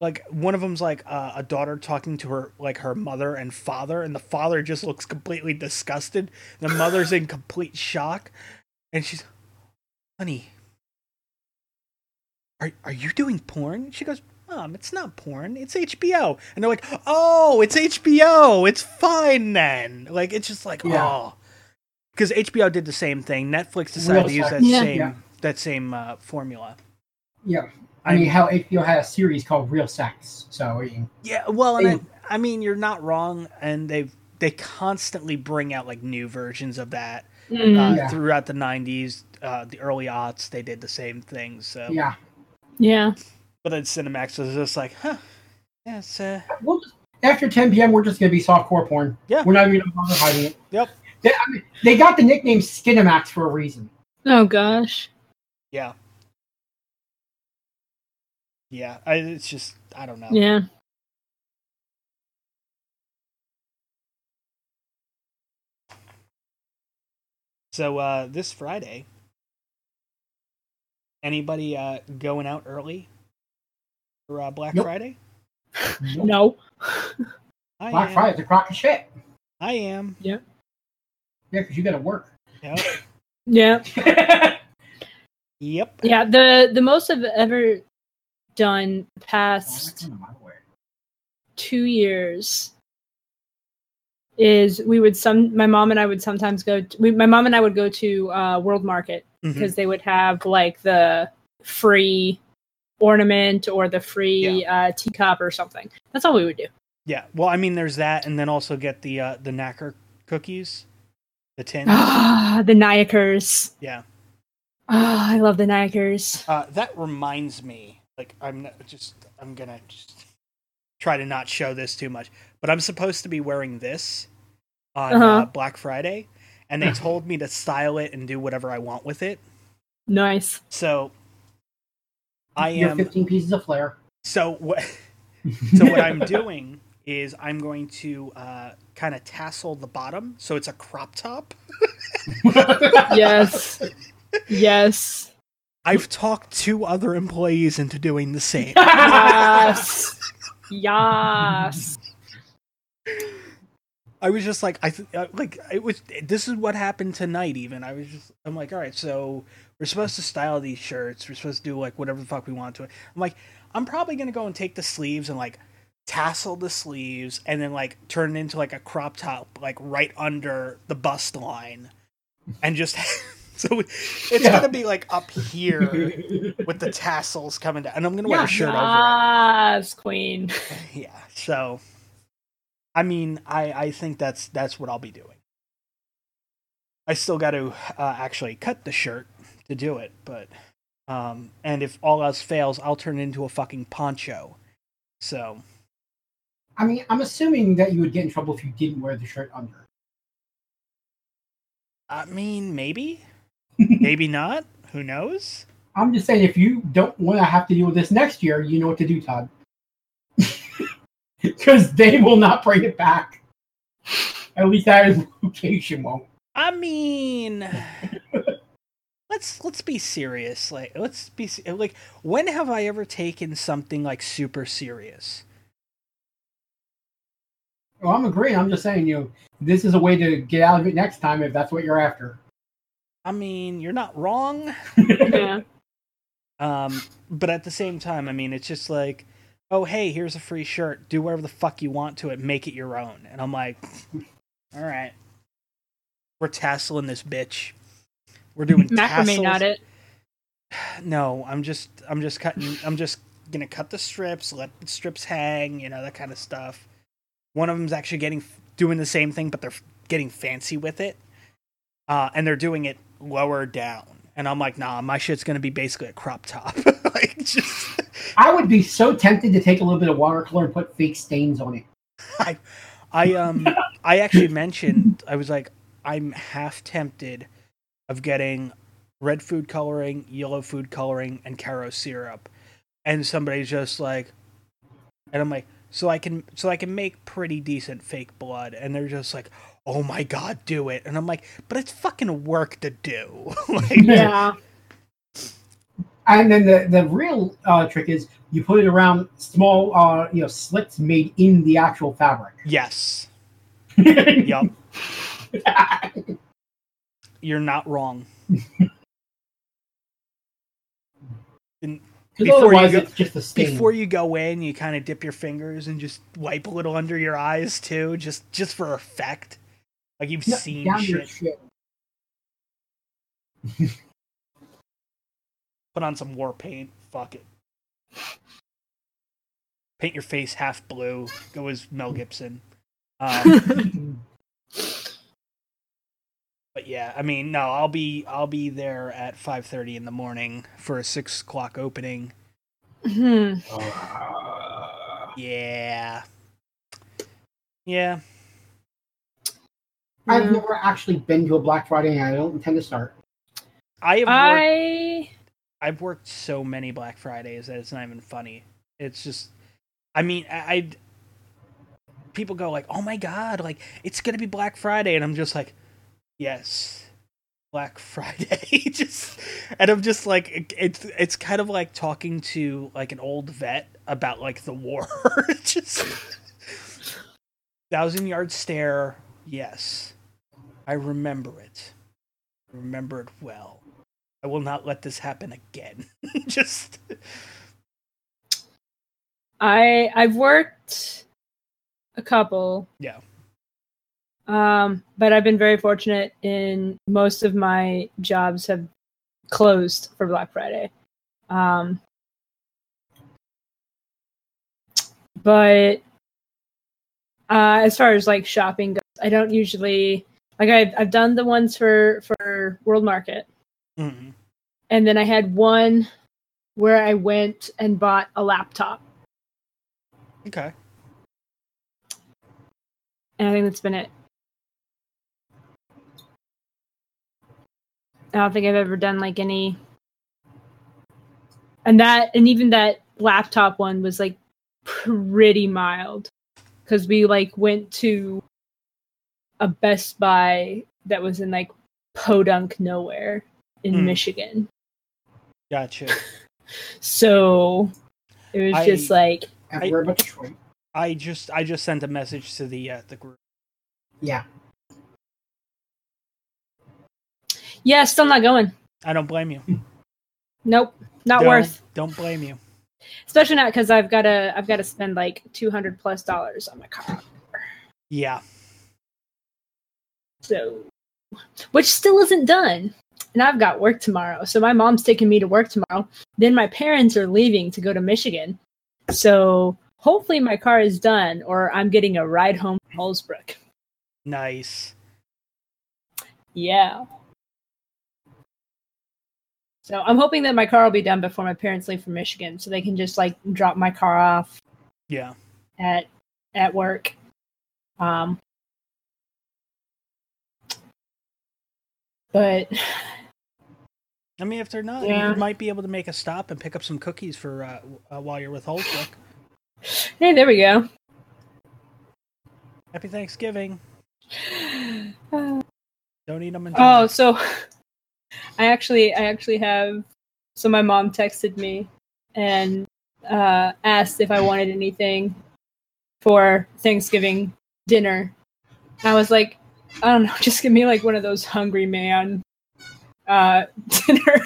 Speaker 1: like one of them's like uh, a daughter talking to her like her mother and father and the father just looks completely disgusted the mother's in complete shock and she's honey are, are you doing porn she goes mom it's not porn it's hbo and they're like oh it's hbo it's fine then like it's just like
Speaker 3: Yeah.
Speaker 1: oh because hbo did the same thing netflix decided
Speaker 3: Real
Speaker 1: to use that.
Speaker 2: Yeah.
Speaker 1: same
Speaker 3: Yeah.
Speaker 1: that same uh, formula
Speaker 3: Yeah, I mean how HBO had a series called Real Sex. So I mean,
Speaker 1: Yeah, well, and
Speaker 3: Hey.
Speaker 1: I, I mean, you're not wrong, and they've they constantly bring out like new versions of that uh,
Speaker 2: Mm,
Speaker 3: Yeah.
Speaker 1: throughout the '90s, uh, the early aughts. They did the same thing. So,
Speaker 3: yeah.
Speaker 2: yeah
Speaker 1: but then Cinemax was just like, huh, yeah, it's uh,
Speaker 3: Well, after 10 p.m., we're just gonna be softcore porn.
Speaker 1: Yeah.
Speaker 3: We're not even gonna bother hiding it.
Speaker 1: Yep.
Speaker 3: They, I mean, they got the nickname Skinamax for a reason.
Speaker 2: Oh gosh.
Speaker 1: Yeah. Yeah, I, it's just I don't know.
Speaker 2: Yeah.
Speaker 1: So uh this Friday, anybody uh going out early for uh, Black
Speaker 3: Nope.
Speaker 1: Friday?
Speaker 2: No.
Speaker 1: I
Speaker 3: Black
Speaker 1: am.
Speaker 3: Friday's a crock of shit.
Speaker 1: I am.
Speaker 3: Yeah, Yeah, because you gotta work.
Speaker 1: Yep.
Speaker 2: Yeah.
Speaker 1: yep.
Speaker 2: Yeah. The the most I've ever done past two years is we would some my mom and I would sometimes go to, we, my mom and I would go to uh, World Market because they would have like the free ornament or the free uh, teacup or something. That's all we would do.
Speaker 1: Yeah. Well, I mean, there's that, and then also get the uh the knacker cookies, the tin.
Speaker 2: Ah, the Nyakers.
Speaker 1: yeah.
Speaker 2: Ah, I love the Nyakers.
Speaker 1: Uh, that reminds me, like I'm not, just I'm gonna just try to not show this too much, but I'm supposed to be wearing this on uh
Speaker 2: Uh-huh.
Speaker 1: Black Friday, and they told me to style it and do whatever I want with it.
Speaker 2: Nice.
Speaker 1: So I am
Speaker 3: 15 pieces of flair.
Speaker 1: so what so what I'm doing is I'm going to uh, kind of tassel the bottom so it's a crop top.
Speaker 2: Yes. yes.
Speaker 1: I've talked two other employees into doing the same.
Speaker 2: Yes. yes.
Speaker 1: I was just like, I th- uh, like it was. This is what happened tonight. Even I was just, I'm like, all right, so we're supposed to style these shirts. We're supposed to do like whatever the fuck we want to it. I'm like, I'm probably gonna go and take the sleeves and like tassel the sleeves and then like turn it into like a crop top, like right under the bust line, and just so it's
Speaker 3: Yeah.
Speaker 1: gonna be like up here with the tassels coming down, and I'm gonna wear a shirt over it.
Speaker 2: Yes, queen.
Speaker 1: Yeah. So, I mean, I I think that's that's what I'll be doing. I still got to uh, actually cut the shirt to do it, but um, and if all else fails, I'll turn it into a fucking poncho. So,
Speaker 3: I mean, I'm assuming that you would get in trouble if you didn't wear the shirt under.
Speaker 1: I mean, maybe, maybe not. Who knows?
Speaker 3: I'm just saying, if you don't want to have to deal with this next year, you know what to do, Todd. Because they will not bring it back. At least that location won't.
Speaker 1: I mean, let's let's be serious. Like, let's be like, when have I ever taken something like super serious?
Speaker 3: Well, I'm agreeing. I'm just saying, you know, this is a way to get out of it next time if that's what you're after.
Speaker 1: I mean, you're not wrong.
Speaker 2: Yeah.
Speaker 1: Um, but at the same time, I mean, it's just like, oh, hey, here's a free shirt. Do whatever the fuck you want to it. Make it your own. And I'm like, all right, we're tasseling this bitch. We're doing
Speaker 2: Macrame, not it.
Speaker 1: No, I'm just, I'm just cutting. I'm just gonna cut the strips, let the strips hang, you know, that kind of stuff. One of them's actually getting doing the same thing, but they're getting fancy with it, uh, and they're doing it lower down. And I'm like, nah, my shit's gonna be basically a crop top. like, just
Speaker 3: I would be so tempted to take a little bit of watercolor and put fake stains on it.
Speaker 1: I, I um, I actually mentioned I was like, I'm half tempted of getting red food coloring, yellow food coloring, and Karo syrup, and somebody's just like, and I'm like, so I can, so I can make pretty decent fake blood, and they're just like, oh my god, do it, and I'm like, but it's fucking work to do, like,
Speaker 2: Yeah.
Speaker 3: And then the, the real uh, trick is you put it around small, uh, you know, slits made in the actual fabric.
Speaker 1: yes,
Speaker 3: Because
Speaker 1: yup, you're not wrong. And Before you go-
Speaker 3: it's just a stain.
Speaker 1: before you go in, you kind of dip your fingers and just wipe a little under your eyes too, just just for effect. Like you've
Speaker 3: No,
Speaker 1: seen
Speaker 3: down your
Speaker 1: shit.
Speaker 3: shit.
Speaker 1: Put on some war paint. Fuck it. Paint your face half blue. Go as Mel Gibson. Um, but yeah, I mean, no, I'll be I'll be there at five thirty in the morning for a six o'clock opening.
Speaker 2: Hmm.
Speaker 1: Yeah, Yeah.
Speaker 3: I've
Speaker 2: Yeah.
Speaker 3: never actually been to a Black Friday, and I don't intend to start.
Speaker 1: I have worked,
Speaker 2: I
Speaker 1: I've worked so many Black Fridays that it's not even funny. It's just, I mean, I, I people go like, "Oh my god, like it's gonna be Black Friday," and I'm just like, "Yes, Black Friday." just, and I'm just like, it's it's kind of like talking to like an old vet about like the war. just thousand yard stare. Yes, I remember it. I remember it well. I will not let this happen again. just
Speaker 2: I I've worked a couple.
Speaker 1: Yeah.
Speaker 2: Um, but I've been very fortunate in most of my jobs have closed for Black Friday. Um, but uh, as far as like shopping goes, I don't usually like I've I've done the ones for for World Market,
Speaker 1: mm,
Speaker 2: and then I had one where I went and bought a laptop,
Speaker 1: okay.
Speaker 2: and I think that's been it. I don't think I've ever done like any, and that and even that laptop one was like pretty mild because we like went to a Best Buy that was in like podunk nowhere in
Speaker 1: Hmm.
Speaker 2: Michigan.
Speaker 1: Gotcha.
Speaker 2: So it was
Speaker 1: I-
Speaker 2: just like
Speaker 3: Everywhere but Detroit.
Speaker 1: I just I just sent a message to the uh, the group.
Speaker 3: Yeah.
Speaker 2: Yeah, still not going.
Speaker 1: I don't blame you.
Speaker 2: Nope, not
Speaker 1: Don't-
Speaker 2: worth.
Speaker 1: Don't blame you.
Speaker 2: Especially not because I've got to I've got to spend like two hundred plus dollars on my car.
Speaker 1: Yeah.
Speaker 2: So, which still isn't done. And I've got work tomorrow. So my mom's taking me to work tomorrow. Then my parents are leaving to go to Michigan. So hopefully my car is done or I'm getting a ride home from Holbrook.
Speaker 1: Nice.
Speaker 2: Yeah. So I'm hoping that my car will be done before my parents leave for Michigan so they can just like drop my car off
Speaker 1: Yeah.
Speaker 2: at at work. Um but
Speaker 1: I mean, if they're not,
Speaker 2: Yeah.
Speaker 1: you might be able to make a stop and pick up some cookies for uh, uh, while you're with Holbrook.
Speaker 2: hey, there we go.
Speaker 1: Happy Thanksgiving.
Speaker 2: Uh,
Speaker 1: Don't eat them in
Speaker 2: Oh, so I actually I actually have so my mom texted me and uh asked if I wanted anything for Thanksgiving dinner. I was like, I don't know, just give me like one of those hungry man uh dinner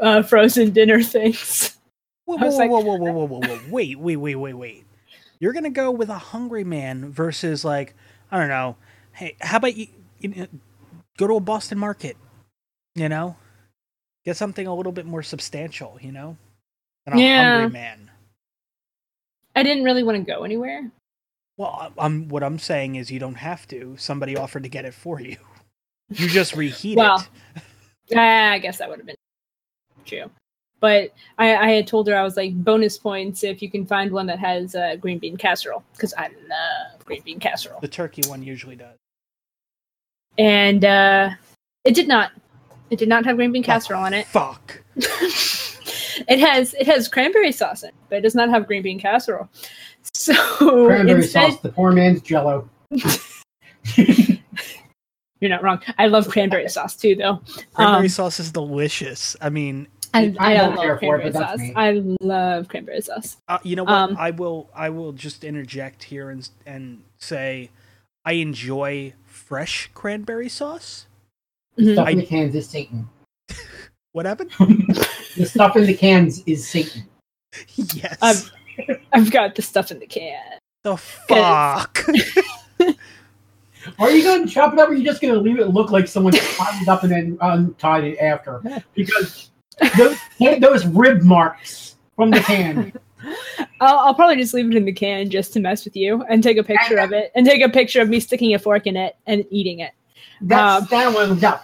Speaker 2: uh frozen dinner things.
Speaker 1: Whoa, whoa, whoa,
Speaker 2: like-
Speaker 1: whoa, whoa, whoa, whoa, whoa, whoa! Wait, wait, wait, wait, wait! You're gonna go with a hungry man versus like I don't know. Hey, how about you, you know, go to a Boston market? You know, get something a little bit more substantial. You know, than a
Speaker 2: Yeah.
Speaker 1: hungry man.
Speaker 2: I didn't really want to go anywhere.
Speaker 1: Well, I'm what I'm saying is you don't have to. Somebody offered to get it for you. You just reheat
Speaker 2: Well,
Speaker 1: it.
Speaker 2: I guess that would have been true. But I, I had told her I was like bonus points if you can find one that has uh, green bean casserole because I love green bean casserole.
Speaker 1: The turkey one usually does.
Speaker 2: And uh, it did not. It did not have green bean casserole on it.
Speaker 1: Fuck.
Speaker 2: it has it has cranberry sauce in it, but it does not have green bean casserole. So
Speaker 3: Cranberry
Speaker 2: instead,
Speaker 3: sauce, the poor man's jello.
Speaker 2: you're not wrong. I love cranberry sauce too, though.
Speaker 1: Cranberry
Speaker 2: Um,
Speaker 1: sauce is delicious. I mean,
Speaker 2: I,
Speaker 3: I
Speaker 2: I, love
Speaker 3: care for it,
Speaker 2: cranberry sauce.
Speaker 3: me.
Speaker 2: I love cranberry sauce.
Speaker 1: Uh, you know what?
Speaker 2: Um,
Speaker 1: I will. I will just interject here and and say, I enjoy fresh cranberry sauce.
Speaker 3: The stuff in the cans is Satan.
Speaker 1: What happened?
Speaker 3: The stuff in the cans is Satan.
Speaker 1: yes.
Speaker 2: I've- I've got the stuff in the can.
Speaker 1: the fuck.
Speaker 3: Are you going to chop it up, or are you just going to leave it look like someone tied it up and then untied it after? Because those, those rib marks from the can.
Speaker 2: I'll, I'll probably just leave it in the can just to mess with you and take a picture of it and take a picture of me sticking a fork in it and eating it.
Speaker 3: That's
Speaker 2: Um,
Speaker 3: that one. That,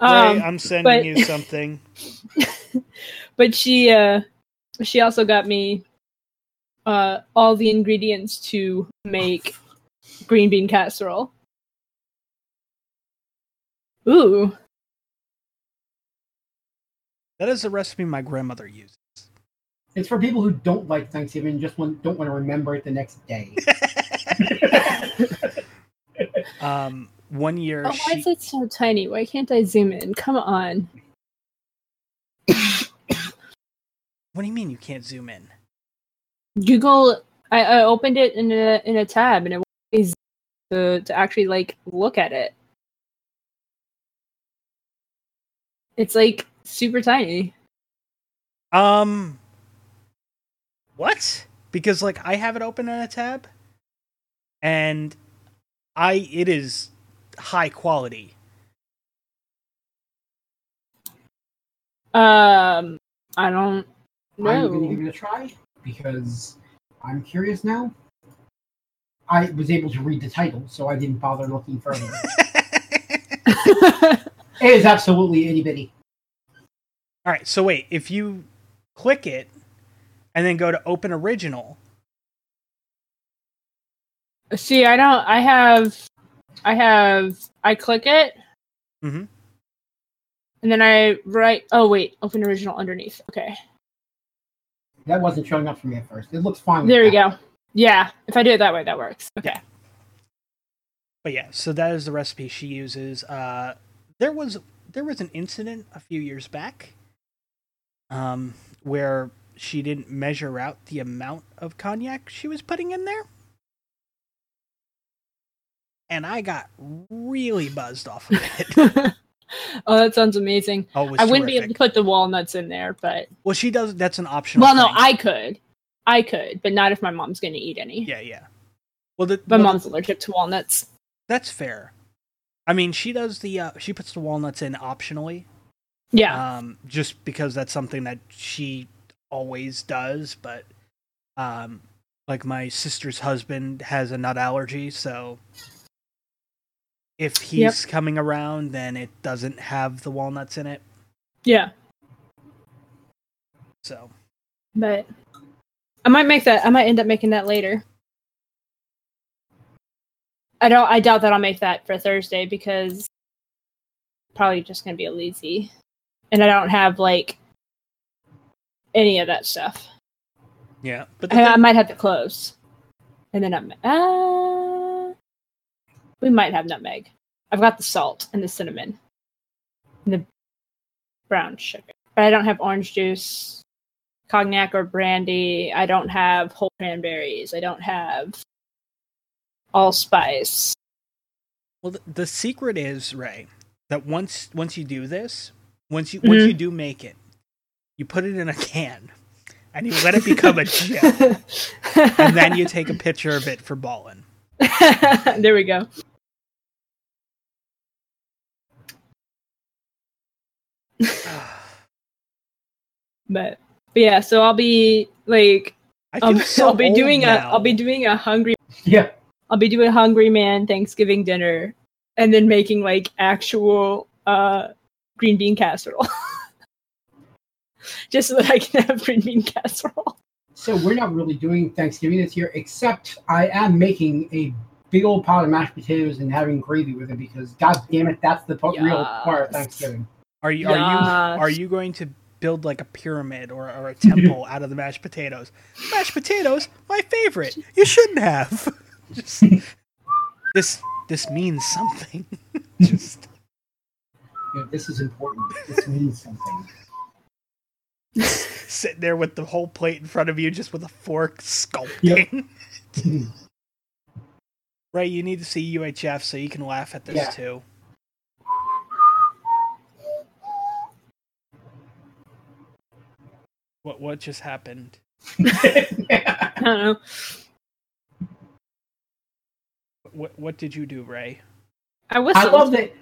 Speaker 2: Um,
Speaker 1: Ray, I'm sending
Speaker 2: but-
Speaker 1: you something.
Speaker 2: but she uh she also got me uh, all the ingredients to make green bean casserole. Ooh,
Speaker 1: That is a recipe my grandmother uses.
Speaker 3: It's for people who don't like Thanksgiving and just want, don't want to remember it the next day.
Speaker 1: Um, one year
Speaker 2: oh, why is it so tiny? Why can't I zoom in? Come on.
Speaker 1: What do you mean you can't zoom in?
Speaker 2: Google. I, I opened it in a in a tab, and it is to to actually like look at it. It's like super tiny.
Speaker 1: Um What? Because like I have it open in a tab and I it is high quality.
Speaker 2: Um, I don't know.
Speaker 3: I'm going to give
Speaker 2: know.
Speaker 3: it a try because I'm curious now. I was able to read the title, so I didn't bother looking further. it is absolutely itty bitty.
Speaker 1: All right, so wait, if you click it and then go to open original,
Speaker 2: See, I don't. I have. I have. I click it,
Speaker 1: Mhm.
Speaker 2: and then I write. Oh wait, open original underneath. Okay,
Speaker 3: That wasn't showing up for me at first. It looks fine.
Speaker 2: there we
Speaker 3: that.
Speaker 2: go. Yeah, if I do it that way, that works. Okay.
Speaker 1: but yeah, so that is the recipe she uses. Uh there was there was an incident a few years back um where she didn't measure out the amount of cognac she was putting in there. And I got really buzzed off of it.
Speaker 2: oh, that sounds amazing.
Speaker 1: Oh,
Speaker 2: I wouldn't be able to put the walnuts in there, but
Speaker 1: Well, she does. That's an optional.
Speaker 2: well, no,
Speaker 1: thing.
Speaker 2: I could, I could, but not if my mom's going to eat any.
Speaker 1: Yeah, yeah. Well, the,
Speaker 2: My
Speaker 1: well,
Speaker 2: mom's allergic to walnuts.
Speaker 1: That's fair. I mean, she does the. Uh, she puts the walnuts in optionally,
Speaker 2: Yeah,
Speaker 1: um, just because that's something that she always does. But, um, like my sister's husband has a nut allergy, so if he's
Speaker 2: Yep.
Speaker 1: coming around, then it doesn't have the walnuts in it.
Speaker 2: yeah,
Speaker 1: So
Speaker 2: but I might make that. I might end up making that later. I don't. I doubt that I'll make that for Thursday because probably just going to be a lazy, and I don't have like any of that stuff.
Speaker 1: yeah, but the
Speaker 2: I, I might have the cloves, and then I'm. Uh, we might have nutmeg. I've got the salt and the cinnamon, and the brown sugar, but I don't have orange juice, cognac or brandy. I don't have whole cranberries. I don't have allspice.
Speaker 1: Well, the, the secret is Ray that once once you do this, once you once
Speaker 2: Mhm.
Speaker 1: you do make it, you put it in a can, and you let it become a gel, and then you take a picture of it for Bowen.
Speaker 2: there we go. But, but yeah, so I'll be like
Speaker 1: I
Speaker 2: I'll,
Speaker 1: so
Speaker 2: I'll be doing a
Speaker 1: now.
Speaker 2: I'll be doing a hungry
Speaker 3: Yeah.
Speaker 2: I'll be doing a hungry man Thanksgiving dinner and then making like actual uh green bean casserole. Just so that I can have green bean casserole.
Speaker 3: So we're not really doing Thanksgiving this year, except I am making a big old pot of mashed potatoes and having gravy with it because, god damn it, that's the po- real part of Thanksgiving.
Speaker 1: Are you are you are you going to build like a pyramid or, or a temple out of the mashed potatoes? Mashed potatoes, my favorite. You shouldn't have. Just this this means something. Just
Speaker 3: You know, this is important. This means something.
Speaker 1: sitting there with the whole plate in front of you, just with a fork sculpting. Right, you need to see UHF so you can laugh at this
Speaker 3: Yeah.
Speaker 1: too. What what just happened?
Speaker 2: I don't know.
Speaker 1: What what did you do, Ray?
Speaker 2: I
Speaker 3: I
Speaker 2: whistled.
Speaker 3: love that.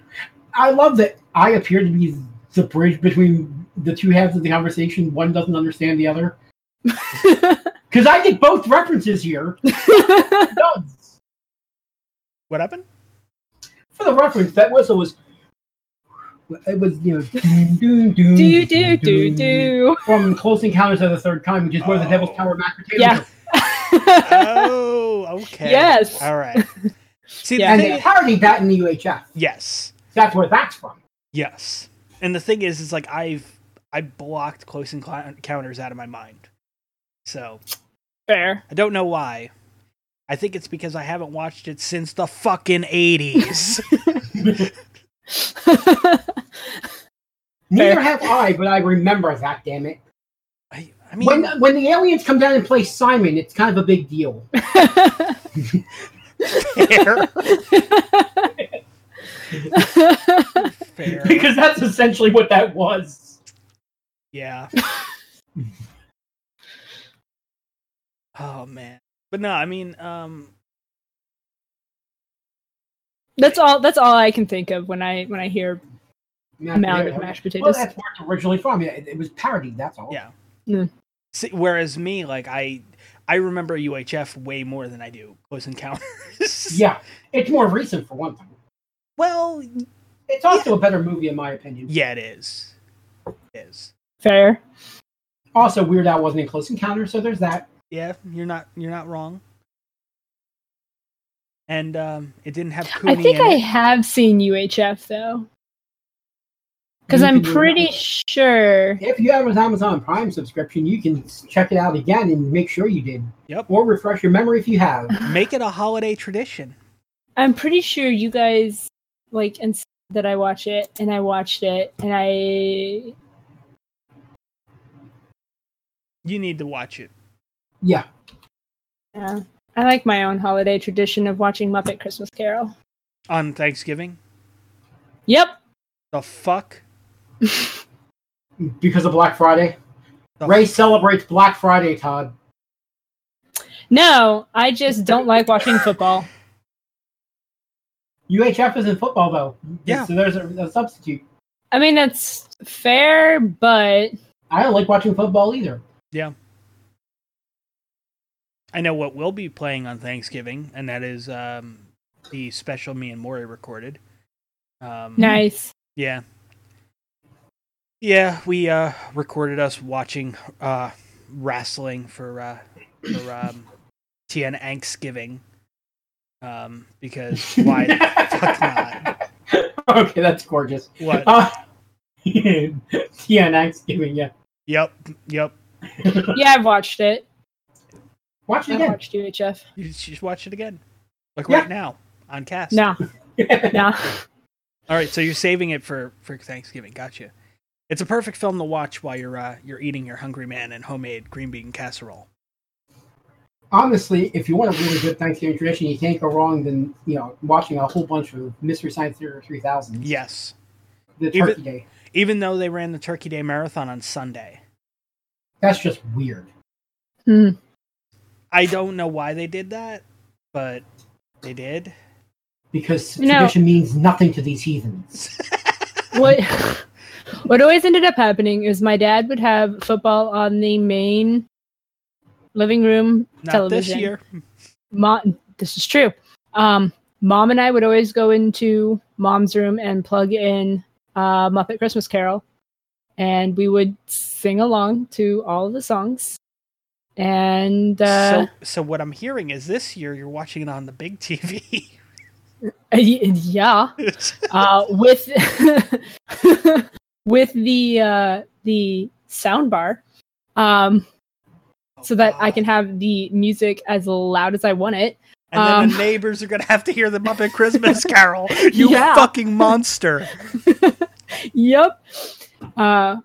Speaker 3: I love that I appear to be the bridge between the two halves of the conversation. One doesn't understand the other. Because I get both references here.
Speaker 1: What happened?
Speaker 3: For the reference, that whistle was It was you know doom, doom, doom,
Speaker 2: Do do do do.
Speaker 3: from Close Encounters of the Third Kind, which is where the Devil's Tower mashed potatoes.
Speaker 2: Yeah.
Speaker 1: oh, okay.
Speaker 2: Yes.
Speaker 1: All right. See,
Speaker 2: Yeah.
Speaker 3: and
Speaker 1: the
Speaker 3: they
Speaker 1: thing,
Speaker 3: parodied that in the UHF.
Speaker 1: yes,
Speaker 3: That's where that's from.
Speaker 1: yes. And the thing is, is like I've I blocked Close Encounters out of my mind, so
Speaker 2: Fair.
Speaker 1: I don't know why. I think it's because I haven't watched it since the fucking eighties.
Speaker 3: Neither have I, but I remember that. Damn it!
Speaker 1: I, I mean,
Speaker 3: When when the aliens come down and play Simon, it's kind of a big deal.
Speaker 1: fair, fair.
Speaker 3: because that's essentially what that was.
Speaker 1: Yeah. oh man. But no, I mean, um
Speaker 2: that's all. That's all I can think of when I when I hear
Speaker 3: Yeah,
Speaker 2: mound
Speaker 3: yeah.
Speaker 2: of mashed
Speaker 3: Well,
Speaker 2: potatoes.
Speaker 3: that's where it's originally from. Yeah, it, it was parodied. That's all.
Speaker 1: yeah.
Speaker 2: Mm.
Speaker 1: See, whereas me, like I I remember UHF way more than I do Close Encounters.
Speaker 3: Yeah, it's more recent for one thing.
Speaker 1: Well,
Speaker 3: It's also a better movie in my opinion.
Speaker 1: yeah, it is. It is.
Speaker 2: Fair.
Speaker 3: Also, Weird Al wasn't in Close Encounters, so there's that.
Speaker 1: Yeah, you're not you're not wrong. And um it didn't have
Speaker 2: I think
Speaker 1: in
Speaker 2: I
Speaker 1: it.
Speaker 2: have seen UHF though, because I'm pretty sure.
Speaker 3: If you have an Amazon Prime subscription, you can check it out again and make sure you did,
Speaker 1: Yep.
Speaker 3: or refresh your memory if you have.
Speaker 1: Make it a holiday tradition.
Speaker 2: I'm pretty sure you guys like and that I watch it, and I watched it, and I
Speaker 1: You need to watch it.
Speaker 3: Yeah,
Speaker 2: yeah, I like my own holiday tradition of watching Muppet Christmas Carol.
Speaker 1: On Thanksgiving.
Speaker 2: Yep.
Speaker 1: The fuck?
Speaker 3: because of Black Friday.
Speaker 1: The
Speaker 3: Ray celebrates Black Friday, Todd.
Speaker 2: No, I just don't like watching football.
Speaker 3: UHF is in football, though.
Speaker 1: Yeah.
Speaker 3: So there's a, a substitute.
Speaker 2: I mean that's fair, but
Speaker 3: I don't like watching football either. Yeah.
Speaker 1: I know what we'll be playing on Thanksgiving, and that is um, the special me and Maury recorded. Um,
Speaker 2: nice.
Speaker 1: Yeah. Yeah, we uh, recorded us watching uh, wrestling for uh, for um, TN Thanksgiving. Um, because why the fuck not?
Speaker 3: okay, that's gorgeous.
Speaker 1: What?
Speaker 3: Uh, yeah, Thanksgiving, yeah.
Speaker 1: Yep, yep.
Speaker 2: Yeah, I've watched it.
Speaker 3: Watch it
Speaker 2: I've
Speaker 3: again.
Speaker 2: watched UHF.
Speaker 1: You should watch it again, like
Speaker 3: Yeah.
Speaker 1: right now on cast.
Speaker 2: No, no.
Speaker 1: All right, so you're saving it for for Thanksgiving. Gotcha. It's a perfect film to watch while you're uh, you're eating your Hungry Man and homemade green bean casserole.
Speaker 3: Honestly, if you want a really good Thanksgiving tradition, you can't go wrong than you know watching a whole bunch of Mystery Science Theater 3000.
Speaker 1: Yes,
Speaker 3: The
Speaker 1: Even-
Speaker 3: Turkey Day.
Speaker 1: even though they ran the Turkey Day Marathon on Sunday.
Speaker 3: That's just weird.
Speaker 2: Hmm.
Speaker 1: I don't know why they did that, but they did.
Speaker 3: Because
Speaker 2: No.
Speaker 3: tradition means nothing to these heathens.
Speaker 2: What what always ended up happening is my dad would have football on the main living room
Speaker 1: Not
Speaker 2: television.
Speaker 1: this year.
Speaker 2: Mom, this is true. Um, mom and I would always go into mom's room and plug in uh, Muppet Christmas Carol, and we would sing along to all of the songs. And uh,
Speaker 1: so, so what I'm hearing is this year you're watching it on the big TV.
Speaker 2: yeah, uh, with with the uh, the sound bar, um, so that I can have the music as loud as I want it.
Speaker 1: And then the
Speaker 2: um,
Speaker 1: neighbors are gonna have to hear the Muppet Christmas Carol. You
Speaker 2: Yeah.
Speaker 1: fucking monster.
Speaker 2: yep. Uh,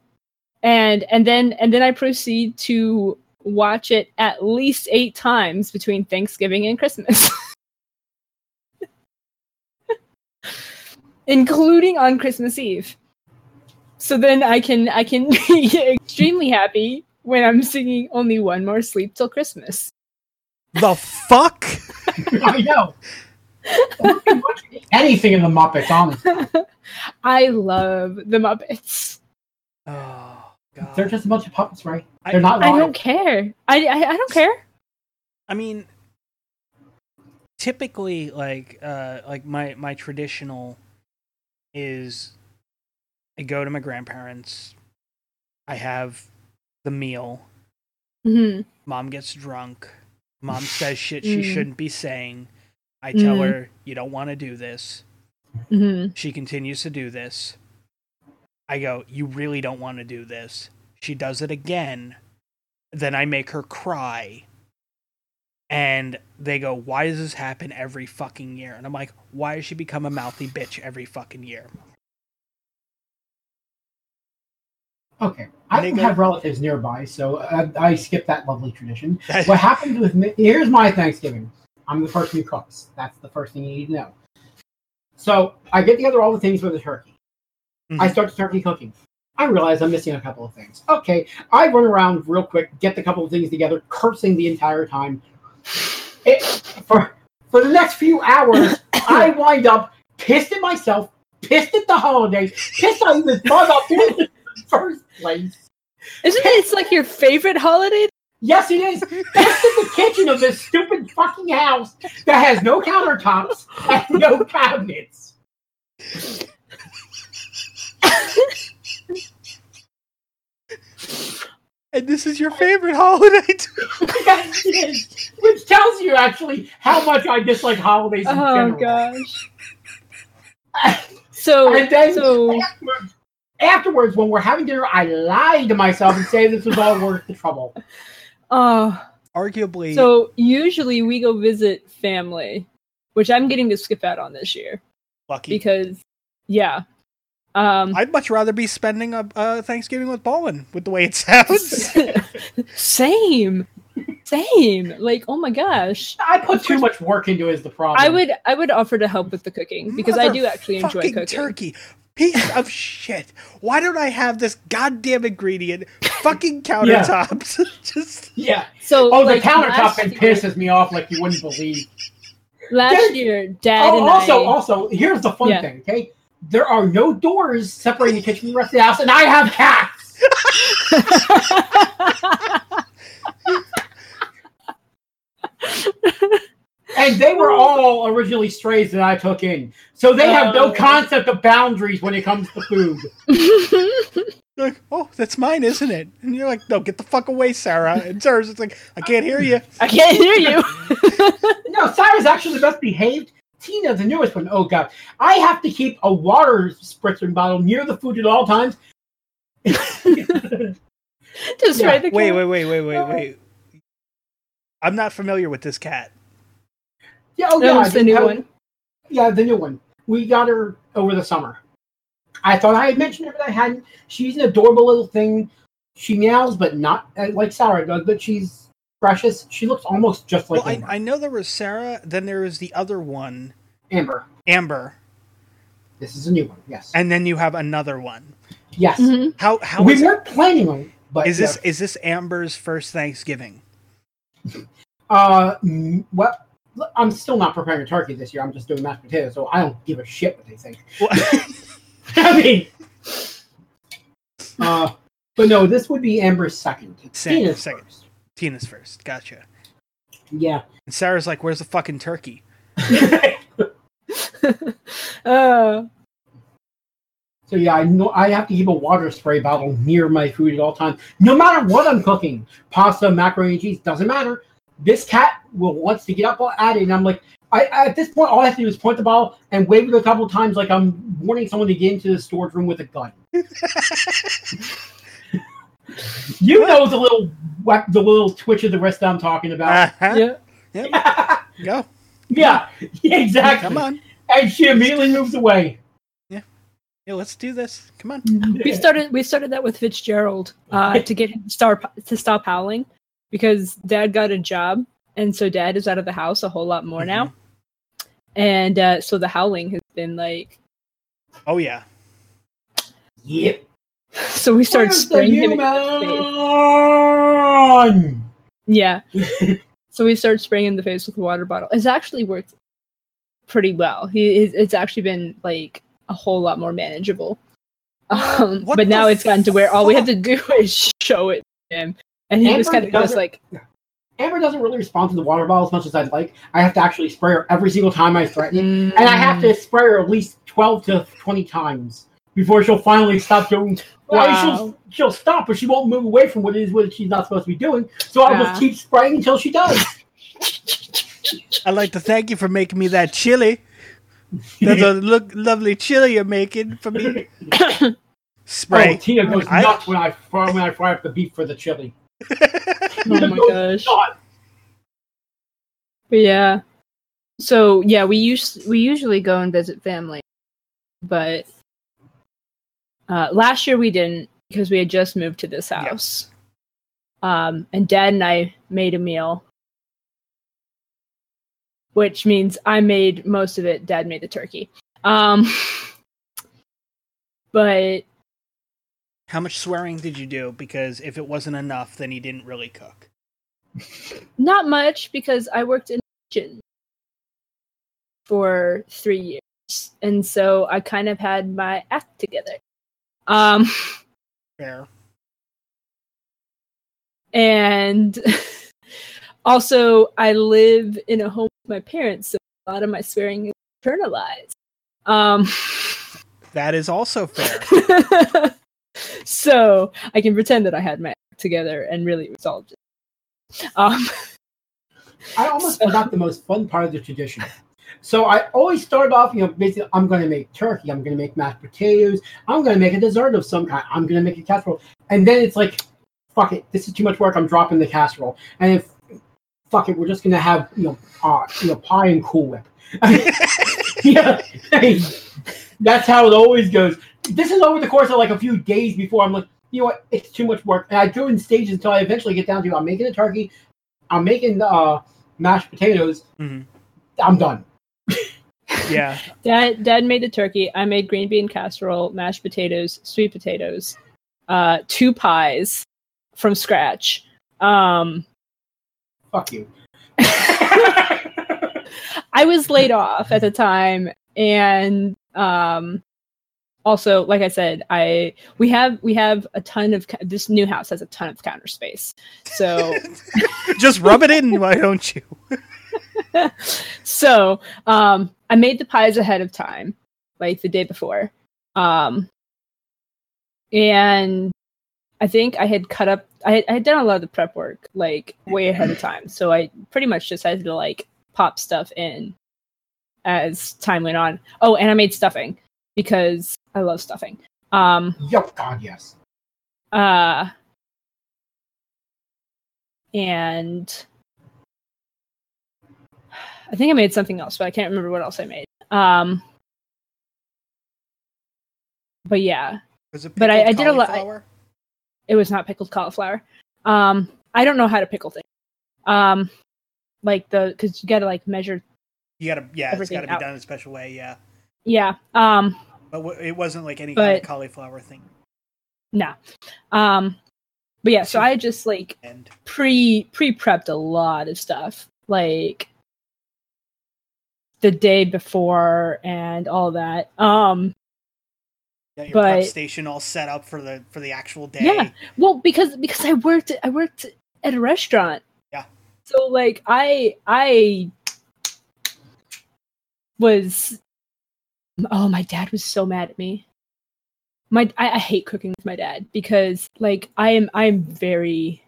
Speaker 2: and and then and then I proceed to watch it at least eight times between Thanksgiving and Christmas, including on Christmas Eve. So then I can I can be extremely happy when I'm singing only one more sleep till Christmas.
Speaker 1: The fuck?
Speaker 3: I know. Anything in the Muppets, honestly.
Speaker 2: I love the Muppets.
Speaker 1: Oh god.
Speaker 3: They're just a bunch of puppets, right? They're not
Speaker 2: I don't care. I, I I don't care.
Speaker 1: I mean, typically, like, uh, like my my traditional is I go to my grandparents. I have the meal.
Speaker 2: Mhm.
Speaker 1: Mom gets drunk. Mom says shit she
Speaker 2: Mm.
Speaker 1: shouldn't be saying. I tell
Speaker 2: Mhm.
Speaker 1: her, you don't want to do this.
Speaker 2: Mhm.
Speaker 1: She continues to do this. I go, you really don't want to do this. She does it again. Then I make her cry. And they go, why does this happen every fucking year? And I'm like, why does she become a mouthy bitch every fucking year?
Speaker 3: Okay. I don't have relatives nearby, so I, I skip that lovely tradition. what happens with me? Here's my Thanksgiving. I'm the person who cooks. That's the first thing you need to know. So I get together all the things for the turkey. I
Speaker 1: Mhm.
Speaker 3: start the turkey cooking. I realize I'm missing a couple of things. Okay, I run around real quick, get the couple of things together, cursing the entire time. It, for for the next few hours, I wind up pissed at myself, pissed at the holidays, pissed at even thought about doing it in the first place.
Speaker 2: Isn't it? It's like your favorite holiday.
Speaker 3: Yes, it is. Pissed at the kitchen of this stupid fucking house that has no countertops and no cabinets.
Speaker 1: And this is your favorite holiday. too.
Speaker 3: Yes, it is. Which tells you actually how much I dislike holidays in
Speaker 2: Oh
Speaker 3: general.
Speaker 2: gosh. So
Speaker 3: And then
Speaker 2: so
Speaker 3: afterwards, afterwards, when we're having dinner, I lie to myself and say this was all worth the trouble.
Speaker 2: oh
Speaker 1: Arguably,
Speaker 2: so usually we go visit family, which I'm getting to skip out on this year
Speaker 1: lucky.
Speaker 2: because yeah. Um
Speaker 1: I'd much rather be spending a uh, Thanksgiving with Bowen, with the way it sounds.
Speaker 2: same. Same. Like, oh my gosh.
Speaker 3: I put too much work into it is the problem.
Speaker 2: I would I would offer to help with the cooking because I do actually enjoy cooking.
Speaker 1: turkey. Piece of shit. Why don't I have this goddamn ingredient? Fucking countertops. Just
Speaker 3: Yeah.
Speaker 2: So
Speaker 3: Oh,
Speaker 2: like,
Speaker 3: the countertop thing
Speaker 2: year-
Speaker 3: pisses me off like you wouldn't believe.
Speaker 2: Last
Speaker 3: There's-
Speaker 2: year, Dad
Speaker 3: Oh,
Speaker 2: and
Speaker 3: also,
Speaker 2: I.
Speaker 3: also, here's the fun
Speaker 2: Yeah.
Speaker 3: thing, okay? There are no doors separating the kitchen from the rest of the house, and I have cats. And they were all originally strays that I took in. So they have no
Speaker 2: Oh.
Speaker 3: concept of boundaries when it comes to food.
Speaker 1: like, oh, that's mine, isn't it? And you're like, no, get the fuck away, Sarah. And Sarah's just like, I can't hear you.
Speaker 2: I can't hear you.
Speaker 3: No, Sarah's actually the best behaved. Tina, the newest one, oh god. I have to keep a water spritzer bottle near the food at all times.
Speaker 2: Just
Speaker 3: Yeah.
Speaker 2: right the
Speaker 1: Wait, wait, wait, wait, wait, wait. I'm not familiar with this cat.
Speaker 3: Yeah, oh
Speaker 2: That
Speaker 3: yeah,
Speaker 2: was the new
Speaker 3: how-
Speaker 2: one.
Speaker 3: Yeah, the new one. We got her over the summer. I thought I had mentioned her, but I hadn't. She's an adorable little thing. She meows, but not uh, like Sarah does. But she's precious. She looks almost just like
Speaker 1: well, I,
Speaker 3: Amber.
Speaker 1: I know there was Sarah, then there was the other one,
Speaker 3: Amber.
Speaker 1: Amber,
Speaker 3: This is a new one. Yes.
Speaker 1: and then you have another one.
Speaker 3: yes.
Speaker 2: Mhm.
Speaker 1: How how
Speaker 3: we weren't planning on. But
Speaker 1: is this
Speaker 3: yeah.
Speaker 1: is this Amber's first Thanksgiving?
Speaker 3: Uh, well, look, I'm still not preparing a turkey this year. I'm just doing mashed potatoes, so I don't give a shit what they think.
Speaker 1: Well,
Speaker 3: I mean, uh, but no, this would be Amber's second.
Speaker 1: Second,
Speaker 3: Tina's
Speaker 1: second.
Speaker 3: first.
Speaker 1: Tina's first. Gotcha.
Speaker 3: Yeah.
Speaker 1: And Sarah's like, "Where's the fucking turkey?"
Speaker 2: uh,
Speaker 3: So yeah, I know I have to keep a water spray bottle near my food at all times, no matter what I'm cooking. Pasta, macaroni and cheese doesn't matter. This cat will wants to get up at it, and I'm like, I at this point all I have to do is point the ball and wave it a couple times, like I'm warning someone to get into the storage room with a gun. you know the little whack, the little twitch of the wrist that I'm talking about.
Speaker 1: Uh-huh.
Speaker 2: yeah.
Speaker 1: Go.
Speaker 3: yeah, exactly.
Speaker 1: Come on.
Speaker 3: And she immediately moves away.
Speaker 1: Yeah, let's do this. Come on.
Speaker 2: We started we started that with Fitzgerald uh, to get him to start to stop howling because Dad got a job and so Dad is out of the house a whole lot more now, and uh, so the howling has been like.
Speaker 1: Oh yeah.
Speaker 3: Yep.
Speaker 2: So we started spraying him. in the face. Yeah. so we started spraying him in the face with a water bottle. It's actually worked pretty well. He it's- it's actually been like a whole lot more manageable. Um, but now it's gotten to where all we have to do is show it to him, and he
Speaker 3: Amber
Speaker 2: just kind of goes
Speaker 3: doesn't-
Speaker 2: like,
Speaker 3: Amber doesn't really respond to the water bottle as much as I'd like. I have to actually spray her every single time I threaten,
Speaker 2: mm,
Speaker 3: and I have to spray her at least twelve to twenty times before she'll finally stop doing. Well,
Speaker 2: Wow.
Speaker 3: she'll she'll stop, but she won't move away from what it is what she's not supposed to be doing. So I'll
Speaker 2: Yeah.
Speaker 3: just keep spraying until she does.
Speaker 1: I'd like to thank you for making me that chili. That's a look lovely chili you're making for me.
Speaker 3: Oh,
Speaker 1: Spray.
Speaker 3: Tina goes
Speaker 1: I-
Speaker 3: nuts when I fry when I fry up the beef for the chili.
Speaker 2: Oh my gosh. But yeah. So yeah, we use we usually go and visit family, but uh, last year we didn't because we had just moved to this
Speaker 1: Yeah.
Speaker 2: house. Um, and Dad and I made a meal, which means I made most of it. Dad made the turkey. Um, but
Speaker 1: How much swearing did you do? Because if it wasn't enough, then he didn't really cook.
Speaker 2: not much because I worked in kitchen for three years, and so I kind of had my act together. Um,
Speaker 1: Fair.
Speaker 2: and also I live in a home with my parents, so a lot of my swearing is internalized. Um,
Speaker 1: That is also fair.
Speaker 2: so I can pretend that I had my act together and really it resolved it. Um,
Speaker 3: I almost forgot the most fun part of the tradition. So I always start off, you know, basically, I'm going to make turkey, I'm going to make mashed potatoes, I'm going to make a dessert of some kind, I'm going to make a casserole, and then it's like, fuck it, this is too much work. I'm dropping the casserole, and if fuck it, we're just going to have you know, uh, you know, pie and Cool Whip. yeah, that's how it always goes. This is over the course of like a few days before I'm like, you know what, it's too much work, and I do it in stages until I eventually get down to I'm making a turkey, I'm making uh mashed potatoes.
Speaker 1: Mhm.
Speaker 3: I'm done.
Speaker 1: Yeah.
Speaker 2: Dad, Dad made the turkey. I made green bean casserole, mashed potatoes, sweet potatoes, uh, two pies from scratch. Um,
Speaker 3: Fuck you.
Speaker 2: I was laid off at the time, and um, also, like I said, I we have we have a ton of this new house has a ton of counter space. So
Speaker 1: Just rub it in, why don't you?
Speaker 2: so um i made the pies ahead of time like the day before um and i think i had cut up i had, I had done a lot of the prep work like way ahead of time so i pretty much just had to like pop stuff in as time went on oh and i made stuffing because i love stuffing um
Speaker 3: Yo, God, yes.
Speaker 2: uh and I think I made something else, but I can't remember what else I made. Um but yeah,
Speaker 1: Was it
Speaker 2: But I- I did a lot-
Speaker 1: cauliflower?
Speaker 2: it was not pickled cauliflower. Um I don't know how to pickle things. Um like the cuz you got to like measure
Speaker 1: You gotta, yeah, it's gotta be
Speaker 2: out.
Speaker 1: done in a special way, yeah.
Speaker 2: yeah. Um
Speaker 1: But w- it wasn't like any kind of
Speaker 2: But-
Speaker 1: cauliflower thing.
Speaker 2: no. Um but yeah, so I just like pre pre prepped a lot of stuff like the day before and all that um
Speaker 1: got your prep station all set up for the for the actual day.
Speaker 2: Yeah. well because because i worked i worked at a restaurant
Speaker 1: Yeah.
Speaker 2: so like i i was oh my dad was so mad at me my I, I hate cooking with my dad because like i am i am very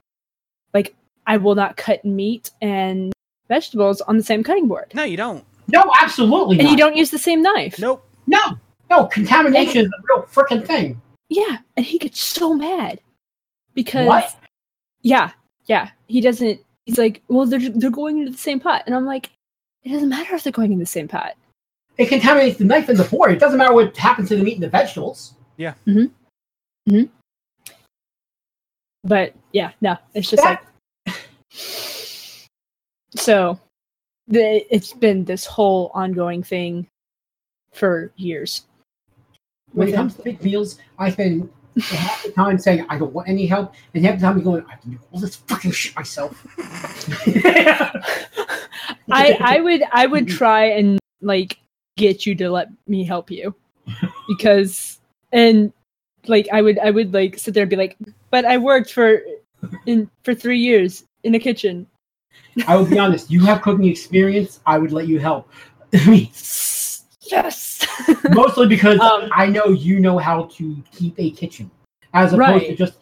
Speaker 2: like i will not cut meat and vegetables on the same cutting board
Speaker 1: No, you don't.
Speaker 3: No, absolutely
Speaker 2: and
Speaker 3: not.
Speaker 2: you don't use the same knife
Speaker 1: Nope.
Speaker 3: No, no, contamination is a real freaking thing.
Speaker 2: yeah and he gets so mad because
Speaker 3: What?
Speaker 2: yeah yeah he doesn't he's like well they're they're going into the same pot and i'm like it doesn't matter if they're going in the same pot
Speaker 3: It contaminates the knife and the fork. It doesn't matter what happens to the meat and the vegetables. Yeah. Mm-hmm. Mm-hmm.
Speaker 2: But yeah no it's just
Speaker 3: That-
Speaker 2: like so the, it's been this whole ongoing thing for years
Speaker 3: When
Speaker 2: with
Speaker 3: it
Speaker 2: him.
Speaker 3: comes to big meals, I spend half the time saying I don't want any help, and half the time going, I have to do all this fucking shit myself.
Speaker 2: I I would I would try and like get you to let me help you because and like I would I would like sit there and be like, but I worked for in for three years in a kitchen.
Speaker 3: I will be honest. You have cooking experience. I would let you help. I mean,
Speaker 2: yes.
Speaker 3: Mostly because
Speaker 2: Um,
Speaker 3: I know you know how to keep a kitchen, as opposed to just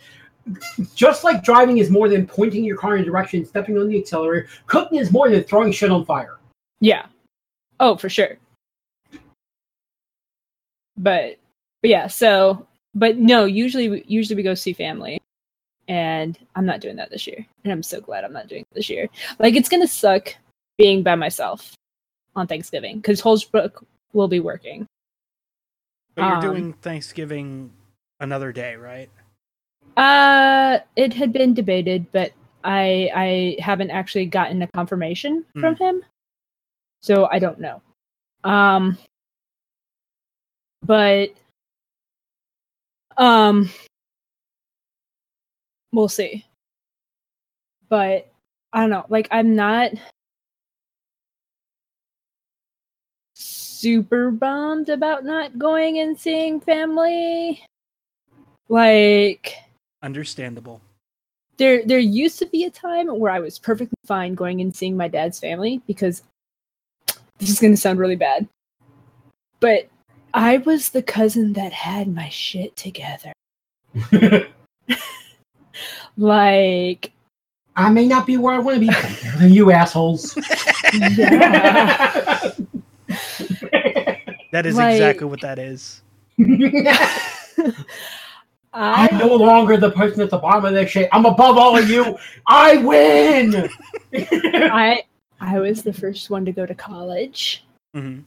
Speaker 3: just like driving is more than pointing your car in a direction, stepping on the accelerator. Cooking is more than throwing shit on fire.
Speaker 2: yeah. Oh, for sure. But but yeah, so but no, usually usually we go see family. And I'm not doing that this year. And I'm so glad I'm not doing it this year. Like it's gonna suck being by myself on Thanksgiving because Holbrook will be working.
Speaker 1: But you're
Speaker 2: Um,
Speaker 1: doing Thanksgiving another day, right?
Speaker 2: Uh, it had been debated, but I I haven't actually gotten a confirmation from him, so I don't know. Um, but um, we'll see. But I don't know. Like, I'm not super bummed about not going and seeing family. Like
Speaker 1: Understandable.
Speaker 2: there there used to be a time where I was perfectly fine going and seeing my dad's family because this is going to sound really bad. But I was the cousin that had my shit together. Like
Speaker 3: I may not be where I want to be, better than you assholes.
Speaker 2: yeah.
Speaker 1: That is
Speaker 2: Like-
Speaker 1: exactly what that is.
Speaker 2: I
Speaker 3: I'm no longer the person at the bottom of this shit. I'm above all of you. I win.
Speaker 2: I I was the first one to go to college.
Speaker 1: hmm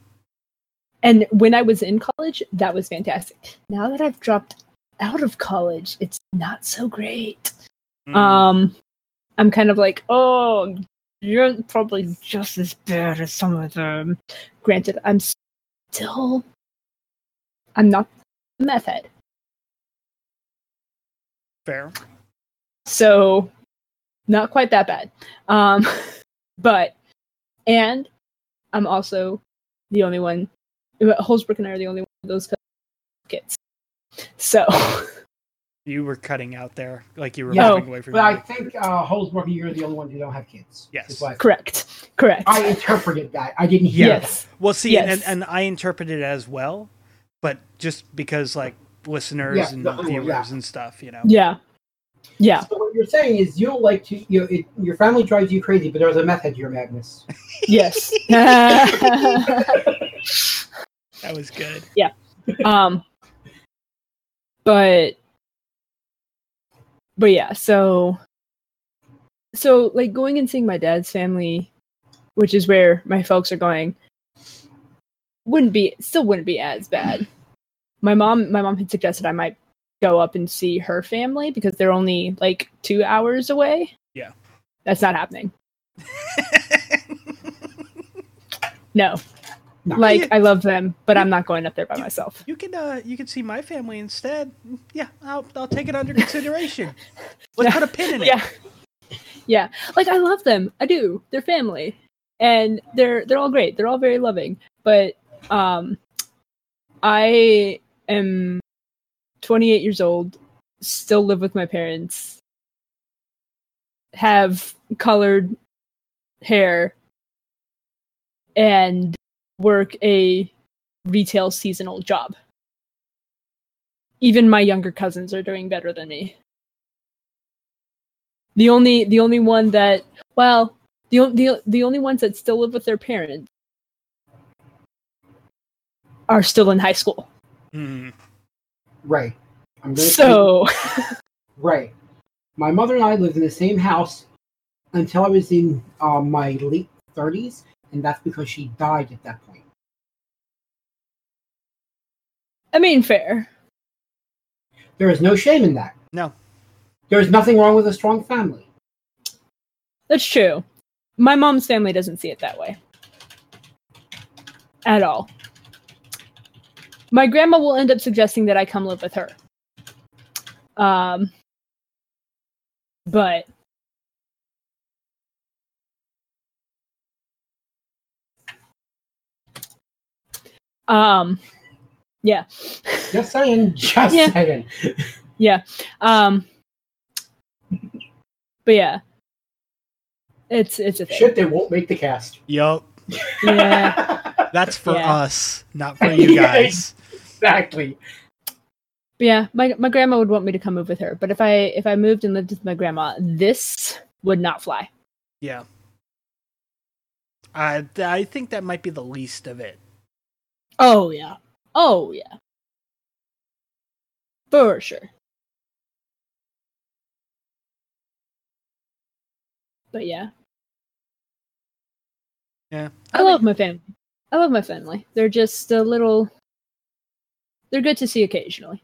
Speaker 2: And when I was in college, that was fantastic. Now that I've dropped out of college, it's not so great.
Speaker 1: Mm.
Speaker 2: Um, I'm kind of like, oh, you're probably just as bad as some of them. Granted, I'm still, I'm not a meth head,
Speaker 1: Fair.
Speaker 2: so not quite that bad. Um, but and I'm also the only one. Holbrook and I are the only one of those kids. So
Speaker 1: You were cutting out there, like you were
Speaker 3: Yeah.
Speaker 1: moving away from
Speaker 3: But I
Speaker 1: me.
Speaker 3: think uh, Holbrook, you're the only one who don't have kids.
Speaker 1: Yes.
Speaker 2: Correct, correct.
Speaker 3: I interpreted that. I didn't hear
Speaker 2: yes,
Speaker 1: Well, see,
Speaker 2: Yes.
Speaker 1: and, and I interpreted it as well, but just because like listeners
Speaker 3: Yeah,
Speaker 1: and
Speaker 3: the whole-
Speaker 1: viewers
Speaker 3: yeah.
Speaker 1: and stuff, you know.
Speaker 2: yeah, yeah.
Speaker 3: that. So what you're saying is you don't like to, you know, it, your family drives you crazy, but there's a method to your madness.
Speaker 2: Yes.
Speaker 1: That was good. Yeah.
Speaker 2: Um but but yeah, so so like going and seeing my dad's family, which is where my folks are going, wouldn't be still wouldn't be as bad. My mom my mom had suggested I might go up and see her family because they're only like 2 hours away.
Speaker 1: Yeah.
Speaker 2: That's not happening. No.
Speaker 3: No.
Speaker 2: Like I love them, but I'm not going up there by myself.
Speaker 1: you can uh you can see my family instead. Yeah, I'll I'll take it under consideration. Let's
Speaker 2: Yeah.
Speaker 1: put a pin in it.
Speaker 2: yeah yeah like i love them i do they're family and they're they're all great they're all very loving but um i am 28 years old still live with my parents have colored hair and work a retail seasonal job even my younger cousins are doing better than me the only the only one that well the on- the the only ones that still live with their parents are still in high school.
Speaker 1: Mhm.
Speaker 3: Right. I'm gonna
Speaker 2: So
Speaker 3: Right. My mother and I lived in the same house until I was in um, my late 30s, and that's because she died at that point.
Speaker 2: I mean fair.
Speaker 3: There is no shame in that.
Speaker 1: No.
Speaker 3: There's nothing wrong with a strong family.
Speaker 2: That's true. My mom's family doesn't see it that way. At all. My grandma will end up suggesting that I come live with her. Um but um yeah.
Speaker 3: Just saying. Just
Speaker 2: Yeah.
Speaker 3: saying.
Speaker 2: Yeah. Um but yeah. It's it's a thing.
Speaker 3: Shit, they won't make the cast.
Speaker 1: Yup.
Speaker 2: Yeah.
Speaker 1: That's for
Speaker 2: Yeah.
Speaker 1: us, not for you guys.
Speaker 3: exactly.
Speaker 2: But yeah, my my grandma would want me to come move with her, but if I if I moved and lived with my grandma, this would not fly.
Speaker 1: Yeah. I I think that might be the least of it.
Speaker 2: Oh yeah. Oh yeah. For sure. But yeah,
Speaker 1: Yeah.
Speaker 2: I love my family. I love my family. They're just a little. They're good to see occasionally,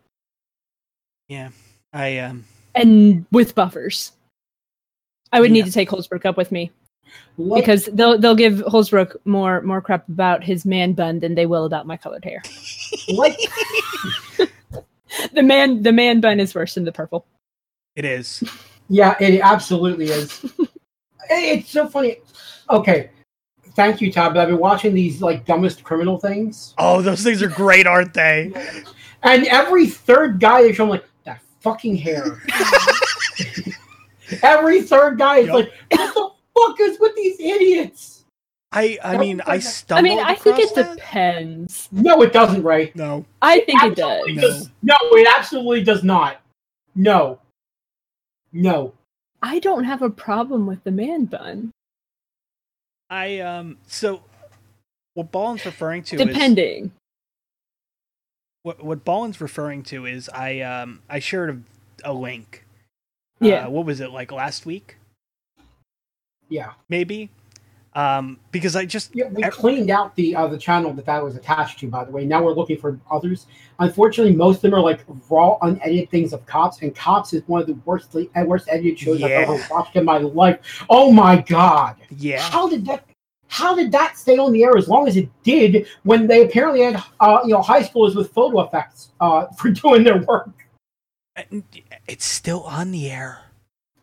Speaker 1: Yeah. I um
Speaker 2: and with buffers. I would
Speaker 1: Yeah.
Speaker 2: need to take Holbrook up with me
Speaker 3: Like,
Speaker 2: because they'll they'll give Holbrook more more crap about his man bun than they will about my colored hair.
Speaker 3: like
Speaker 2: The man the man bun is worse than the purple.
Speaker 1: it is.
Speaker 3: Yeah, it absolutely is. it's so funny. Okay, thank you, Todd. But I've been watching these like dumbest criminal things,
Speaker 1: Oh, those things are great, aren't they?
Speaker 3: and every third guy they show, I'm like that fucking hair. every third guy is
Speaker 1: Yup.
Speaker 3: like, what the fuck is with these idiots?
Speaker 1: I I mean I stumbled.
Speaker 2: I
Speaker 1: stumbled.
Speaker 2: mean, I think it
Speaker 1: that.
Speaker 2: depends.
Speaker 3: No, it doesn't, Ray.
Speaker 1: No.
Speaker 2: I think it does.
Speaker 3: Absolutely
Speaker 1: No.
Speaker 3: does- No, it absolutely does not. No, no.
Speaker 2: I don't have a problem with the man bun,
Speaker 1: I um so what Ballin's referring to is
Speaker 2: depending.
Speaker 1: what what Ballin's referring to is I um I shared a, a link.
Speaker 2: Yeah.
Speaker 1: Uh, what was it like last week?
Speaker 3: Yeah,
Speaker 1: Maybe. Um because I just
Speaker 3: yeah. We cleaned out the uh, the channel that that was attached to. By the way, now we're looking for others. Unfortunately, most of them are like raw, unedited things of cops, and cops is one of the worst uh, worst edited shows I've ever watched in my life. Oh my god!
Speaker 1: yeah.
Speaker 3: How did that? How did that stay on the air as long as it did when they apparently had uh, you know high schoolers with photo effects uh, for doing their work?
Speaker 1: It's still on the air.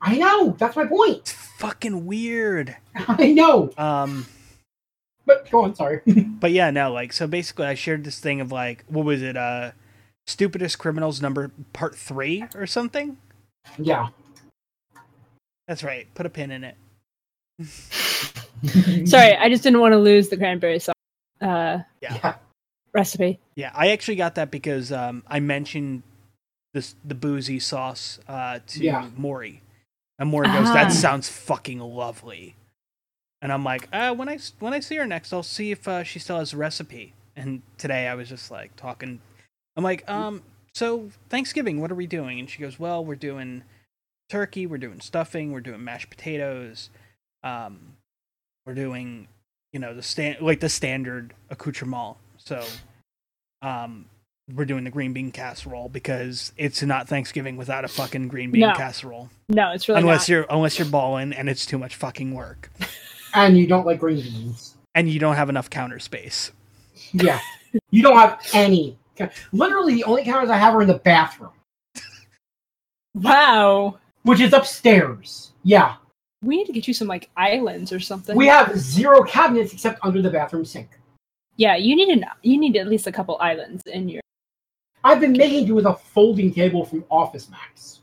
Speaker 3: I know. That's my point.
Speaker 1: It's fucking weird.
Speaker 3: I know.
Speaker 1: Um
Speaker 3: But go on. Sorry.
Speaker 1: but yeah, no, like so basically I shared this thing of like what was it, uh stupidest criminals number part three or something?
Speaker 3: yeah.
Speaker 1: That's right. Put a pin in it.
Speaker 2: Sorry, I just didn't want to lose the cranberry sauce uh,
Speaker 3: Yeah.
Speaker 2: recipe.
Speaker 1: Yeah, I actually got that because um, I mentioned this the boozy sauce uh, to
Speaker 3: Yeah.
Speaker 1: Maury, and Maury goes, "That
Speaker 2: Ah.
Speaker 1: sounds fucking lovely," and I'm like, uh, "When I when I see her next, I'll see if uh, she still has the recipe." And today I was just like talking. I'm like, um, so Thanksgiving, what are we doing? And she goes, "Well, we're doing turkey, we're doing stuffing, we're doing mashed potatoes, um, we're doing, you know, the stand like the standard accoutrement." So um we're doing the green bean casserole because it's not Thanksgiving without a fucking green bean
Speaker 2: No.
Speaker 1: casserole.
Speaker 2: No, it's really
Speaker 1: unless
Speaker 2: not.
Speaker 1: you're unless you're Ballin and it's too much fucking work.
Speaker 3: And you don't like green beans.
Speaker 1: And you don't have enough counter space.
Speaker 3: Yeah. you don't have any. Literally, the only counters I have are in the bathroom,
Speaker 2: Wow.
Speaker 3: which is upstairs. Yeah.
Speaker 2: We need to get you some like islands or something.
Speaker 3: We have zero cabinets except under the bathroom sink.
Speaker 2: yeah, you need an you need at least a couple islands in your.
Speaker 3: I've been making do with a folding table from Office Max.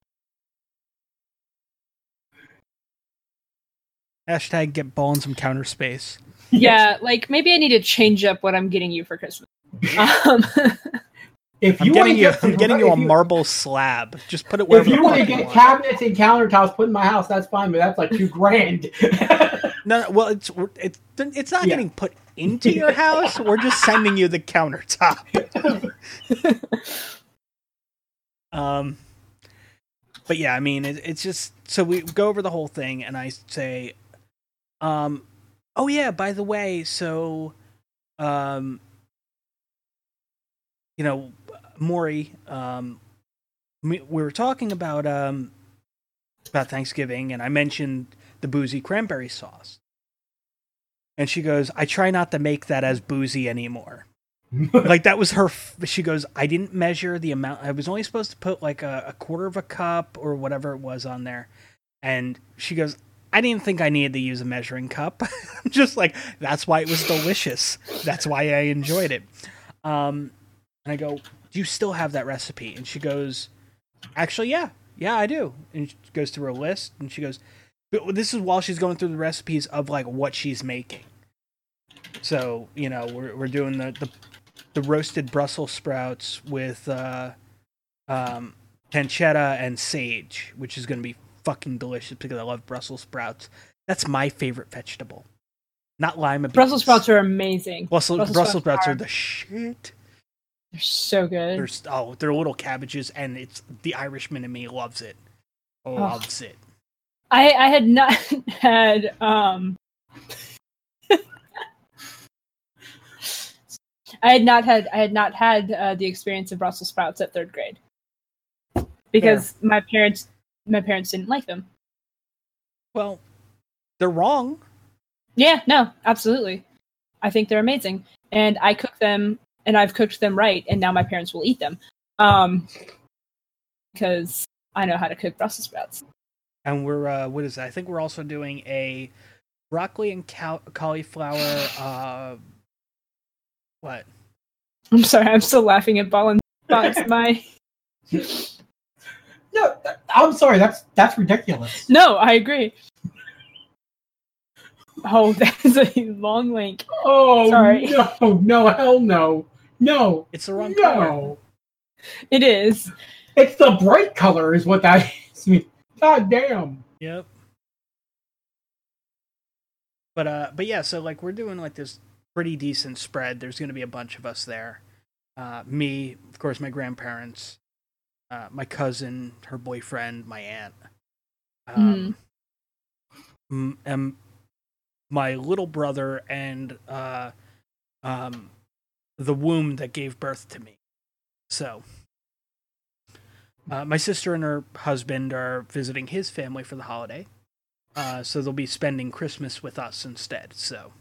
Speaker 1: Hashtag get Ballin some counter space.
Speaker 2: Yeah, like maybe I need to change up what I'm getting you for Christmas. Um,
Speaker 3: If
Speaker 1: I'm
Speaker 3: you want
Speaker 1: getting
Speaker 3: to
Speaker 1: you
Speaker 3: get,
Speaker 1: I'm getting you a
Speaker 3: you-
Speaker 1: marble slab. Just put it
Speaker 3: If
Speaker 1: wherever
Speaker 3: you want to get cabinets and countertops put in my house, that's fine, but that's like two grand.
Speaker 1: No, no, well, it's it's it's not
Speaker 3: Yeah.
Speaker 1: getting put into your house. We're just sending you the countertop. um, but yeah, I mean, it, it's just so we go over the whole thing, and I say, um, oh yeah, by the way, so, um, you know, Maury, um, we, we were talking about um about Thanksgiving, and I mentioned the boozy cranberry sauce. And she goes, I try not to make that as boozy anymore. like that was her. F- she goes, I didn't measure the amount. I was only supposed to put like a, a quarter of a cup or whatever it was on there. And she goes, I didn't think I needed to use a measuring cup. I'm just like, that's why it was delicious. That's why I enjoyed it. Um, and I go, Do you still have that recipe? And she goes, Actually, yeah, yeah, I do. And she goes through her list, and she goes, this is while she's going through the recipes of like what she's making. So you know we're we're doing the the, the roasted Brussels sprouts with uh, um, pancetta and sage, which is going to be fucking delicious because I love Brussels sprouts. That's my favorite vegetable. Not lima beans.
Speaker 2: Brussels sprouts are amazing.
Speaker 1: Brussels,
Speaker 2: Brussels
Speaker 1: Brussels
Speaker 2: sprouts
Speaker 1: sprouts are
Speaker 2: are-
Speaker 1: the shit.
Speaker 2: They're so good.
Speaker 1: They're oh, they're little cabbages, and it's the Irishman in me loves it. Loves it.
Speaker 2: I I had not had um I had not had I had not had uh, the experience of Brussels sprouts at third grade because my parents my parents didn't like them.
Speaker 1: Well, they're wrong.
Speaker 2: Yeah, no, absolutely. I think they're amazing, and I cook them, and I've cooked them right, and now my parents will eat them, um, because I know how to cook Brussels sprouts.
Speaker 1: And we're uh, what is that? I think we're also doing a broccoli and cal- cauliflower. Uh, what?
Speaker 2: I'm sorry, I'm still laughing at Ball and Box. My
Speaker 3: No, I'm sorry. That's that's ridiculous.
Speaker 2: no, I agree. Oh, that's a long link.
Speaker 3: Oh
Speaker 2: Sorry.
Speaker 3: no, no, hell no, no,
Speaker 1: It's the wrong color.
Speaker 3: no.
Speaker 2: It is.
Speaker 3: It's the bright color, is what that is. I mean, God damn.
Speaker 1: Yep. But uh, but yeah. So like we're doing like this pretty decent spread. There's going to be a bunch of us there. Uh, me, of course, my grandparents, uh, my cousin, her boyfriend, my aunt, um, m- and my little brother, and uh, um, the womb that gave birth to me. So, uh, my sister and her husband are visiting his family for the holiday. Uh, so they'll be spending Christmas with us instead. So,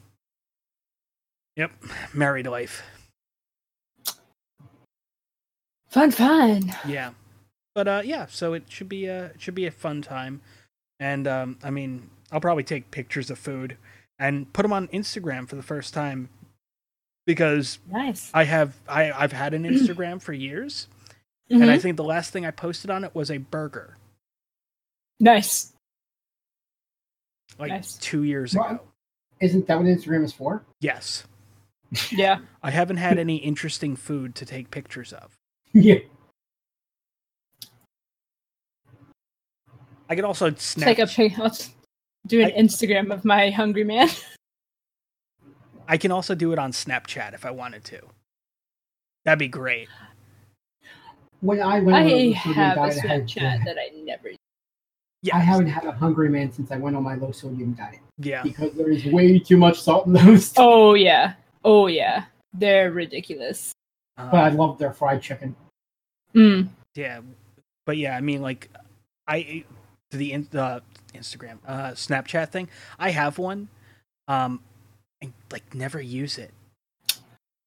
Speaker 1: yep, married life.
Speaker 2: Fun, fun.
Speaker 1: Yeah, but uh, yeah. So it should be a it should be a fun time, and um, I mean, I'll probably take pictures of food and put them on Instagram for the first time because
Speaker 2: Nice.
Speaker 1: I have I I've had an Instagram for years, and I
Speaker 2: Mhm.
Speaker 1: think the last thing I posted on it was a burger,
Speaker 2: Nice.
Speaker 1: like
Speaker 2: Nice.
Speaker 1: two years
Speaker 3: Well,
Speaker 1: ago.
Speaker 3: Isn't that what Instagram is for?
Speaker 1: Yes,
Speaker 2: Yeah.
Speaker 1: I haven't had any interesting food to take pictures of.
Speaker 3: yeah.
Speaker 1: I could also snap.
Speaker 2: Take a pic. Let's do an
Speaker 1: I-
Speaker 2: Instagram of my hungry man.
Speaker 1: I can also do it on Snapchat if I wanted to. That'd be great.
Speaker 3: When I went on
Speaker 2: I
Speaker 3: a low sodium
Speaker 2: a
Speaker 3: diet, I, had,
Speaker 2: Snapchat that I never.
Speaker 1: Yeah,
Speaker 3: I haven't had a hungry man since I went on my low sodium diet
Speaker 1: yeah.
Speaker 3: because there is way too much salt in those.
Speaker 2: Oh yeah. Oh yeah. They're ridiculous.
Speaker 3: But I
Speaker 1: Um,
Speaker 3: love their fried chicken.
Speaker 2: Mm.
Speaker 1: yeah, but yeah, I mean, like, I to the in, uh, Instagram, uh, Snapchat thing. I have one. Um, and like never use it.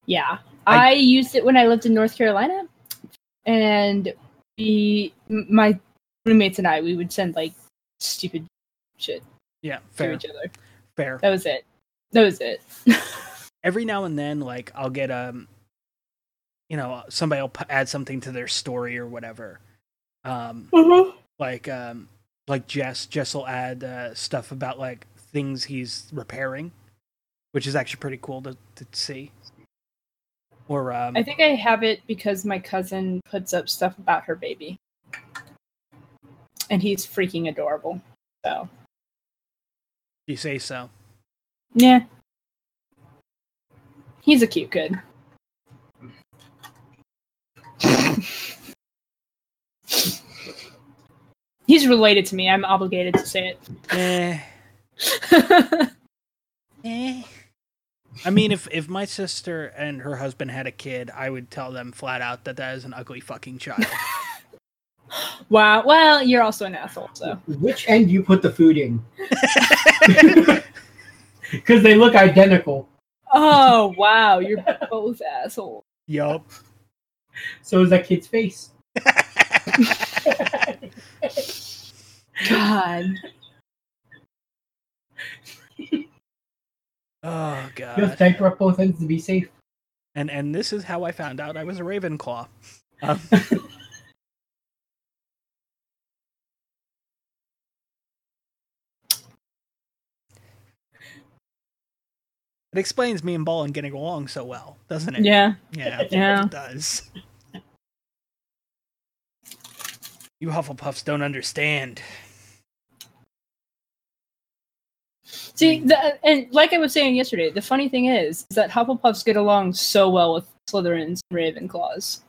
Speaker 2: Yeah.
Speaker 1: I-
Speaker 2: I, used it when I lived in North Carolina, and we, my roommates and I, we would send like stupid shit
Speaker 1: Yeah, fair.
Speaker 2: to
Speaker 1: fair,
Speaker 2: each other.
Speaker 1: fair.
Speaker 2: That was it. That was it.
Speaker 1: Every now and then, like, I'll get um, you know, somebody will pu- add something to their story or whatever. Um, like um like Jess Jess will add uh, stuff about like things he's repairing, which is actually pretty cool to to see. Or um
Speaker 2: I think I have it because my cousin puts up stuff about her baby, and he's freaking adorable. So
Speaker 1: you say so.
Speaker 2: yeah, he's a cute kid. he's related to me. I'm obligated to say it.
Speaker 1: Eh, eh. I mean, if if my sister and her husband had a kid, I would tell them flat out that that is an ugly fucking child.
Speaker 2: wow. Well, you're also an asshole. So
Speaker 3: Which end you put the food in? Because they look identical.
Speaker 2: oh wow, you're both assholes.
Speaker 1: yup.
Speaker 3: So is that kid's face.
Speaker 2: God.
Speaker 1: Oh
Speaker 3: You have to
Speaker 1: god.
Speaker 3: diaper up both ends to be safe.
Speaker 1: And and this is how I found out I was a Ravenclaw. Um, It explains me and Ballin getting along so well, doesn't it?
Speaker 2: Yeah.
Speaker 1: Yeah,
Speaker 2: Yeah.
Speaker 1: it does. You Hufflepuffs don't understand.
Speaker 2: See, the, and like I was saying yesterday, the funny thing is, is that Hufflepuffs get along so well with Slytherins and Ravenclaws.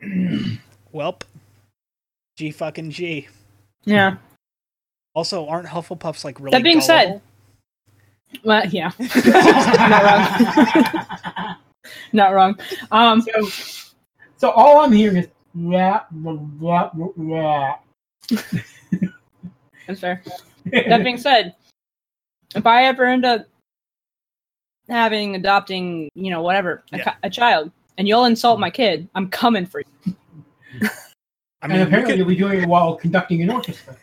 Speaker 1: Welp. G fucking G.
Speaker 2: Yeah.
Speaker 1: Also, aren't Hufflepuffs like really
Speaker 2: That being said- Well, yeah. Not wrong. Not wrong. Um,
Speaker 3: so, so all I'm hearing is blah, blah, blah, blah, blah.
Speaker 2: That's fair. That being said, if I ever end up having, adopting, you know, whatever, a,
Speaker 1: Yeah.
Speaker 2: a child, and you'll insult my kid, I'm coming for you.
Speaker 1: I mean, we
Speaker 3: apparently
Speaker 1: could-
Speaker 3: you'll be doing it while conducting an orchestra.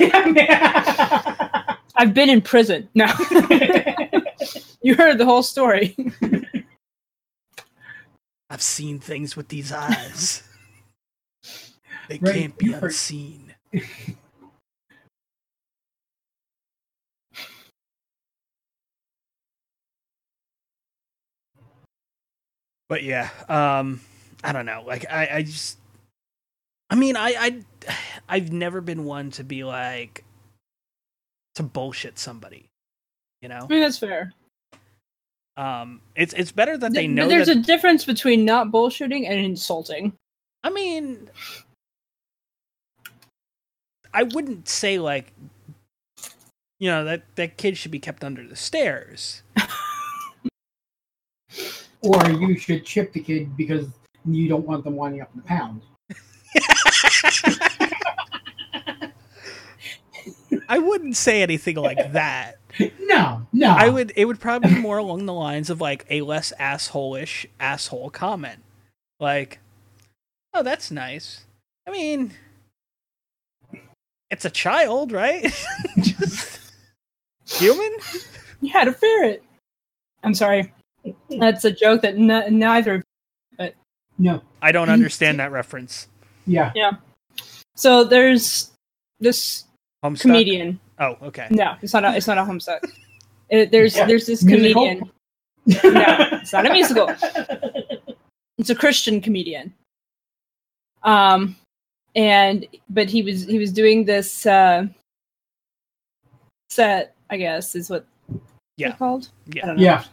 Speaker 2: I've been in prison. No. you heard the whole story.
Speaker 1: I've seen things with these eyes. They
Speaker 3: Right,
Speaker 1: can't be
Speaker 3: you
Speaker 1: unseen. But yeah, um, I don't know. Like I, I just, I mean, I, I, I've never been one to be like to bullshit somebody. You know,
Speaker 2: I mean, that's fair.
Speaker 1: um, it's it's better that they know
Speaker 2: There's
Speaker 1: that.
Speaker 2: a difference between not bullshitting and insulting.
Speaker 1: I mean, I wouldn't say like, you know, that that kid should be kept under the stairs.
Speaker 3: or you should chip the kid because you don't want them winding up in the pound.
Speaker 1: I wouldn't say anything like that.
Speaker 3: No, no.
Speaker 1: I would. It would probably be more along the lines of like a less asshole-ish asshole comment, like, "Oh, that's nice." I mean, it's a child, right? Just human.
Speaker 2: You had a ferret. I'm sorry. That's a joke that n- neither.
Speaker 3: No.
Speaker 1: I don't understand that reference.
Speaker 3: Yeah. Yeah.
Speaker 2: So there's this
Speaker 1: Homestuck?
Speaker 2: comedian.
Speaker 1: Oh, okay.
Speaker 2: No, it's not. A, it's not a homestuck. It, there's
Speaker 3: Yeah.
Speaker 2: there's this
Speaker 3: Musical?
Speaker 2: comedian. No, it's not a musical. It's a Christian comedian. Um, and but he was he was doing this uh, set. I guess is what
Speaker 1: Yeah.
Speaker 2: they're called. I
Speaker 1: Yeah.
Speaker 2: don't know.
Speaker 3: Yeah.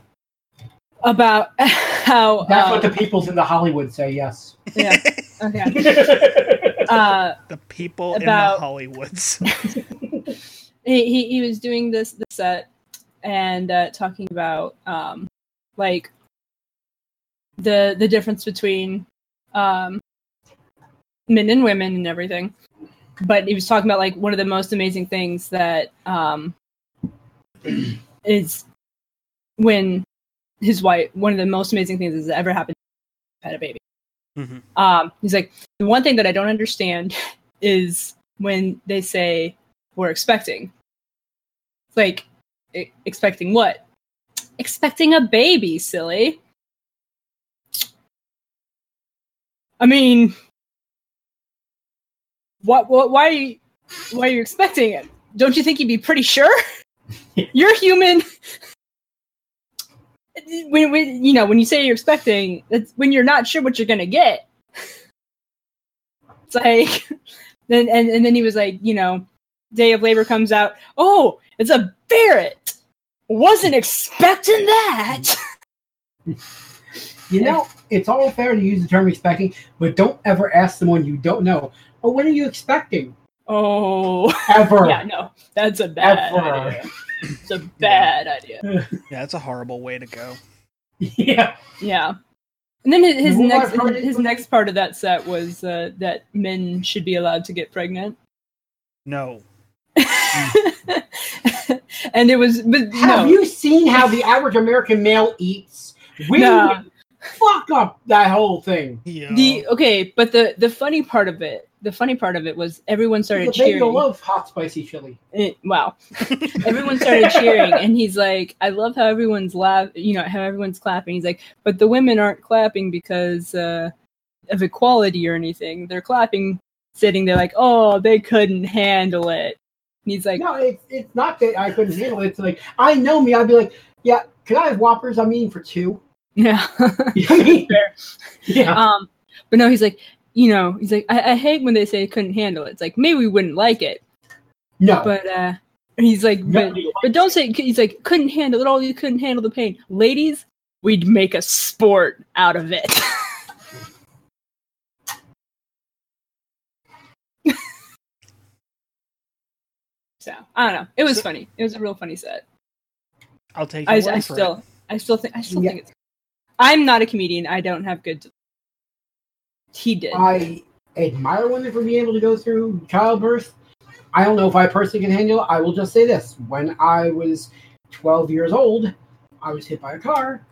Speaker 2: About how
Speaker 3: That's
Speaker 2: uh,
Speaker 3: what the peoples in the Hollywood say, yes.
Speaker 2: yeah okay uh
Speaker 1: The people
Speaker 2: About-
Speaker 1: in the Hollywoods.
Speaker 2: he, he he was doing this the set and uh, talking about um like the the difference between um men and women and everything but he was talking about like one of the most amazing things that um is when his wife one of the most amazing things that's ever happened had a baby.
Speaker 1: Mhm.
Speaker 2: um he's like the one thing that i don't understand is when they say we're expecting. Like e- expecting what? Expecting a baby silly. I mean what what why are you why are you expecting it? Don't you think you'd be pretty sure? You're human when, when you know when you say you're expecting it's when you're not sure what you're gonna get it's like then and, and then he was like you know day of labor comes out oh it's a ferret wasn't expecting that
Speaker 3: You know, it's all fair to use the term expecting, but don't ever ask someone you don't know, oh, when are you expecting?
Speaker 2: oh
Speaker 3: Ever.
Speaker 2: yeah no that's a bad
Speaker 3: Ever.
Speaker 2: idea it's a bad idea
Speaker 1: yeah, that's a horrible way to go.
Speaker 3: yeah.
Speaker 2: yeah and then his, his
Speaker 3: Well,
Speaker 2: next
Speaker 3: I've heard it-
Speaker 2: his next part of that set was uh, that men should be allowed to get pregnant
Speaker 1: No.
Speaker 2: and it was but
Speaker 3: Have
Speaker 2: no
Speaker 3: you seen how the average American male eats? We
Speaker 2: No.
Speaker 3: fuck up that whole thing.
Speaker 1: Yeah.
Speaker 2: the okay but the the funny part of it the funny part of it was everyone started
Speaker 3: The baby
Speaker 2: cheering
Speaker 3: love hot spicy chili.
Speaker 2: it, wow everyone started cheering and he's like i love how everyone's laugh you know how everyone's clapping he's like but the women aren't clapping because uh of equality or anything they're clapping sitting there like oh they couldn't handle it he's like,
Speaker 3: No, it's it's not that I couldn't handle it. It's like I know me. I'd be like, yeah, can I have Whoppers? I'm eating for two.
Speaker 2: yeah.
Speaker 3: You know what I mean?
Speaker 2: Fair.
Speaker 3: Yeah.
Speaker 2: Um, but no, he's like, you know, he's like, I, I hate when they say couldn't handle it. It's like maybe we wouldn't like it,
Speaker 3: No.
Speaker 2: but uh, he's like, but, but don't say. He's like, couldn't handle it. all. you couldn't handle the pain, ladies. We'd make a sport out of it. so I don't know. It was
Speaker 1: So-
Speaker 2: funny. It was a real funny set.
Speaker 1: I'll take.
Speaker 2: I, I
Speaker 1: word it.
Speaker 2: still, I still think, I still
Speaker 3: Yeah.
Speaker 2: think it's. I'm not a comedian. I don't have good. He did.
Speaker 3: I admire women for being able to go through childbirth. I don't know if I personally can handle it. I will just say this: when I was 12 years old, I was hit by a car.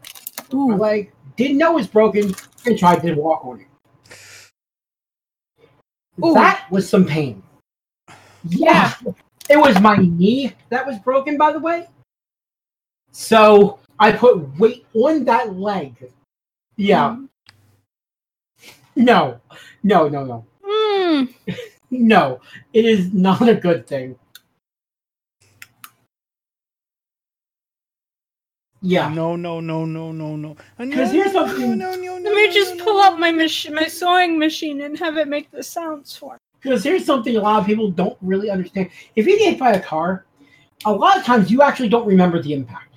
Speaker 3: My
Speaker 2: Ooh.
Speaker 3: leg didn't know it was broken and tried to walk on it.
Speaker 2: Ooh.
Speaker 3: That was some pain. Yeah, it was my knee that was broken, by the way. So I put weight on that leg. Yeah. Mm-hmm. No, no, no, no.
Speaker 2: Mm.
Speaker 3: No, it is not a good thing. Yeah.
Speaker 1: No, no, no, no, no, no. Uh, no,
Speaker 3: 'Cause here's something-
Speaker 1: No, no, no, no,
Speaker 2: Let me just pull up my
Speaker 1: no.
Speaker 2: mach- my sewing machine and have it make the sounds for me.
Speaker 3: Because here's something a lot of people don't really understand. If you get hit by a car, a lot of times you actually don't remember the impact.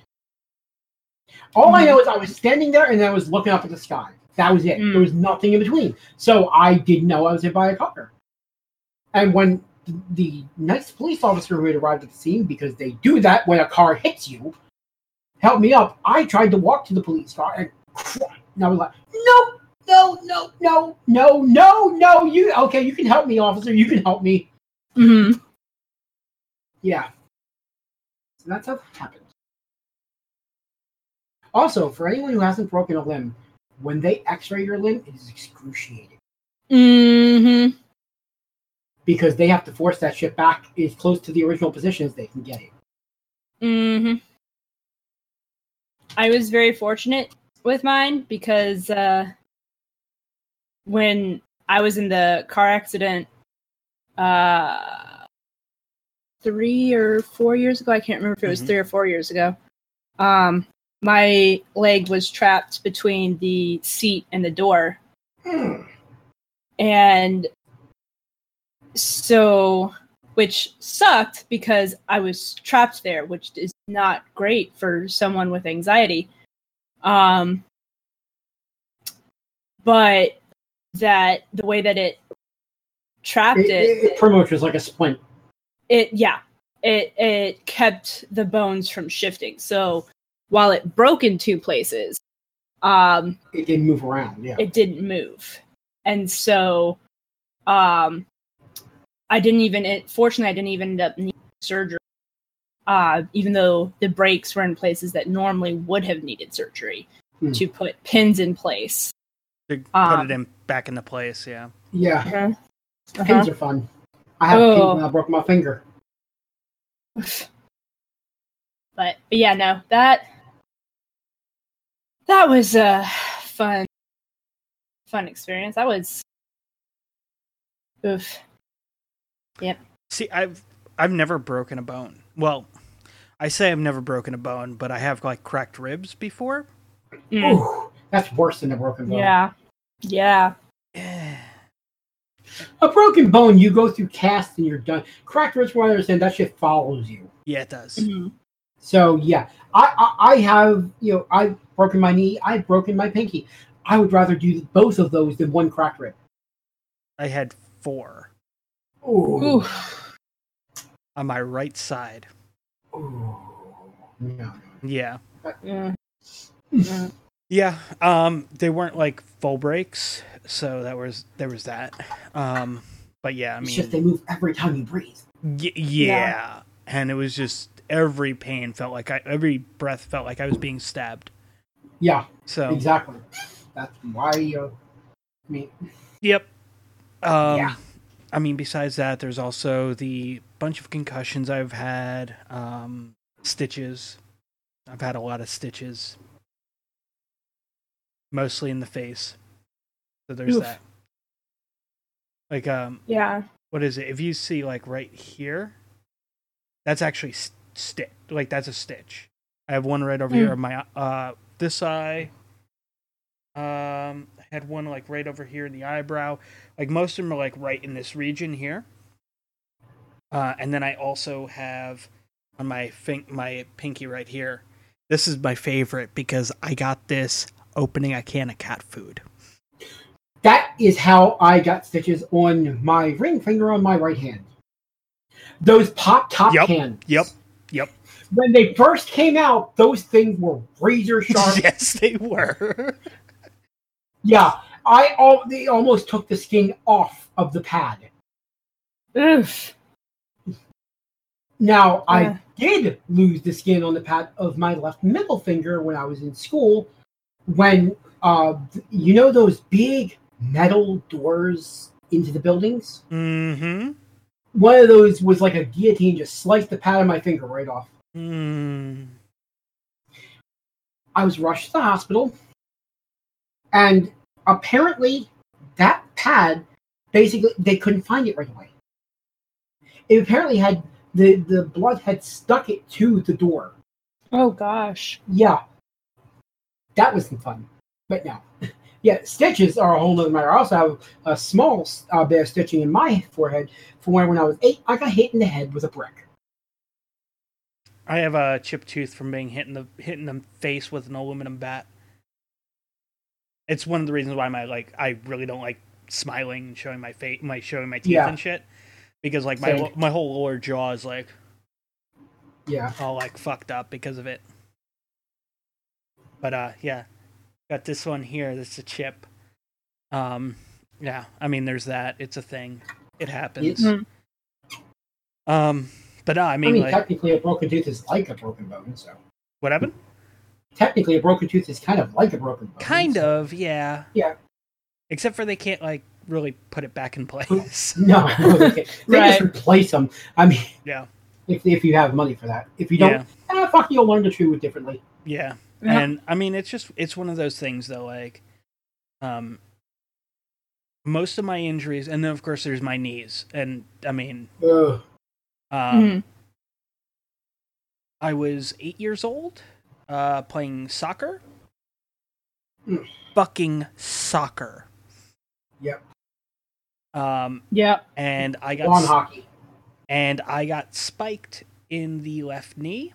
Speaker 3: All I know is I was standing there and I was looking up at the sky. That was it.
Speaker 2: Mm.
Speaker 3: There was nothing in between. So I didn't know I was hit by a car. And when the nice police officer who had arrived at the scene, because they do that when a car hits you, helped me up, I tried to walk to the police car and, and I was like, no, no, no, no, no, no, no, you okay, you can help me, officer, you can help me.
Speaker 2: Mm-hmm.
Speaker 3: Yeah. So that's how that happened. Also, for anyone who hasn't broken a limb, when they x-ray your limb, it is excruciating.
Speaker 2: Mm-hmm.
Speaker 3: Because they have to force that shit back as close to the original position as they can get it.
Speaker 2: Mm-hmm. I was very fortunate with mine because uh, when I was in the car accident uh, three or four years ago, I can't remember if it was
Speaker 1: Mhm.
Speaker 2: three or four years ago. Um, my leg was trapped between the seat and the door,
Speaker 3: Hmm.
Speaker 2: and so which sucked because i was trapped there which is not great for someone with anxiety um but that the way that it trapped
Speaker 3: It,
Speaker 2: it
Speaker 3: it, it promotes as like a splint.
Speaker 2: it yeah it it kept the bones from shifting so while it broke in two places um
Speaker 3: It didn't move around. Yeah.
Speaker 2: it didn't move and so um i didn't even it, fortunately i didn't even end up needing surgery uh even though the breaks were in places that normally would have needed surgery
Speaker 3: Hmm.
Speaker 2: to put pins in place
Speaker 1: To put
Speaker 2: Um,
Speaker 1: it in back into place. Yeah.
Speaker 3: yeah.
Speaker 2: uh-huh.
Speaker 3: Pins are fun. I have
Speaker 2: Oh.
Speaker 3: pins when I broke my finger.
Speaker 2: but, but yeah no that that was a fun fun experience that was oof yep.
Speaker 1: See, I've I've never broken a bone. Well, I say I've never broken a bone, but I have like cracked ribs before.
Speaker 2: Mm.
Speaker 3: Ooh, that's worse than a broken bone.
Speaker 2: yeah yeah.
Speaker 3: A broken bone, you go through cast and you're done. Cracked ribs, from what I understand, that shit follows you.
Speaker 1: Yeah, it does.
Speaker 2: Mhm.
Speaker 3: So yeah, I, I I have you know I've broken my knee, I've broken my pinky. I would rather do both of those than one cracked rib.
Speaker 1: I had four
Speaker 3: Ooh.
Speaker 2: Ooh.
Speaker 1: on my right side.
Speaker 3: Ooh. No.
Speaker 1: Yeah.
Speaker 2: Mm. Mm.
Speaker 1: Yeah. Um they weren't like full breaks, so that was there was that. Um but yeah, I
Speaker 3: It's
Speaker 1: mean
Speaker 3: just they move every time you breathe.
Speaker 1: y- yeah. And it was just every pain felt like I every breath felt like I was being stabbed.
Speaker 3: Yeah,
Speaker 1: So
Speaker 3: exactly. That's why uh, I mean
Speaker 1: Yep. Um,
Speaker 3: Yeah.
Speaker 1: I mean, besides that, there's also the bunch of concussions I've had, um, stitches. I've had a lot of stitches, mostly in the face. So there's
Speaker 2: Oof.
Speaker 1: that. Like, um,
Speaker 2: Yeah.
Speaker 1: what is it? If you see like right here, That's actually st- stitch. Like that's a stitch. I have one right over
Speaker 2: Mm.
Speaker 1: here on my uh this eye. Um, I had one like right over here in the eyebrow. Like most of them are like right in this region here. Uh, and then I also have on my fin- my pinky right here. This is my favorite because I got this opening a can of cat food.
Speaker 3: That is how I got stitches on my ring finger on my right hand. Those pop top
Speaker 1: Yep,
Speaker 3: cans.
Speaker 1: yep, yep.
Speaker 3: When they first came out, those things were razor sharp.
Speaker 1: yes, they were.
Speaker 3: yeah, I all they almost took the skin off of the pad.
Speaker 2: Oof.
Speaker 3: Now
Speaker 2: Yeah.
Speaker 3: I did lose the skin on the pad of my left middle finger when I was in school. When uh, you know those big metal doors into the buildings.
Speaker 1: mm-hmm.
Speaker 3: One of those was like a guillotine, just sliced the pad of my finger right off.
Speaker 1: Mm.
Speaker 3: I was rushed to the hospital, and apparently that pad basically they couldn't find it right away. It apparently had the the blood had stuck it to the door.
Speaker 2: Oh gosh.
Speaker 3: Yeah, that wasn't fun. But no, yeah, stitches are a whole nother matter. I also have a small uh, bit of stitching in my forehead from when when I was eight. I got hit in the head with a brick.
Speaker 1: I have a chipped tooth from being hit in the hit in the face with an aluminum bat. It's one of the reasons why my like I really don't like smiling, and showing my face, my showing my teeth
Speaker 3: Yeah.
Speaker 1: and shit, because like my
Speaker 3: Same.
Speaker 1: my whole lower jaw is like
Speaker 3: Yeah,
Speaker 1: all like fucked up because of it. But uh, yeah, got this one here. This is a chip. Um, yeah, I mean, there's that. It's a thing. It happens.
Speaker 2: Mhm.
Speaker 1: Um, but no, I
Speaker 3: I
Speaker 1: mean,
Speaker 3: mean,
Speaker 1: like,
Speaker 3: technically a broken tooth is like a broken bone. So
Speaker 1: what happened?
Speaker 3: technically a broken tooth is kind of like a broken bone.
Speaker 1: Kind
Speaker 3: so-
Speaker 1: of, yeah.
Speaker 3: Yeah.
Speaker 1: Except for they can't like really put it back in place.
Speaker 3: No, no, they, can't. they
Speaker 2: Right.
Speaker 3: just replace them. I mean,
Speaker 1: Yeah.
Speaker 3: if if you have money for that. If you don't,
Speaker 1: Yeah.
Speaker 3: eh, fuck, you'll learn to chew it differently.
Speaker 1: Yeah.
Speaker 2: Yeah.
Speaker 1: And I mean, it's just it's one of those things though. Like, um, most of my injuries, and then of course there's my knees, and I mean,
Speaker 3: Ugh.
Speaker 1: um,
Speaker 2: Mhm.
Speaker 1: I was eight years old, uh, playing soccer.
Speaker 3: Mm.
Speaker 1: Fucking soccer.
Speaker 3: Yep.
Speaker 1: Um,
Speaker 2: Yeah.
Speaker 1: and I got
Speaker 3: On
Speaker 1: s-
Speaker 3: hockey.
Speaker 1: and I got spiked in the left knee.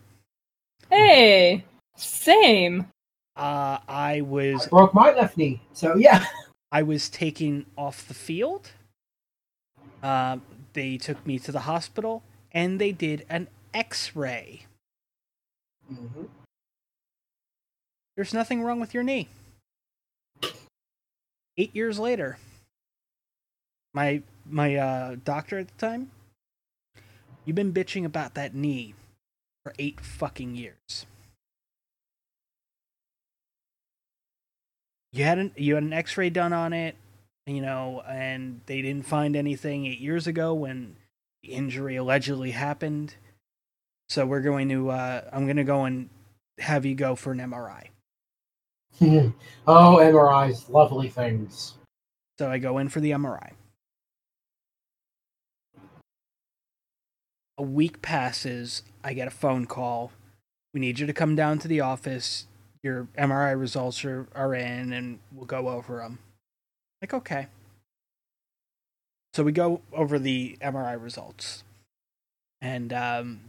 Speaker 2: Hey. Same.
Speaker 1: Uh, I
Speaker 3: I
Speaker 1: was
Speaker 3: broke my left knee. So yeah.
Speaker 1: I was taken off the field. Um, they took me to the hospital and they did an X-ray.
Speaker 3: Mhm.
Speaker 1: There's nothing wrong with your knee. Eight years later, my my uh, doctor at the time, you've been bitching about that knee for eight fucking years. You had an you had an X-ray done on it, you know, and they didn't find anything eight years ago when the injury allegedly happened. So we're going to uh, I'm going to go and have you go for an MRI.
Speaker 3: oh, MRIs, lovely things.
Speaker 1: So I go in for the MRI. A week passes. I get a phone call. We need you to come down to the office. Your MRI results are, are in, and we'll go over them. Like, okay. So we go over the MRI results. And um,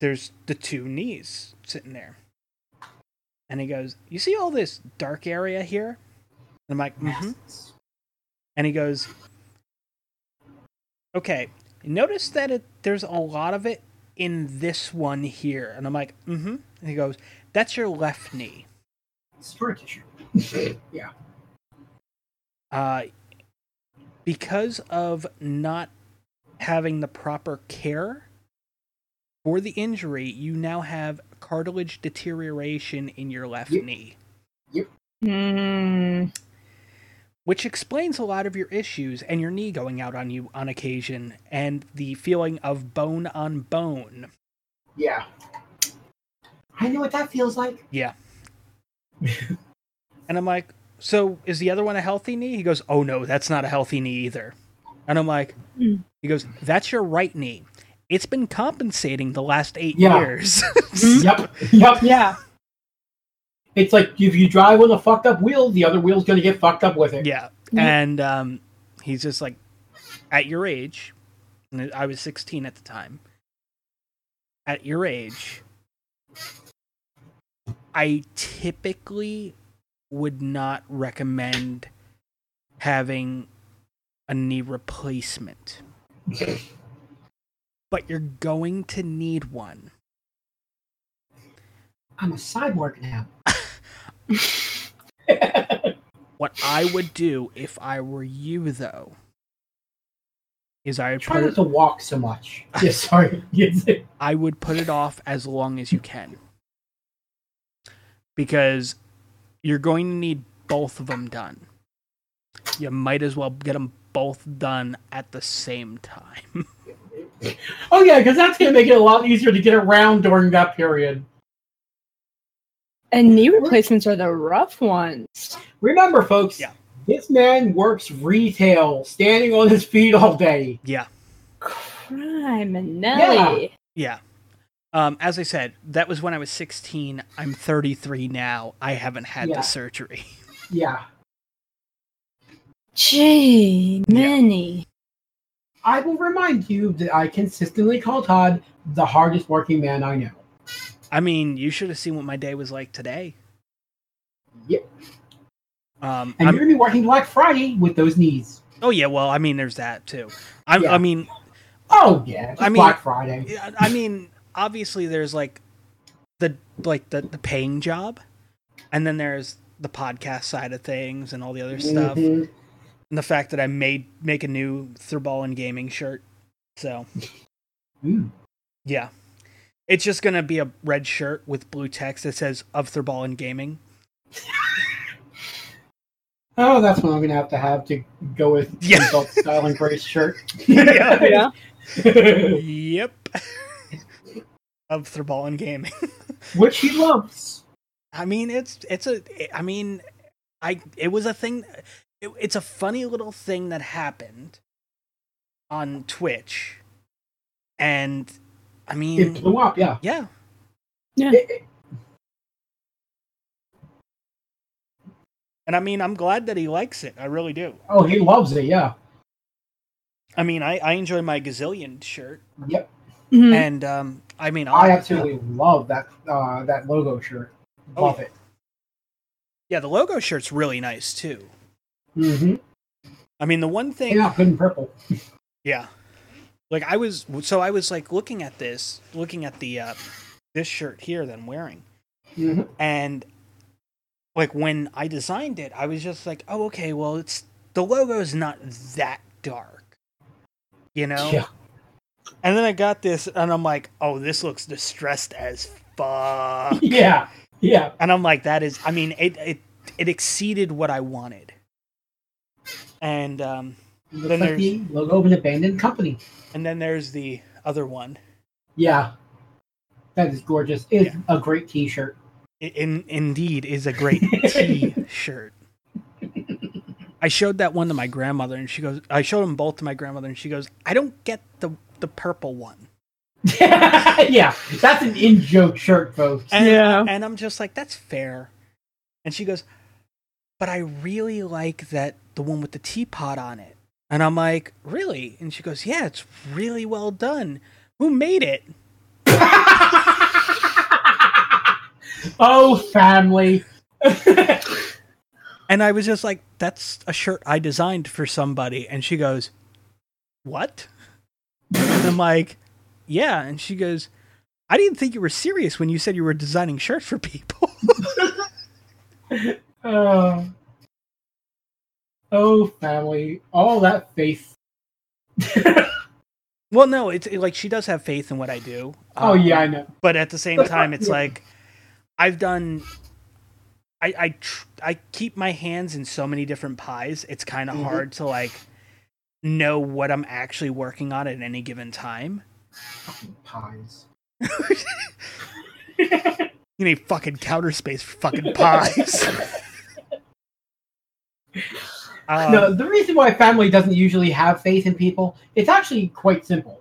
Speaker 1: there's the two knees sitting there. And he goes, You see all this dark area here? And I'm like, mm-hmm. And he goes, Okay, notice that it, there's a lot of it in this one here. And I'm like, mm hmm. And he goes, That's your left knee.
Speaker 3: Scar tissue. yeah.
Speaker 1: Uh, because of not having the proper care for the injury, you now have cartilage deterioration in your left
Speaker 3: Yep.
Speaker 1: knee.
Speaker 2: Mm.
Speaker 1: which explains a lot of your issues and your knee going out on you on occasion and the feeling of bone on bone.
Speaker 3: Yeah. I know what that feels like.
Speaker 1: Yeah. and I'm like, so is the other one a healthy knee? He goes, oh no, that's not a healthy knee either. And I'm like,
Speaker 2: Mm.
Speaker 1: he goes, that's your right knee. it's been compensating the last eight
Speaker 3: Yeah.
Speaker 1: years.
Speaker 3: yep, yep.
Speaker 2: Yeah.
Speaker 3: It's like if you drive with a fucked up wheel, the other wheel's gonna get fucked up with it.
Speaker 1: yeah.
Speaker 2: Yeah.
Speaker 1: And um, he's just like, at your age, and I was 16 at the time. At your age, I typically would not recommend having a knee replacement. but you're going to need one.
Speaker 3: I'm a cyborg now.
Speaker 1: What I would do if I were you, though, is I would
Speaker 3: Try not
Speaker 1: it,
Speaker 3: to walk so much. Yeah, sorry.
Speaker 1: I would put it off as long as you can, because you're going to need both of them done. You might as well get them both done at the same time.
Speaker 3: Oh yeah, because that's gonna make it a lot easier to get around during that period.
Speaker 2: And knee replacements are the rough ones.
Speaker 3: Remember, folks.
Speaker 1: Yeah.
Speaker 3: This man works retail, standing on his feet all day.
Speaker 1: yeah, Crime and
Speaker 2: Criminelli.
Speaker 1: yeah. Um, as I said, that was when I was 16. I'm 33 now. I haven't had
Speaker 3: Yeah.
Speaker 1: the surgery.
Speaker 3: Yeah.
Speaker 2: Gee, many.
Speaker 3: I will remind you that I consistently call Todd the hardest working man I know.
Speaker 1: I mean, you should have seen what my day was like today.
Speaker 3: Yep.
Speaker 1: Um,
Speaker 3: And
Speaker 1: I'm-
Speaker 3: you're gonna be working Black Friday with those knees.
Speaker 1: oh yeah, well, I mean, there's that too. I'm,
Speaker 3: Yeah.
Speaker 1: I mean,
Speaker 3: Oh yeah, it's
Speaker 1: I mean-
Speaker 3: Black Friday.
Speaker 1: yeah, I mean, obviously, there's like the like the the paying job, and then there's the podcast side of things and all the other stuff,
Speaker 3: Mhm.
Speaker 1: and the fact that I made make a new Thurballin Gaming shirt. So
Speaker 3: Ooh.
Speaker 1: yeah, it's just gonna be a red shirt with blue text that says "of Thurballin Gaming."
Speaker 3: Oh, that's what I'm gonna have to have to go with
Speaker 1: Yeah.
Speaker 3: Adult Style and Grace shirt.
Speaker 1: Yeah.
Speaker 2: Yeah.
Speaker 1: yep, of Thurball and Gaming.
Speaker 3: Which he loves.
Speaker 1: I mean, it's it's a. I mean, I it was a thing. It, it's a funny little thing that happened on Twitch, and I mean, It
Speaker 3: blew up, yeah.
Speaker 1: yeah,
Speaker 3: It- it-
Speaker 1: and I mean, I'm glad that he likes it. I really do.
Speaker 3: oh, he loves it, yeah.
Speaker 1: I mean, I I enjoy my gazillion shirt,
Speaker 3: Yep.
Speaker 2: Mhm.
Speaker 1: and um, I mean,
Speaker 3: I absolutely love that uh, that logo shirt.
Speaker 1: Oh,
Speaker 3: Love
Speaker 1: yeah.
Speaker 3: it.
Speaker 1: yeah, the logo shirt's really nice too.
Speaker 3: Mm-hmm.
Speaker 1: I mean, the one thing,
Speaker 3: Yeah, good and purple.
Speaker 1: Yeah. Like I was so I was like looking at this, looking at the uh this shirt here that I'm wearing.
Speaker 3: Mhm.
Speaker 1: And like when I designed it, I was just like, "Oh, okay, well, it's the logo's not that dark." You know?
Speaker 3: Yeah.
Speaker 1: And then I got this and I'm like, "Oh, this looks distressed as fuck."
Speaker 3: Yeah. Yeah.
Speaker 1: and I'm like, "That is I mean, it it it exceeded what I wanted." And um Then
Speaker 3: like
Speaker 1: there's-
Speaker 3: the logo of an abandoned company.
Speaker 1: and then there's the other one.
Speaker 3: Yeah. That is gorgeous. It's
Speaker 1: Yeah.
Speaker 3: a great t-shirt.
Speaker 1: It in, indeed is a great t-shirt. I showed that one to my grandmother, and she goes. I showed them both to my grandmother, and she goes, "I don't get the the purple one."
Speaker 3: yeah. That's an in-joke shirt, folks.
Speaker 1: And,
Speaker 2: Yeah.
Speaker 1: and I'm just like, "That's fair." And she goes, "But I really like that the one with the teapot on it." And I'm like, "Really?" And she goes, "Yeah, it's really well done. Who made it?"
Speaker 3: oh, family.
Speaker 1: And I was just like, "That's a shirt I designed for somebody." And she goes, "What?" And I'm like, "Yeah." And she goes, "I didn't think you were serious when you said you were designing shirts for people."
Speaker 3: Uh, oh, family. All that faith.
Speaker 1: well, no, it's it, like she does have faith in what I do.
Speaker 3: oh,
Speaker 1: Um,
Speaker 3: yeah, I know.
Speaker 1: But at the same time, it's
Speaker 3: Yeah.
Speaker 1: like I've done. I I tr- I keep my hands in so many different pies. It's kind of
Speaker 3: Mhm.
Speaker 1: hard to like know what I'm actually working on at any given time.
Speaker 3: Fucking pies.
Speaker 1: You need fucking counter space for fucking pies. Um,
Speaker 3: no, the reason why family doesn't usually have faith in people, it's actually quite simple.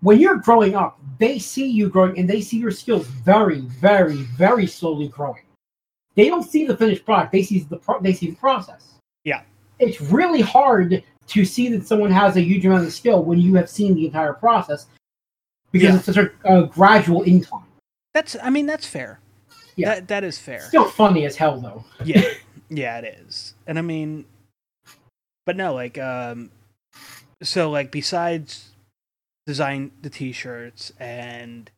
Speaker 3: when you're growing up, they see you growing and they see your skills very, very, very slowly growing. They don't see the finished product; they see the pro- they see the process.
Speaker 1: Yeah.
Speaker 3: it's really hard to see that someone has a huge amount of skill when you have seen the entire process because
Speaker 1: Yeah.
Speaker 3: it's such a, a gradual incline.
Speaker 1: That's I mean that's fair.
Speaker 3: Yeah.
Speaker 1: That that is fair.
Speaker 3: Still funny as hell though.
Speaker 1: yeah yeah it is and i mean but no like um so like besides design the t-shirts and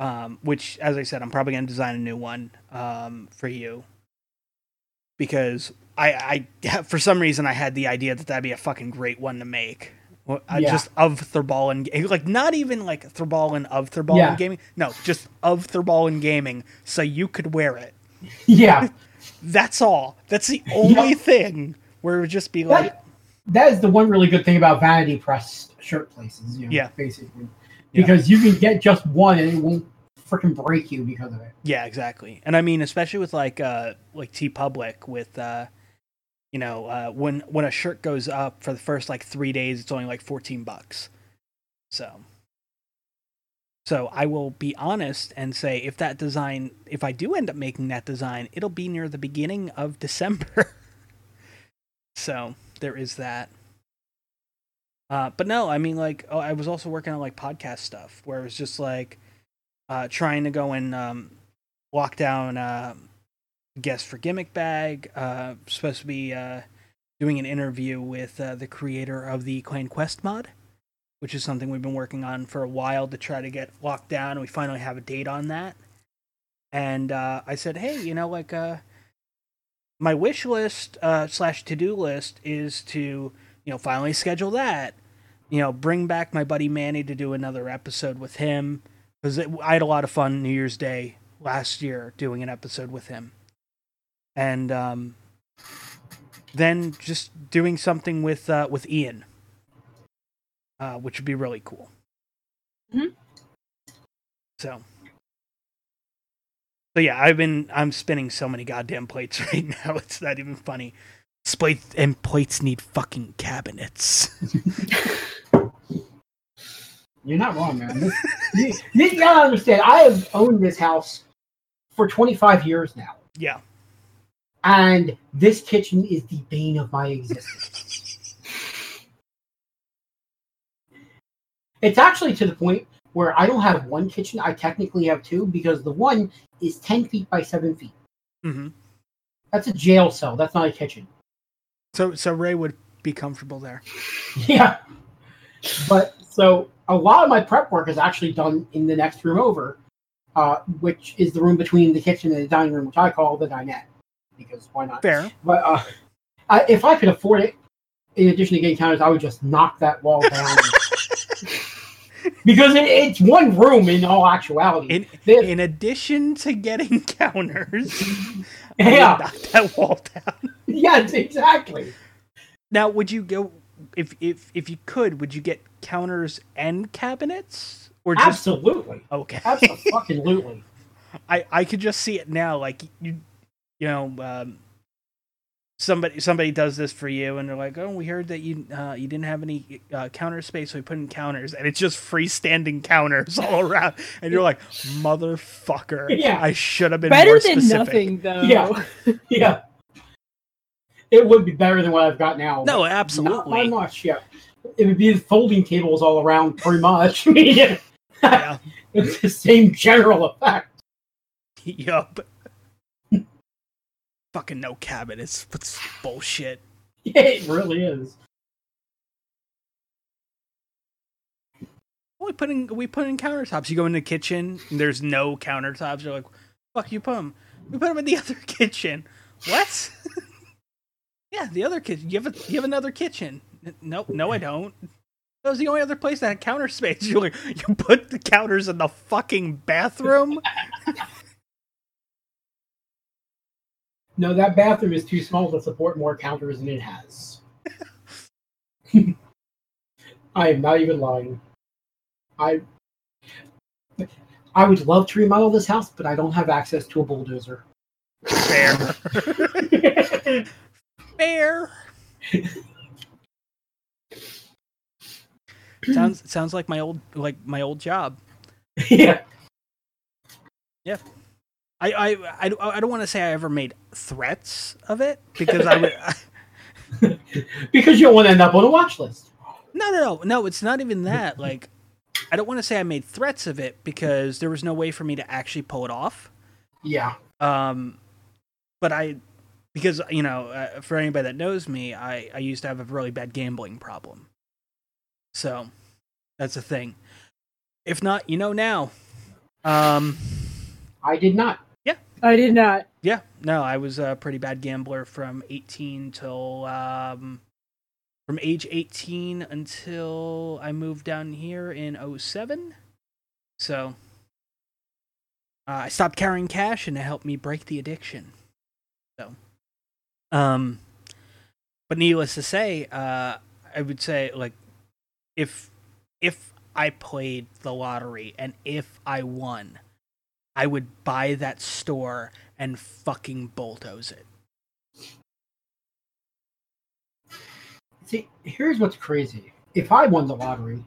Speaker 1: um which as i said i'm probably going to design a new one um for you because i i for some reason i had the idea that that'd be a fucking great one to make Well, uh,
Speaker 3: Yeah.
Speaker 1: just of Thurballin, like not even like Thurballin of Thurballin
Speaker 3: Yeah.
Speaker 1: gaming. No, just of Thurballin gaming, so you could wear it.
Speaker 3: Yeah,
Speaker 1: That's all. That's the only thing where it would just be like,
Speaker 3: that, that is the one really good thing about Vanity Press shirt places. You know,
Speaker 1: Yeah.
Speaker 3: basically,
Speaker 1: Yeah.
Speaker 3: because you can get just one and it won't freaking break you because of it.
Speaker 1: yeah, exactly. And I mean, especially with like uh like TeePublic with uh you know uh when when a shirt goes up for the first like three days, it's only like fourteen bucks. So. So I will be honest and say if that design, if I do end up making that design, it'll be near the beginning of December. so there is that. Uh, but no, I mean, like, oh, I was also working on like podcast stuff where it was just like uh, trying to go and um, lock down uh, guest for Gimmick Bag. Uh, supposed to be uh, doing an interview with uh, the creator of the Clan Quest mod, which is something we've been working on for a while to try to get locked down. And we finally have a date on that. And uh, I said, hey, you know, like, uh, my wish list uh, slash to do list is to you know finally schedule that you know bring back my buddy manny to do another episode with him because i had a lot of fun new year's day last year doing an episode with him and um, then just doing something with uh, with ian uh, which would be really cool
Speaker 2: Mhm.
Speaker 1: so so yeah i've been i'm spinning so many goddamn plates right now it's not even funny Plates and plates need fucking cabinets.
Speaker 3: You're not wrong, man. This, you, you gotta understand. I have owned this house for 25 years now,
Speaker 1: yeah.
Speaker 3: And this kitchen is the bane of my existence. it's actually to the point where I don't have one kitchen. I technically have two because the one is 10 feet by 7 feet.
Speaker 1: hmm
Speaker 3: That's a jail cell. That's not a kitchen.
Speaker 1: So so Ray would be comfortable there.
Speaker 3: Yeah. But so a lot of my prep work is actually done in the next room over, uh, which is the room between the kitchen and the dining room, which I call the dinette. Because why not?
Speaker 1: Fair.
Speaker 3: But uh, I, if I could afford it, in addition to getting counters, I would just knock that wall down. because it, it's one room in all actuality.
Speaker 1: In in addition to getting counters, I would
Speaker 3: yeah,
Speaker 1: knock that wall down.
Speaker 3: yes, exactly.
Speaker 1: Now, would you go if if if you could? Would you get counters and cabinets, or just
Speaker 3: Absolutely.
Speaker 1: okay?
Speaker 3: Absolutely.
Speaker 1: I I could just see it now. Like you, you know, um, somebody somebody does this for you, and they're like, "Oh, we heard that you uh, you didn't have any uh, counter space, so we put in counters, and it's just freestanding counters all around." And you're like, "Motherfucker!
Speaker 3: Yeah.
Speaker 1: I should have been
Speaker 2: Better
Speaker 1: more
Speaker 2: than
Speaker 1: specific."
Speaker 2: nothing, though.
Speaker 3: Yeah. yeah. It would be better than what I've got now.
Speaker 1: No,
Speaker 3: but Not
Speaker 1: absolutely.
Speaker 3: by much, yeah. It would be folding tables all around, pretty much. Yeah.
Speaker 1: Yeah.
Speaker 3: it's the same general effect.
Speaker 1: yup. Fucking no cabinets. That's bullshit.
Speaker 3: Yeah, it really is.
Speaker 1: We put in we put in countertops. You go in the kitchen, and there's no countertops. You're like, "Fuck, you put them." We put them in the other kitchen. What? yeah, the other kitchen. You have a, you have another kitchen. No, no, I don't. That was the only other place that had counter space. You're like, you put the counters in the fucking bathroom.
Speaker 3: No, that bathroom is too small to support more counters than it has. I am not even lying. I I would love to remodel this house, but I don't have access to a bulldozer.
Speaker 1: Fair, fair. sounds sounds like my old like my old job.
Speaker 3: yeah.
Speaker 1: I I I, don't- I don't want to say I ever made threats of it because I would.
Speaker 3: Because you don't want to end up on a watch list.
Speaker 1: No, no, no, no. It's not even that. Like, I don't want to say I made threats of it because there was no way for me to actually pull it off.
Speaker 3: Yeah.
Speaker 1: Um, but I, because you know, uh, for anybody that knows me, I I used to have a really bad gambling problem. So, that's the thing. If not, you know now. Um,
Speaker 3: I did not.
Speaker 2: I did not.
Speaker 1: yeah, no, I was a pretty bad gambler from 18 till um, from age 18 until I moved down here in 07. So uh, I stopped carrying cash and it helped me break the addiction. So, um, but needless to say, uh, I would say like if if I played the lottery and if I won, I would buy that store and fucking bulldoze it.
Speaker 3: See, here's what's crazy. If I won the lottery,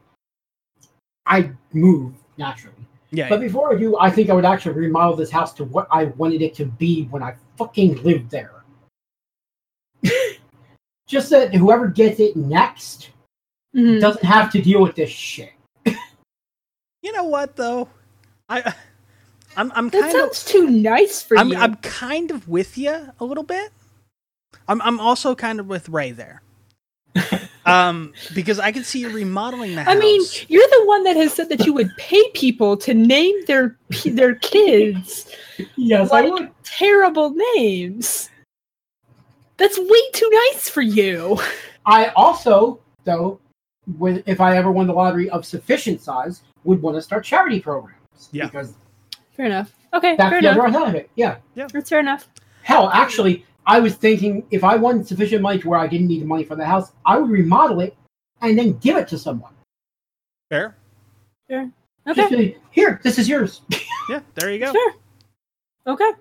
Speaker 3: I'd move naturally.
Speaker 1: Yeah,
Speaker 3: But before I do, I think I would actually remodel this house to what I wanted it to be when I fucking lived there. Just that whoever gets it next
Speaker 2: Mhm.
Speaker 3: doesn't have to deal with this shit.
Speaker 1: you know what though, I I'm I'm
Speaker 2: That
Speaker 1: kind of
Speaker 2: sounds too nice for
Speaker 1: I'm
Speaker 2: you.
Speaker 1: I'm kind of with you a little bit. I'm I'm also kind of with Ray there. um, because I can see you remodeling the house.
Speaker 2: I mean, you're the one that has said that you would pay people to name their their kids
Speaker 3: Yes,
Speaker 2: Like-
Speaker 3: I would.
Speaker 2: terrible names. That's way too nice for you.
Speaker 3: I also, though, with if I ever won the lottery of sufficient size, would want to start charity programs.
Speaker 1: Yeah.
Speaker 3: Because
Speaker 2: Fair enough. Okay,
Speaker 3: that's
Speaker 2: fair
Speaker 3: the other
Speaker 2: enough.
Speaker 3: side of it. Yeah. Yeah.
Speaker 2: That's fair enough.
Speaker 3: Hell, actually, I was thinking if I won sufficient money to where I didn't need the money for the house, I would remodel it and then give it to someone.
Speaker 1: fair. Fair.
Speaker 2: Okay.
Speaker 3: Just say, here, this is yours.
Speaker 1: Yeah, there you go.
Speaker 2: Sure. Okay.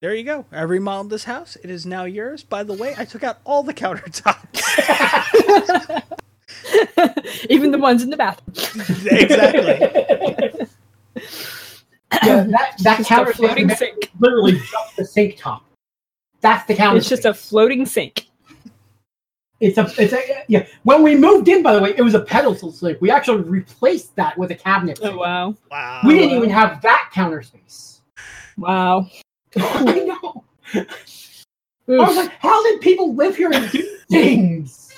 Speaker 1: There you go. I remodeled this house. It is now yours. By the way, I took out all the countertops.
Speaker 2: Even the ones in the bathroom.
Speaker 1: exactly.
Speaker 3: Yeah, that that
Speaker 2: Just
Speaker 3: counter
Speaker 2: floating sink.
Speaker 3: literally just the sink top. That's the counter.
Speaker 2: It's just a floating sink.
Speaker 3: It's a. It's a. Yeah. When we moved in, by the way, it was a pedestal sink. We actually replaced that with a cabinet.
Speaker 2: Oh wow.
Speaker 1: Wow.
Speaker 3: We didn't even have that counter space.
Speaker 2: Wow.
Speaker 3: I know. I was like, how did people live here and do things?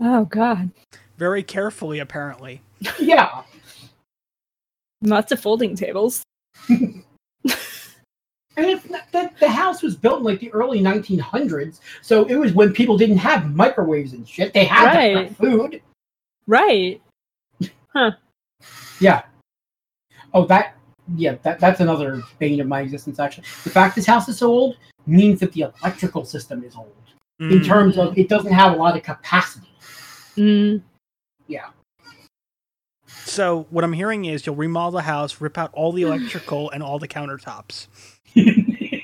Speaker 2: oh god.
Speaker 1: Very carefully, apparently.
Speaker 3: Yeah.
Speaker 2: Lots of folding tables.
Speaker 3: And it's the, the house was built in like the early 1900s, so it was when people didn't have microwaves and shit. They had to
Speaker 2: Right.
Speaker 3: cook food.
Speaker 2: Right. Huh.
Speaker 3: yeah. Oh, that. Yeah, that, that's another bane of my existence. Actually, the fact this house is so old means that the electrical system is old in
Speaker 1: Mm.
Speaker 3: terms of it doesn't have a lot of capacity.
Speaker 2: Mm.
Speaker 1: So what I'm hearing is you'll remodel the house, rip out all the electrical and all the countertops.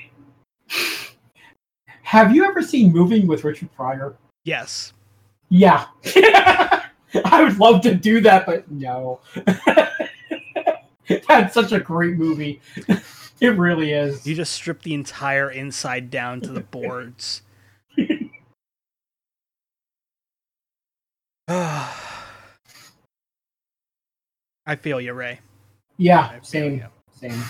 Speaker 3: have you ever seen Moving with Richard Pryor?
Speaker 1: Yes.
Speaker 3: Yeah. I would love to do that, but no. That's such a great movie. It really is.
Speaker 1: You just strip the entire inside down to the boards. I feel you, Ray.
Speaker 3: Yeah,
Speaker 1: I feel
Speaker 3: same,
Speaker 1: you.
Speaker 3: same.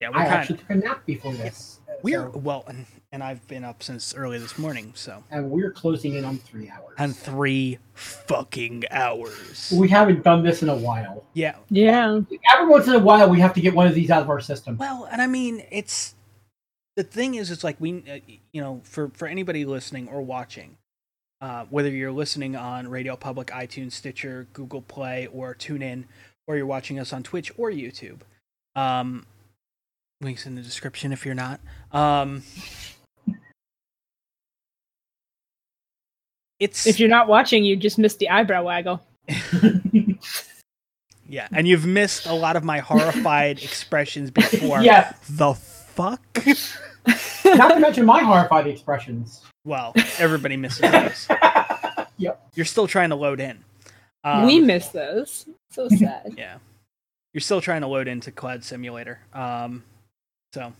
Speaker 1: Yeah, we're
Speaker 3: I
Speaker 1: kind
Speaker 3: actually
Speaker 1: of
Speaker 3: took a nap before this. uh,
Speaker 1: we're
Speaker 3: so-
Speaker 1: well, and, and I've been up since early this morning, so
Speaker 3: and we're closing in on three hours.
Speaker 1: and three fucking hours.
Speaker 3: we haven't done this in a while.
Speaker 1: Yeah,
Speaker 2: Yeah.
Speaker 3: Every once in a while, we have to get one of these out of our system.
Speaker 1: Well, and I mean, it's the thing is, it's like we, uh, you know, for for anybody listening or watching, uh, whether you're listening on Radio Public, iTunes, Stitcher, Google Play, or TuneIn, or you're watching us on Twitch or YouTube, um, links in the description if you're not. Um, it's
Speaker 2: If you're not watching, you just missed the eyebrow waggle.
Speaker 1: yeah, and you've missed a lot of my horrified expressions before.
Speaker 3: yeah,
Speaker 1: The fuck.
Speaker 3: not to mention my horrified expressions.
Speaker 1: Well, everybody misses those.
Speaker 3: Yep.
Speaker 1: You're still trying to load in. Um,
Speaker 2: we miss those. So sad.
Speaker 1: Yeah. You're still trying to load into Cloud Simulator. Um, so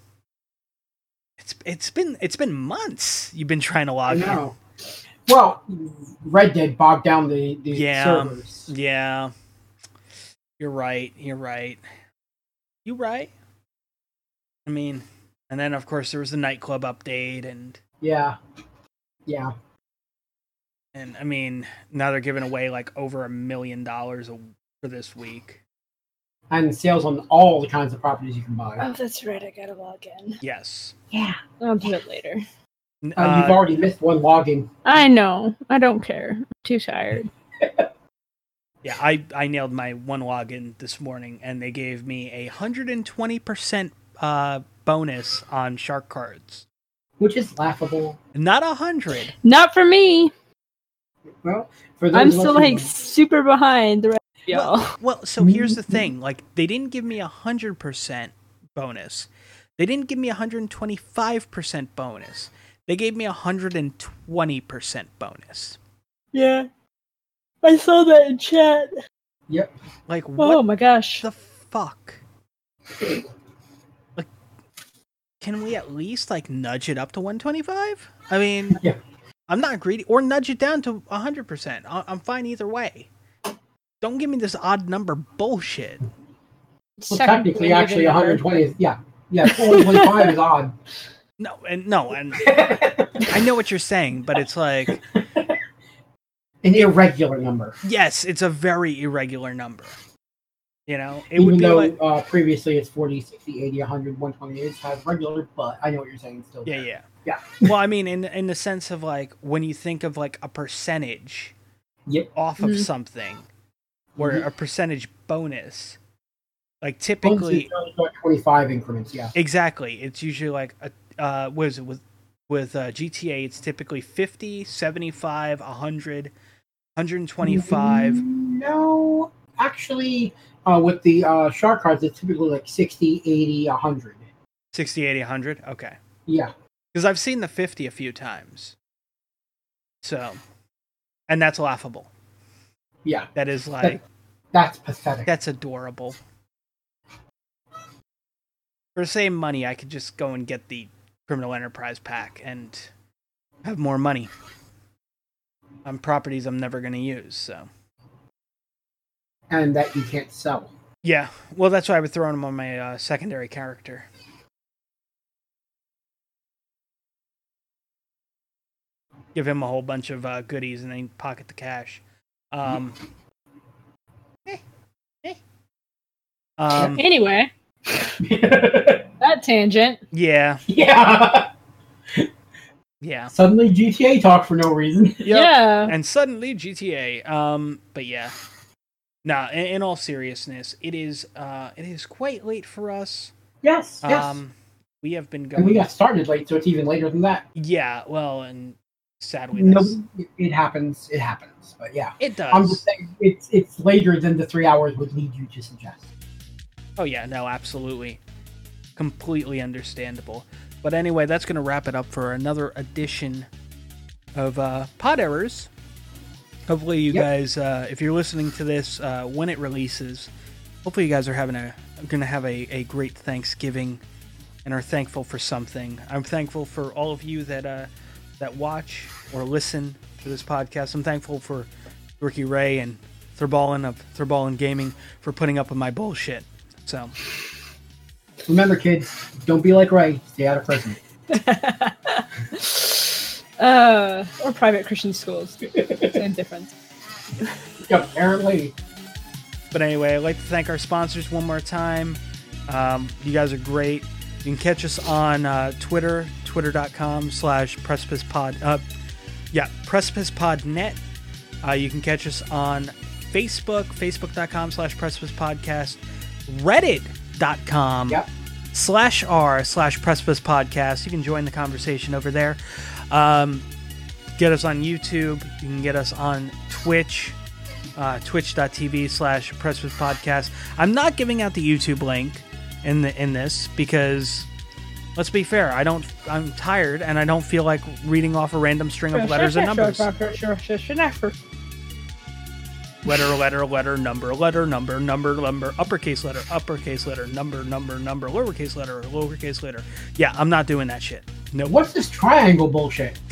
Speaker 1: it's it's been it's been months you've been trying to
Speaker 3: I
Speaker 1: log in.
Speaker 3: Well, Red Dead bogged down the, the
Speaker 1: Yeah.
Speaker 3: servers.
Speaker 1: Yeah. You're right. You're right. You right. I mean, and then of course there was the nightclub update and
Speaker 3: Yeah. Yeah.
Speaker 1: And I mean, now they're giving away like over a million dollars for this week.
Speaker 3: And sales on all the kinds of properties you can buy.
Speaker 2: Oh, that's right. I gotta log in.
Speaker 1: Yes.
Speaker 3: Yeah.
Speaker 2: I'll do it later.
Speaker 1: N-
Speaker 3: Uh, you've
Speaker 1: uh,
Speaker 3: already missed one login.
Speaker 2: I know. I don't care. I'm too tired.
Speaker 1: Yeah, I, I nailed my one login this morning, and they gave me a hundred and twenty percent uh bonus on shark cards.
Speaker 3: which is laughable.
Speaker 1: Not a hundred.
Speaker 2: Not for me.
Speaker 3: Well, for those
Speaker 2: I'm still
Speaker 3: who-
Speaker 2: like super behind the rest of y'all.
Speaker 1: Well, well, so here's the mm-hmm. thing: like they didn't give me a hundred percent bonus. They didn't give me a hundred and twenty-five percent bonus. They gave me a hundred and twenty percent bonus.
Speaker 2: Yeah. I saw that in chat.
Speaker 3: Yep.
Speaker 1: Like
Speaker 2: Oh my gosh.
Speaker 1: the fuck? Like, can we at least like nudge it up to one twenty-five? I mean,
Speaker 3: Yeah.
Speaker 1: I'm not greedy, or nudge it down to hundred percent. I'm fine either way. Don't give me this odd number bullshit.
Speaker 3: Well, technically, actually, 120 is yeah, yeah. 125 is odd.
Speaker 1: No, and no, and I know what you're saying, but it's like,
Speaker 3: An irregular number,
Speaker 1: yes, it's a very irregular number. You know, it
Speaker 3: even
Speaker 1: would be
Speaker 3: though
Speaker 1: like,
Speaker 3: uh, previously it's 40, 60, 80, 100, 120 is has regular. But I know what you're saying. Still
Speaker 1: yeah,
Speaker 3: there.
Speaker 1: yeah,
Speaker 3: Yeah.
Speaker 1: Well, I mean, in in the sense of like when you think of like a percentage
Speaker 3: Yep.
Speaker 1: off of
Speaker 2: Mhm.
Speaker 1: something, or
Speaker 3: Mhm.
Speaker 1: a percentage bonus, like typically,
Speaker 3: only go at 25 increments. Yeah.
Speaker 1: exactly, it's usually like a uh, what is it with with uh, GTA? It's typically 50, 75, 100, 125.
Speaker 3: No, actually, uh, with the uh, shark cards, it's typically like 60, 80, 100.
Speaker 1: 60, 80, 100. Okay.
Speaker 3: Yeah.
Speaker 1: Because I've seen the 50 a few times. So, and that's laughable.
Speaker 3: Yeah.
Speaker 1: That is like,
Speaker 3: That's pathetic.
Speaker 1: that's adorable. For the same money, I could just go and get the Criminal Enterprise pack and have more money on properties I'm never going to use. So,
Speaker 3: and that you can't sell.
Speaker 1: yeah. Well, that's why I was throwing them on my uh, secondary character. Give him a whole bunch of uh, goodies and then pocket the cash. Um, eh, eh. Um,
Speaker 2: Anyway, that tangent.
Speaker 1: yeah,
Speaker 3: yeah.
Speaker 1: yeah.
Speaker 3: Suddenly GTA talk for no reason.
Speaker 1: Yep.
Speaker 2: Yeah.
Speaker 1: and suddenly GTA. Um, but yeah, nah. In, in all seriousness, it is uh, it is quite late for us.
Speaker 3: Yes. Yes.
Speaker 1: Um, we have been
Speaker 3: and
Speaker 1: going.
Speaker 3: we got started late, so it's even later than that.
Speaker 1: yeah, well, and sadly,
Speaker 3: No, it- it happens. It happens. But yeah,
Speaker 1: it does.
Speaker 3: I'm just saying it's it's later than the three hours would lead you to suggest.
Speaker 1: Oh yeah, no, absolutely, completely understandable. But anyway, that's gonna wrap it up for another edition of uh, Pod Errors. Hopefully, you
Speaker 3: Yep.
Speaker 1: guys, uh, if you're listening to this uh, when it releases, hopefully you guys are having a gonna have a, a great Thanksgiving and are thankful for something. I'm thankful for all of you that uh, that watch or listen to this podcast. I'm thankful for Ricky Ray and Thurballin of Thurballin Gaming for putting up with my bullshit. So.
Speaker 3: Remember, kids, don't be like Ray. Stay out of prison.
Speaker 2: uh, or private Christian schools. Same difference.
Speaker 3: Apparently,
Speaker 1: But anyway, I'd like to thank our sponsors one more time. Um, you guys are great. You can catch us on uh, Twitter, twitter.com slash precipicepod. Uh, yeah, precipicepodnet. Uh, you can catch us on Facebook, facebook.com slash precipicepodcast, reddit.com
Speaker 3: Yep.
Speaker 1: slash r slash precipicepodcast. You can join the conversation over there. Um, get us on YouTube. You can get us on Twitch, uh, twitch.tv slash precipice podcast. I'm not giving out the YouTube link in the in this because let's be fair, I don't I'm tired and I don't feel like reading off a random string of letters and numbers. letter, letter, letter, number, letter, number, number, number, uppercase letter, uppercase letter, number, number, number, lowercase letter, lowercase letter. Yeah, I'm not doing that shit. No.
Speaker 3: What's this triangle bullshit?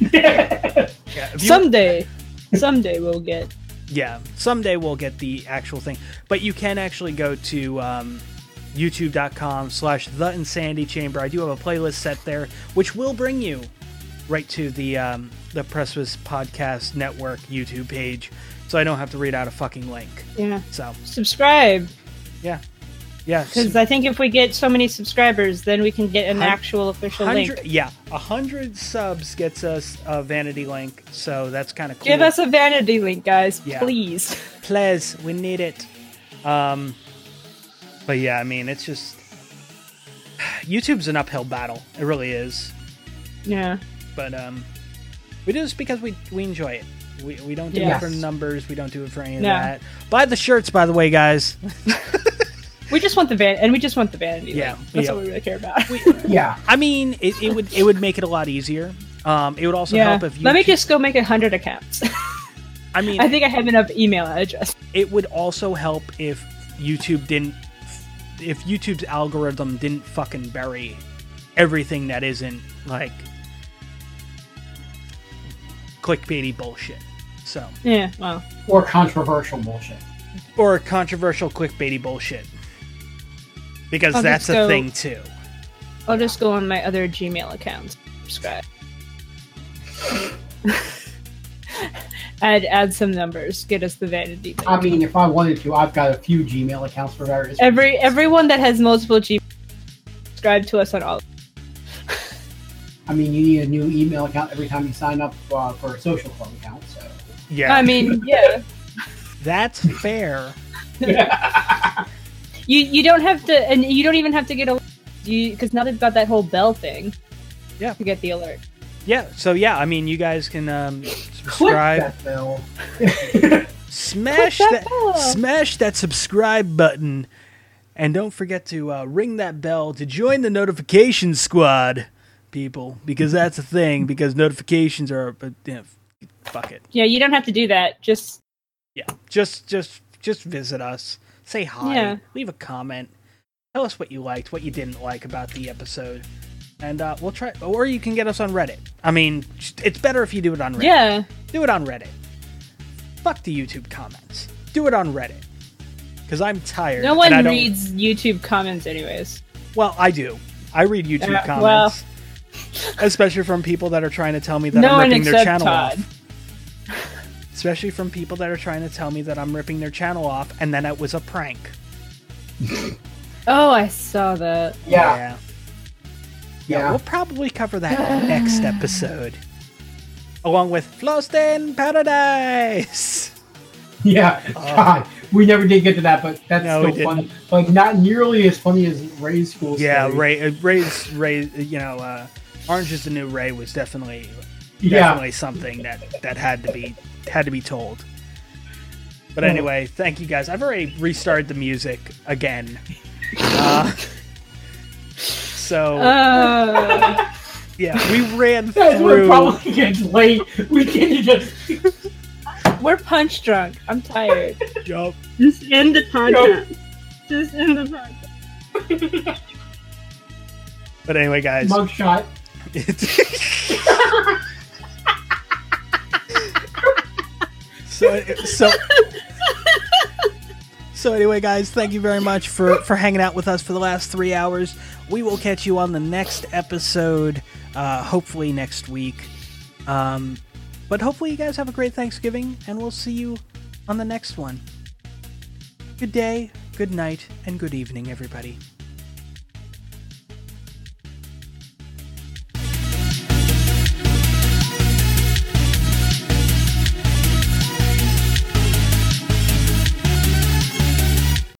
Speaker 1: Yeah, you-
Speaker 2: Someday, someday we'll get.
Speaker 1: yeah, someday we'll get the actual thing. But you can actually go to um, youtube.com slash the insanity chamber. I do have a playlist set there, which will bring you right to the um, the Precipice Podcast Network YouTube page. So I don't have to read out a fucking link.
Speaker 2: Yeah,
Speaker 1: So
Speaker 2: subscribe
Speaker 1: yeah. Yeah.
Speaker 2: because I think if we get so many subscribers, then we can get an
Speaker 1: Hun-
Speaker 2: actual official
Speaker 1: hundred,
Speaker 2: link.
Speaker 1: yeah, a hundred subs gets us a vanity link, so that's kind of cool.
Speaker 2: Give us a vanity link, guys,
Speaker 1: Yeah.
Speaker 2: please.
Speaker 1: Please, we need it. Um, but yeah, I mean, it's just YouTube's an uphill battle. It really is.
Speaker 2: Yeah.
Speaker 1: But um, we do this because we we enjoy it. We, we don't do
Speaker 2: Yes.
Speaker 1: it for numbers. We don't do it for any of
Speaker 2: No.
Speaker 1: that. Buy the shirts, by the way, guys.
Speaker 2: We just want the van, and we just want the vanity.
Speaker 1: Yeah,
Speaker 2: link. that's
Speaker 1: yeah.
Speaker 2: what we really care about.
Speaker 3: yeah.
Speaker 1: I mean, it, it would it would make it a lot easier. Um, it would also
Speaker 2: yeah.
Speaker 1: help if you.
Speaker 2: Let me just go make a hundred accounts.
Speaker 1: I mean,
Speaker 2: I think I have enough email address.
Speaker 1: it would also help if YouTube didn't if YouTube's algorithm didn't fucking bury everything that isn't like clickbaity bullshit. So
Speaker 2: Yeah. Well.
Speaker 3: Or controversial bullshit.
Speaker 1: or controversial clickbaity bullshit. Because
Speaker 2: I'll
Speaker 1: that's
Speaker 2: just
Speaker 1: a
Speaker 2: go-
Speaker 1: thing too.
Speaker 2: I'll just go on my other Gmail accounts. Subscribe. add add some numbers. Get us the vanity. link.
Speaker 3: I mean, if I wanted to, I've got a few Gmail accounts for various.
Speaker 2: Every everyone that has multiple Gmail, subscribe to us on all.
Speaker 3: I mean, you need a new email account every time you sign up uh, for a social club account. So.
Speaker 1: Yeah.
Speaker 2: I mean, yeah.
Speaker 1: that's fair.
Speaker 2: You you don't have to, and you don't even have to get a you because now they've got that whole bell thing.
Speaker 1: Yeah.
Speaker 2: To get the alert.
Speaker 1: Yeah, so yeah, I mean you guys can um
Speaker 3: Click
Speaker 1: subscribe
Speaker 3: that bell.
Speaker 1: smash
Speaker 2: Click
Speaker 1: that,
Speaker 2: that bell.
Speaker 1: smash that subscribe button and don't forget to uh, ring that bell to join the notification squad people because that's a thing because notifications are but yeah, fuck it
Speaker 2: Yeah, you don't have to do that. Just
Speaker 1: yeah just just just visit us say hi
Speaker 2: Yeah.
Speaker 1: leave a comment tell us what you liked what you didn't like about the episode and uh, we'll try or you can get us on reddit i mean it's better if you do it on reddit
Speaker 2: yeah.
Speaker 1: do it on Reddit. Fuck the YouTube comments. Do it on Reddit. Because I'm tired.
Speaker 2: No
Speaker 1: and
Speaker 2: one
Speaker 1: I don't-
Speaker 2: reads YouTube comments anyways.
Speaker 1: Well, I do. I read YouTube
Speaker 2: Yeah,
Speaker 1: comments. Especially from people that are trying to tell me that
Speaker 2: no
Speaker 1: I'm ripping their channel
Speaker 2: Todd.
Speaker 1: off. Especially from people that are trying to tell me that I'm ripping their channel off and then it was a prank.
Speaker 2: Oh, I saw that.
Speaker 3: Yeah.
Speaker 1: Yeah.
Speaker 3: Yeah.
Speaker 1: We'll probably cover that next episode. Along with Flost in Paradise.
Speaker 3: Yeah. God, we never did get to that, but that's
Speaker 1: No,
Speaker 3: still funny. But not nearly as funny as Ray's school.
Speaker 1: Yeah,
Speaker 3: story.
Speaker 1: Ray, uh, Ray's, Ray, you know, uh, Orange is the New Ray was definitely
Speaker 3: Yeah.
Speaker 1: definitely something that that had to be had to be told. But anyway, thank you guys. I've already restarted the music again. Uh, so
Speaker 2: Uh,
Speaker 1: yeah, we ran
Speaker 3: Guys, we're
Speaker 1: through.
Speaker 3: probably getting late. We can just.
Speaker 2: we're punch drunk. I'm tired.
Speaker 1: Yup.
Speaker 2: Just end the podcast. Just end the podcast.
Speaker 1: But anyway, guys.
Speaker 3: Mugshot.
Speaker 1: so so so anyway guys thank you very much for for hanging out with us for the last three hours we will catch you on the next episode uh hopefully next week. Um but hopefully you guys have a great thanksgiving and we'll see you on the next one. Good day good night and good evening everybody